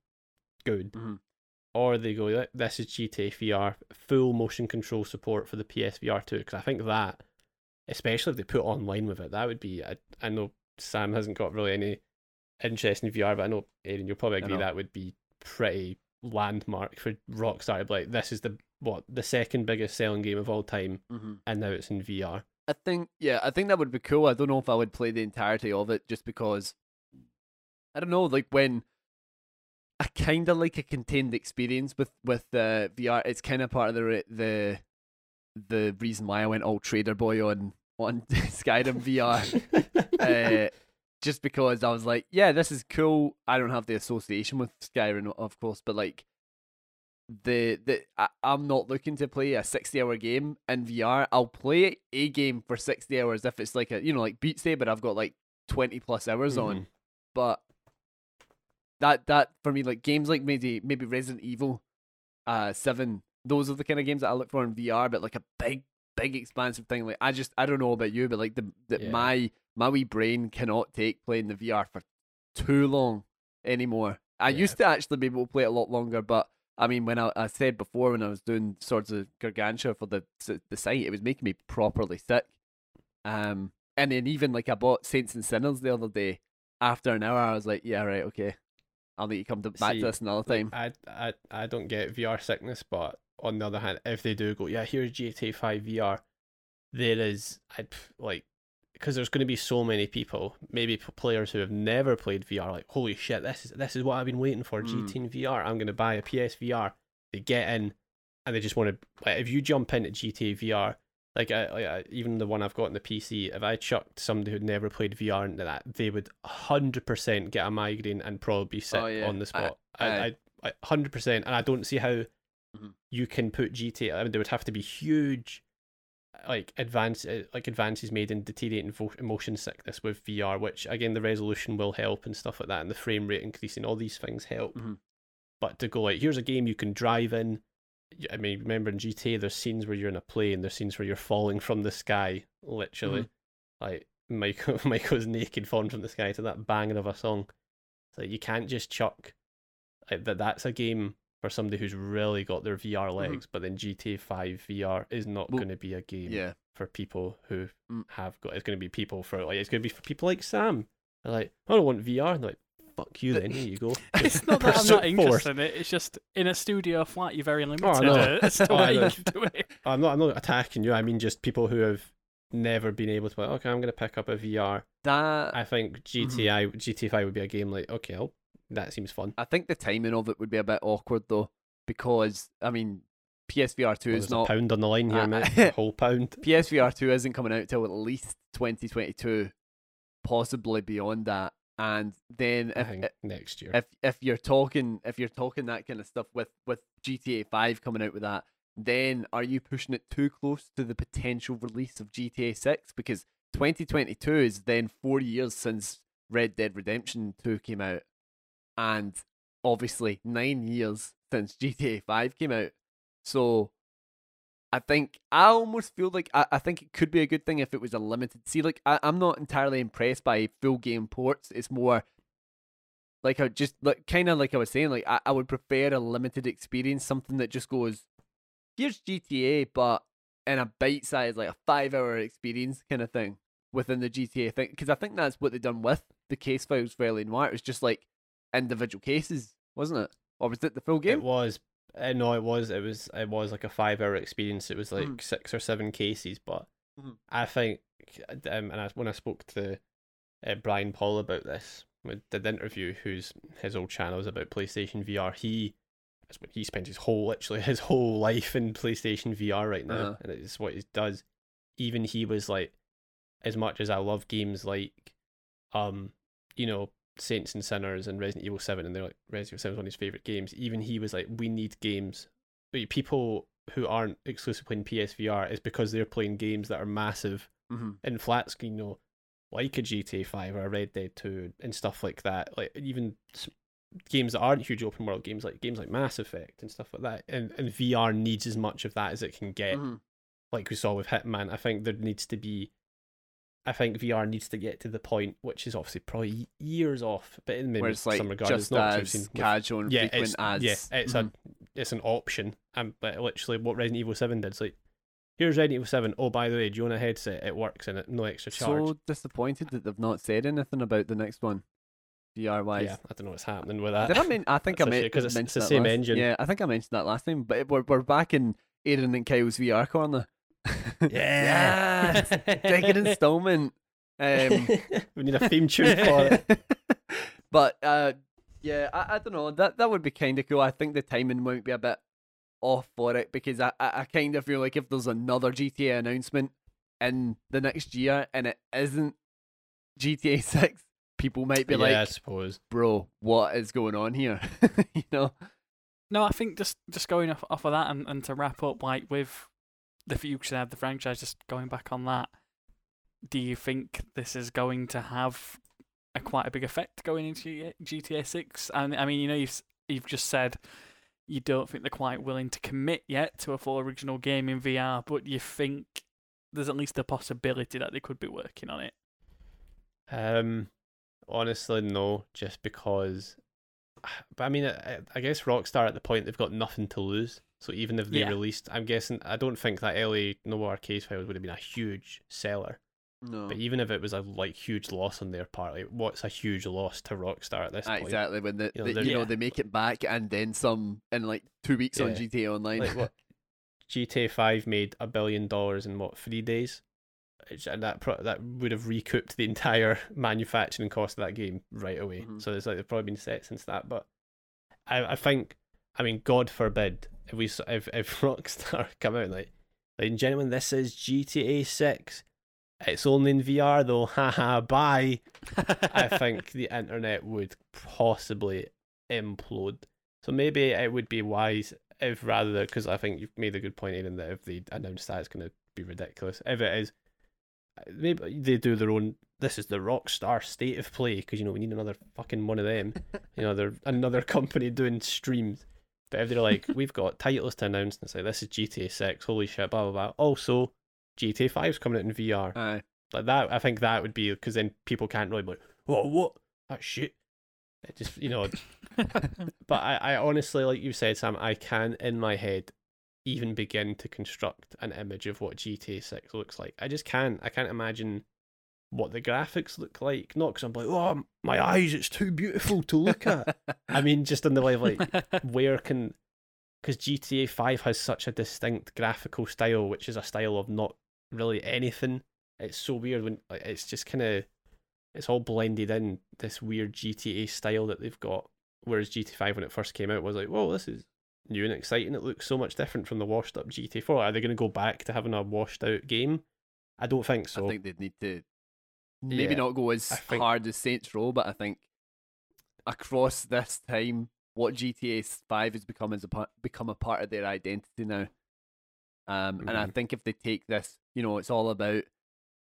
good, Mhm. or they go, "Th- this is GTA VR, full motion control support for the PSVR two. Because I think that, especially if they put online with it, that would be. I, I know Sam hasn't got really any interest in VR, but I know Aaron, you'll probably agree that would be pretty landmark for Rockstar. Like this is the what the second biggest selling game of all time, Mhm. and now it's in VR. I think yeah, I think that would be cool. I don't know if I would play the entirety of it just because I don't know, like when I kind of like a contained experience with with uh, VR. It's kind of part of the the the reason why I went all Trader Boy on on Skyrim VR. uh, just because I was like, yeah, this is cool. I don't have the association with Skyrim, of course, but like the the I, I'm not looking to play a 60 hour game in VR. I'll play a game for 60 hours if it's like a you know like Beat Saber. I've got like 20 plus hours on, Mhm. but that that for me like games like maybe maybe Resident Evil, uh seven. Those are the kind of games that I look for in VR. But like a big big expansive thing. Like I just I don't know about you, but like the, the Yeah. my my wee brain cannot take playing the VR for too long anymore. I Yeah. used to actually be able to play it a lot longer, but I mean, when I, I said before when I was doing Swords of Gargantua for the the site, it was making me properly sick. Um, and then even like I bought Saints and Sinners the other day. After an hour, I was like, yeah, right, okay, I'll need to come to, back See, to this another time. I, I, I don't get VR sickness, but on the other hand, if they do go, yeah, here's GTA 5 VR, there is, I'd like, because there's going to be so many people, maybe players who have never played VR, like, holy shit, this is this is what I've been waiting for, Mm. GT VR. I'm going to buy a PSVR. They get in, and they just want to. Like, if you jump into GTA VR, like, I, I, even the one I've got in the PC, if I chucked somebody who'd never played VR into that, they would hundred percent get a migraine and probably be sick Oh, yeah. on the spot. I, hundred percent, and I don't see how Mhm. you can put GTA. I mean, there would have to be huge, like advance, uh, like advances made in deteriorating vo- emotion sickness with VR, which again the resolution will help and stuff like that, and the frame rate increasing. All these things help. Mhm. But to go like, here's a game you can drive in. I mean, remember in GTA, there's scenes where you're in a plane. And there's scenes where you're falling from the sky, literally. Mhm. Like Michael, Michael's naked falling from the sky to that banging of a song. So you can't just chuck like that. That's a game for somebody who's really got their VR legs, but then GTA 5 VR is not Mm-hmm. Well, going to be a game Yeah. for people who Mm. have got. It's going to be people for like it's going to be for people like Sam. They're like, I don't want VR. And they're like, fuck you then. Here you go. It's not that I'm not interested in it. It's just in a studio flat, you're very limited I know. as to Oh, I you can do it. I'm not. I'm not attacking you. I mean, just people who have never been able to. Like, okay, I'm going to pick up a VR. That I think GTI GTA 5 would be a game like okay, I'll, that seems fun. I think the timing of it would be a bit awkward though, because I mean, PSVR two Well, is there's a not pound on the line here, Uh, mate. A whole pound. PSVR two isn't coming out till at least twenty twenty two, possibly beyond that. And then I if think next year. if if you're talking if you're talking that kind of stuff with with GTA five coming out with that, then are you pushing it too close to the potential release of GTA six? Because twenty twenty two is then four years since Red Dead Redemption two came out, and obviously nine years since GTA five came out. So I think I almost feel like I, I think it could be a good thing if it was a limited. See, like I, I'm not entirely impressed by full game ports. It's more like I just like kind of like I was saying, like I, I would prefer a limited experience, something that just goes, here's GTA, but in a bite size, like a five hour experience kind of thing within the GTA thing. Because I think that's what they've done with the case files for LA Noire. It was just like individual cases, wasn't it? Or was it the full game? It was. Uh, no, it was. It was. It was like a five-hour experience. It was like Mhm. six or seven cases, but Mhm. I think, um, and I, when I spoke to uh, Brian Paul about this, we did the interview, whose his old channel is about PlayStation VR. He, that's what he spent his whole, literally his whole life in PlayStation VR right now, Uh-huh. and it's what he does. Even he was like, as much as I love games like, um, you know, Saints and Sinners and Resident Evil Seven, and they're like Resident Evil Seven is one of his favorite games. Even he was like, we need games. People who aren't exclusively playing PSVR is because they're playing games that are massive Mm-hmm. in flat screen, you know, like a GTA Five or a Red Dead Two and stuff like that. Like even games that aren't huge open world games, like games like Mass Effect and stuff like that. And and VR needs as much of that as it can get. Mm-hmm. Like we saw with Hitman, I think there needs to be. I think VR needs to get to the point, which is obviously probably years off, but in maybe Where it's like some regard, just it's not as seen casual and yeah, frequent it's, yeah, it's Mhm. a it's an option. Um, but literally what Resident Evil Seven did, it's like here's Resident Evil Seven. Oh, by the way, do you want a headset? It works and it no extra charge. so disappointed that they've not said anything about the next one, VR wise. yeah, I don't know what's happening with that. Did I mean? I think I That's a shame, meant 'cause it's- mentioned it's the that same last- engine. Yeah, I think I mentioned that last time. But we're we're back in Aaron and Kyle's VR corner. Yeah. second installment. Um, we need a theme tune for it. but uh, yeah, I, I don't know. That that would be kind of cool. I think the timing might be a bit off for it because I, I, I kind of feel like if there's another GTA announcement in the next year and it isn't GTA Six, people might be yeah, I suppose. "Bro, what is going on here?" you know. No, I think just just going off, off of that and, and to wrap up, like with the future of the franchise, just going back on that, do you think this is going to have a quite a big effect going into GTA Six? And I mean, you know, you've you've just said you don't think they're quite willing to commit yet to a full original game in VR, but you think there's at least a possibility that they could be working on it. Um, honestly, no, just because. But I mean, I, I guess Rockstar at the point they've got nothing to lose. So even if they Yeah. released, I'm guessing I don't think that LA Noire case files would have been a huge seller. No. But even if it was a like huge loss on their part, like, what's a huge loss to Rockstar at this Ah, point? exactly when the, You know, the- they're- you know they make it back and then some in like two weeks on GTA Online. Like what? GTA Five made a billion dollars in what three days, Which- and that pro- that would have recouped the entire manufacturing cost of that game right away. Mhm. So it's like they've probably been set since that. But I I think I mean God forbid if we if if Rockstar come out like, ladies and gentlemen, this is GTA Six. It's only in VR though. Haha, bye. I think the internet would possibly implode. So maybe it would be wise if rather because I think you've made a good point, Aidan, that if they announce that, it's going to be ridiculous. If it is, maybe they do their own. This is the rock star state of play because you know we need another fucking one of them. you know, they're another company doing streams. But if they're like, we've got titles to announce, and it's like this is GTA Six, holy shit, blah blah blah. Also, GTA 5's coming out in VR Aye. like that. I think that would be because then people can't really be like, "Whoa, what? That shit." It just you know, but I, I honestly, like you said, Sam, I can in my head even begin to construct an image of what GTA Six looks like. I just can't. I can't imagine what the graphics look like. Not because I'm like, oh, my eyes, it's too beautiful to look at. I mean, just in the way of like, where can because GTA Five has such a distinct graphical style, which is a style of not really anything. It's so weird when like, it's just kind of it's all blended in this weird GTA style that they've got. Whereas GTA Five when it first came out was like, whoa, this is new and exciting. It looks so much different from the washed up GTA Four. Are they going to go back to having a washed out game? I don't think so. I think they'd need to maybe Yeah, not go as think- hard as Saints Row, but I think across this time, what GTA Five has become is a part, become a part of their identity now. Um, and I Mhm. think if they take this, you know, it's all about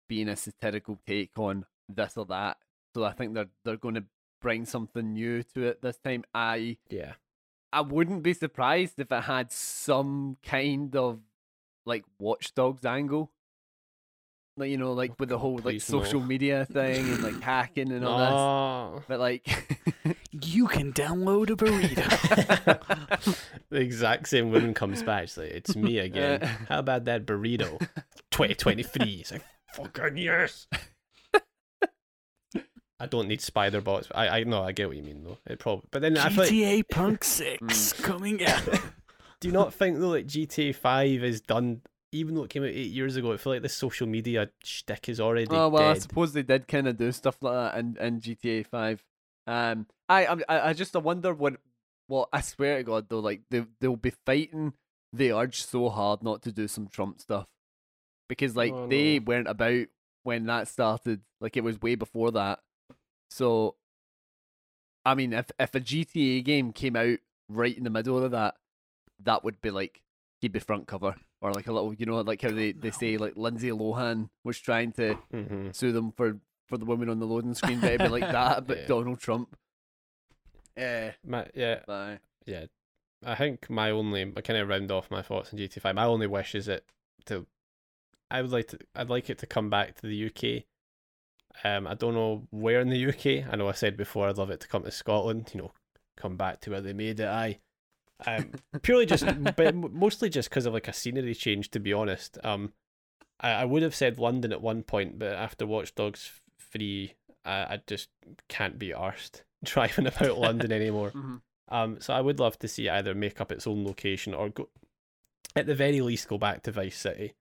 being a satirical take on this or that. So I think they're they're going to bring something new to it this time. I yeah, I wouldn't be surprised if it had some kind of like Watch Dogs angle. Like you know, like with the whole like please no. social media thing and like hacking and all that. Oh. But like you can download a burrito. the exact same woman comes back. She's like, "It's me again. Uh. How about that burrito? 2023." It's like, "Fucking yes." I don't need spider bots. I I know I get what you mean though. It probably, but then I feel like, GTA Punk Six coming out. do you not think though that GTA Five is done? Even though it came out eight years ago, I feel like the social media shtick is already oh well, I suppose they did kind of do stuff like that in, in GTA Five. Um, I I'm- I I just I wonder what Well, I swear to God though, like they they'll be fighting the urge so hard not to do some Trump stuff because like Oh, they weren't about when that started. Like it was way before that. So, I mean, if if a GTA game came out right in the middle of that, that would be like he'd be front cover or like a little, you know, like how they, they say like Lindsay Lohan was trying to hmm sue them for for the women on the loading screen, but it'd be like that, but Yeah. Donald Trump. Yeah, My, yeah, bye. yeah. I think my only I kind of round off my thoughts on GTA Five. My only wish is it to. I would like to. I'd like it to come back to the UK. Um, I don't know where in the UK. I know I said before I'd love it to come to Scotland. You know, come back to where they made it. I. Um, purely just, but mostly just because of like a scenery change. To be honest, um, I, I would have said London at one point, but after Watch Dogs Three, I, I just can't be arsed driving about London anymore. Mhm. Um, so I would love to see either make up its own location or go, at the very least, go back to Vice City,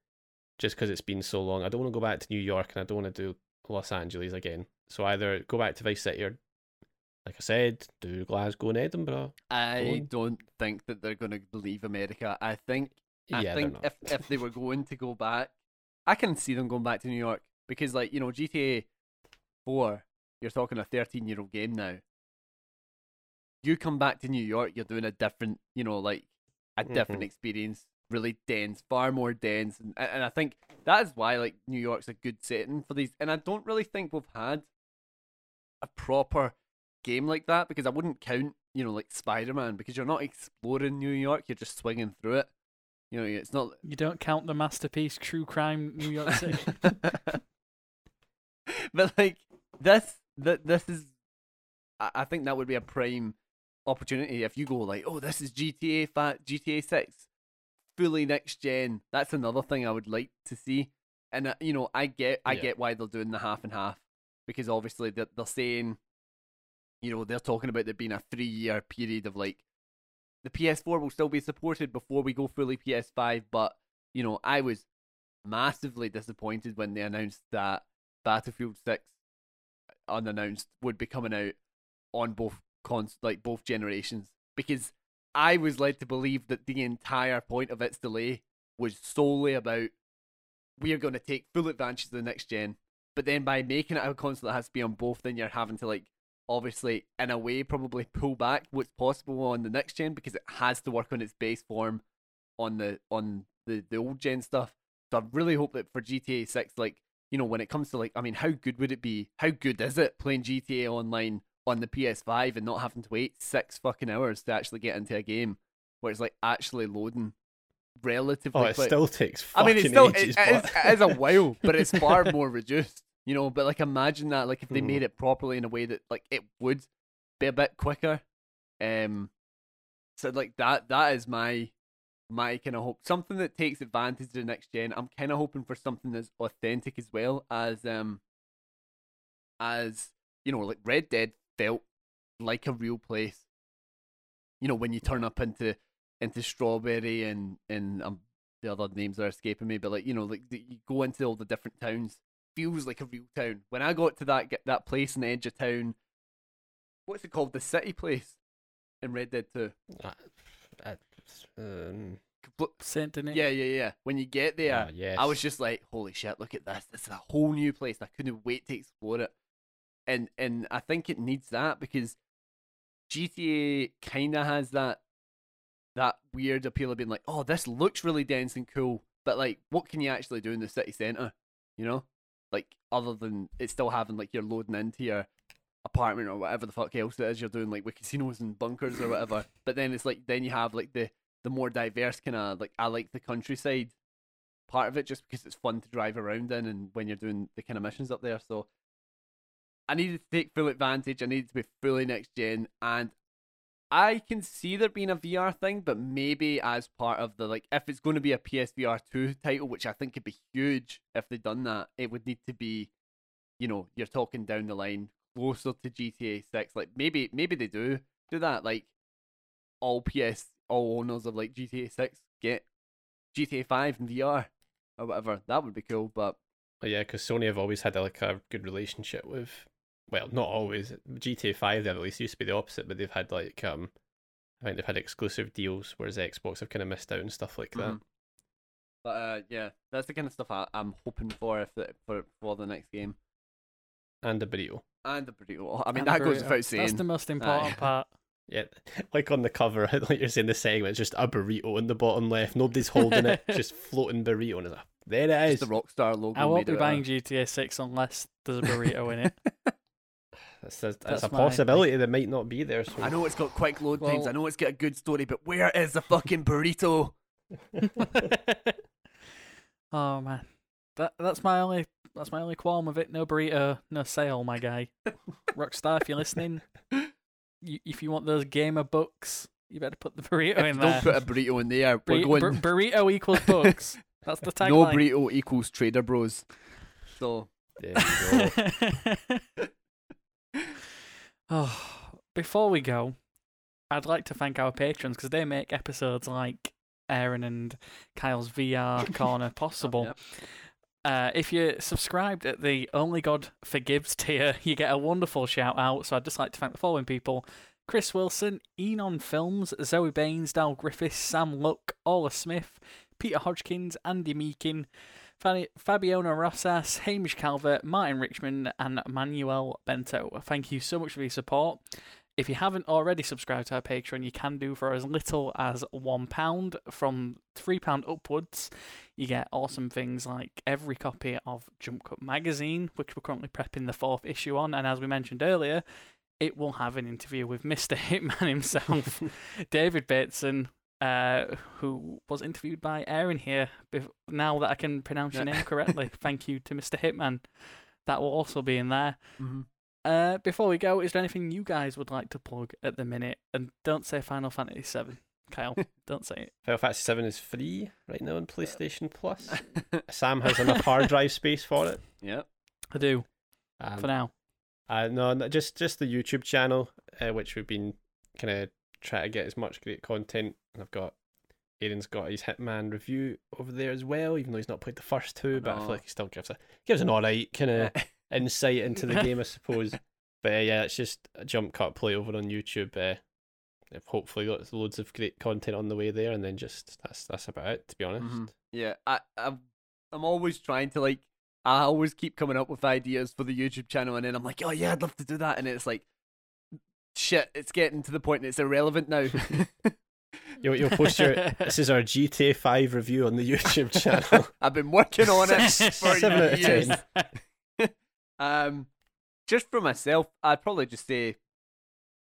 just because it's been so long. I don't want to go back to New York and I don't want to do Los Angeles again. So either go back to Vice City or, like I said, do Glasgow and Edinburgh. I don't think that they're going to leave America. I think I yeah, think if if they were going to go back, I can see them going back to New York because, like you know, GTA Four, you're talking a 13 year old game now. You come back to New York, you're doing a different, you know, like a different Mhm. experience, really dense, far more dense, and and I think that is why like New York's a good setting for these. And I don't really think we've had a proper game like that because I wouldn't count, you know, like Spider Man because you're not exploring New York, you're just swinging through it. You know, it's not. You don't count the masterpiece True Crime New York City. but like this, that this is, I, I think that would be a prime opportunity if you go like, oh, this is GTA Fat GTA Six, fully next gen. That's another thing I would like to see. And uh, you know, I get, I Yeah. get why they're doing the half and half because obviously they're, they're saying, you know, they're talking about there being a three year period of like the PS4 will still be supported before we go fully PS5. But you know, I was massively disappointed when they announced that Battlefield 6 unannounced would be coming out on both cons like both generations because I was led to believe that the entire point of its delay was solely about we are going to take full advantage of the next gen but then by making it a console that has to be on both then you're having to like obviously in a way probably pull back what's possible on the next gen because it has to work on its base form on the on the the old gen stuff so I really hope that for GTA 6 like you know, when it comes to like, I mean, how good would it be? How good is it playing GTA Online on the PS5 and not having to wait six fucking hours to actually get into a game where it's like actually loading relatively oh, it quick? still takes I mean, it's still it, ages. it, is, but- it is a while, but it's far more reduced. You know, but like imagine that, like if they Mhm. made it properly in a way that like it would, be a bit quicker. Um, so like that that is my my kind of hope. Something that takes advantage of the next gen. I'm kind of hoping for something that's authentic as well as um as you know like Red Dead felt like a real place. You know when you turn up into into Strawberry and and um the other names are escaping me, but like you know like the, you go into all the different towns feels like a real town. When I got to that get that place in the edge of town, what's it called? The city place in Red Dead Two. Uh, uh, um, Saint Denis. Yeah, yeah, yeah. When you get there, ah, yes. I was just like, "Holy shit! Look at this! This is a whole new place. I couldn't wait to explore it." And and I think it needs that because GTA kind of has that that weird appeal of being like, "Oh, this looks really dense and cool," but like, what can you actually do in the city center? You know, like other than it's still having like you're loading into your apartment or whatever the fuck else it is you're doing, like with casinos and bunkers or whatever. But then it's like then you have like the the more diverse kind of like I like the countryside part of it just because it's fun to drive around in and when you're doing the kind of missions up there. So I needed to take full advantage. I needed to be fully next gen, and I can see there being a VR thing, but maybe as part of the like, if it's going to be a PSVR two title, which I think could be huge if they'd done that, it would need to be, you know, you're talking down the line closer to GTA six. Like maybe maybe they do do that. Like all PS all owners of like GTA six get GTA five in VR or whatever. That would be cool. But yeah, because Sony have always had a, like a good relationship with. Well, not always. GTA Five, they at least used to be the opposite, but they've had like um, I think they've had exclusive deals, whereas Xbox have kind of missed out and stuff like that. Mhm. But uh, yeah, that's the kind of stuff I, I'm hoping for if the, for for the next game. And a burrito. And the burrito. I mean, And that goes without saying. That's the most important Aye. part. Yeah, like on the cover, like you're saying, the segment, it's just a burrito in the bottom left. Nobody's holding it, just floating burrito, and it's like, there it is. Just the Rockstar logo. I won't made be out buying GTA 6 unless there's a burrito in it. That's, that's, That's a my- possibility that might not be there. So I know it's got quick load times. I know it's got a good story, but where is the fucking burrito? Oh man, that that's my only that's my only qualm with it. No burrito, no sale, my guy. Rockstar, if you're listening, you, if you want those gamer books, you better put the burrito in Don't there. put a burrito in there. We're Burri- going. bur- burrito equals books. That's the tagline. no tagline. burrito equals Trader Bros. So there you go. oh, before we go, I'd like to thank our patrons because they make episodes like Aaron and Kyle's VR corner possible. Yep. Uh, if you're subscribed at the Only God Forgives tier, you get a wonderful shout out. So I'd just like to thank the following people Chris Wilson, Enon Films, Zoe Baines, Dal Griffiths, Sam Luck, Ola Smith, Peter Hodgkins, Andy Meakin, Fabiona Rossas, Hamish Calvert, Martin Richmond, and Manuel Bento. Thank you so much for your support. If you haven't already subscribed to our Patreon, you can do for as little as £1. From £3 upwards, you get awesome things like every copy of Jump Cut magazine, which we're currently prepping the fourth issue on. And as we mentioned earlier, it will have an interview with Mr. Hitman himself, David Bateson, uh, who was interviewed by Aaron here. bef- Now that I can pronounce your name correctly, thank you to Mr. Hitman. That will also be in there. mhm. Uh, before we go, is there anything you guys would like to plug at the minute? And don't say Final Fantasy VII, Kyle. don't say it. Final Fantasy Seven is free right now on PlayStation Plus. Sam has enough hard drive space for it. yep. I do Um, for now. Uh, no, no, just just the YouTube channel, uh, which we've been kind of trying to get as much great content. And I've got Aaron's got his Hitman review over there as well, even though he's not played the first two, but I feel like he still gives a gives an alright kind of insight into the game, I suppose. But uh, yeah, it's just a jump cut play over on YouTube. Uh, I've hopefully got loads of great content on the way there, and then just that's that's about it. To be honest, Mhm. Yeah, I, I'm, I'm always trying to like. I always keep coming up with ideas for the YouTube channel, and then I'm like, oh yeah, I'd love to do that, and it's like, shit, it's getting to the point that it's irrelevant now. you'll you'll post your this is our GTA Five review on the YouTube channel. I've been working on it for Seven years. Um, just for myself, I'd probably just say,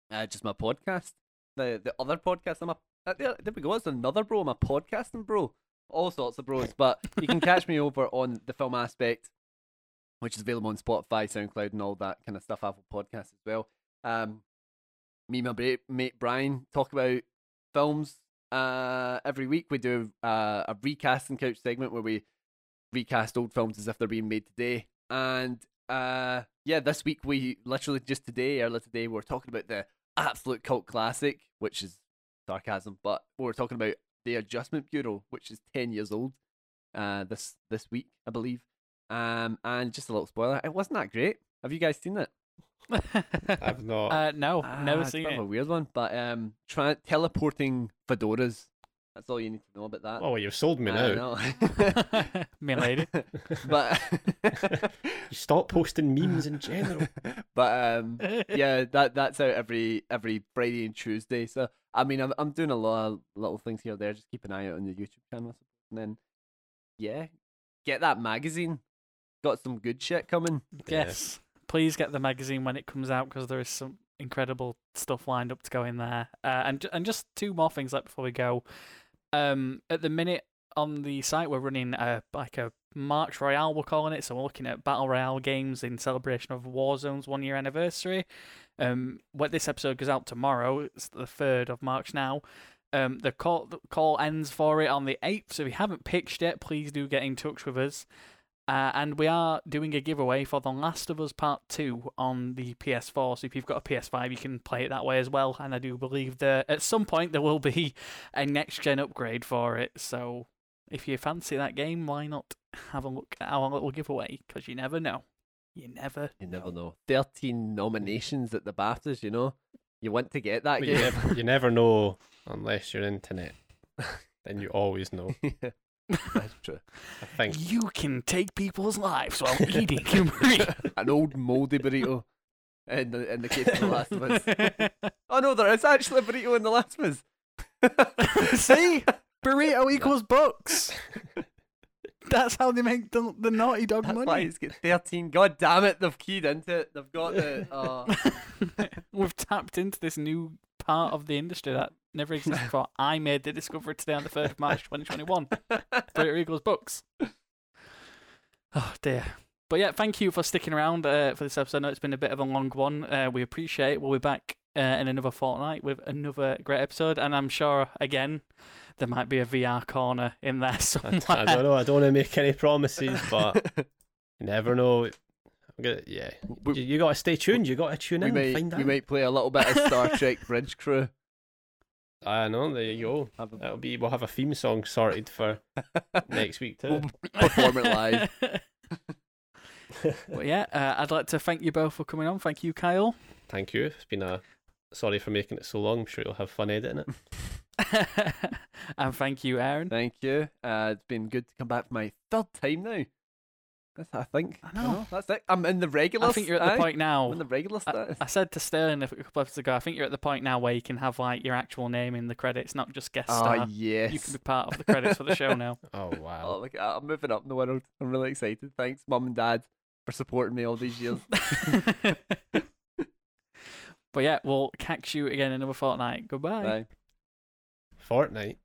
uh, just my podcast, the the other podcast. I'm a uh, there, there we go. It's another bro. I'm a podcasting bro. All sorts of bros, but you can catch me over on the film aspect, which is available on Spotify, SoundCloud, and all that kind of stuff. Apple Podcasts as well. Um, me and my mate Brian talk about films uh, every week. We do uh, a and couch segment where we recast old films as if they're being made today. And uh, yeah, this week we literally just today, earlier today, we we're talking about the absolute cult classic, which is sarcasm, but we we're talking about the Adjustment Bureau, which is ten years old. Uh, this this week, I believe. Um, and just a little spoiler, it wasn't that great. Have you guys seen it? I've not. uh, no, Ah, never it's seen kind it. of a weird one, but um, tra- teleporting fedoras. That's all you need to know about that. oh, well, you've sold me I now. Me lady. but You stop posting memes in general. but um, yeah, that that's out every every Friday and Tuesday. So I mean, I'm I'm doing a lot of little things here and there. Just keep an eye out on the YouTube channel, and then yeah, get that magazine. Got some good shit coming. Yeah. Yes. Please get the magazine when it comes out because there is some incredible stuff lined up to go in there. Uh, and and just two more things like before we go. Um, at the minute on the site we're running a like a March Royale we're calling it. So we're looking at battle royale games in celebration of Warzone's one year anniversary. Um, this episode goes out tomorrow, it's the third of March now. Um, the call the call ends for it on the eighth. So if you haven't pitched yet, please do get in touch with us. Uh, and we are doing a giveaway for The Last of Us Part 2 on the PS4. So if you've got a PS5, you can play it that way as well. And I do believe that at some point there will be a next gen upgrade for it. So if you fancy that game, why not have a look at our little giveaway? Because you never know. You never You never know. Thirteen nominations at the BAFTAs. You know, you want to get that But you, game. never, you never know unless you're internet. Then you always know. That's true. I think. You can take people's lives while eating them. An old moldy burrito. In the in the case of the Last of Us. Oh no, there is actually a burrito in the Last of Us. See? Burrito equals books. That's how they make the, the Naughty Dog That's why money. it's got thirteen. God damn it, they've keyed into it. They've got the. Uh, We've tapped into this new part of the industry that never existed before. I made the discovery today on the 3rd of March 2021. Burrito Eagles books. Oh, dear. But yeah, thank you for sticking around uh, for this episode. I know it's been a bit of a long one. Uh, we appreciate it. We'll be back uh, in another fortnight with another great episode. And I'm sure, again, there might be a VR corner in there I, somewhere. I don't know. I don't want to make any promises, but you never know. I'm gonna, yeah, We- you, you got to stay tuned. You got to tune we in. and might find we out. might play a little bit of Star Trek Bridge Crew. I know. There you go. Have a- That'll be. We'll have a theme song sorted for next week too. Perform it live. but yeah, uh, I'd like to thank you both for coming on. Thank you, Kyle. Thank you. It's been a. Sorry for making it so long. I'm sure you'll have fun editing it. and thank you, Aaron. Thank you. Uh, it's been good to come back for my third time now. That's I think. I know. That's it. I'm in the regular. I think you're at the aye. point I'm now. in the regular I, status. I said to Sterling a couple of episodes ago, I think you're at the point now where you can have like your actual name in the credits, not just guest Oh star. yes. You can be part of the credits for the show now. Oh wow. Oh, wow. look. I'm moving up in the world. I'm really excited. Thanks, mum and dad, for supporting me all these years. but yeah, we'll catch you again in another fortnight. Goodbye. Bye. Fortnite.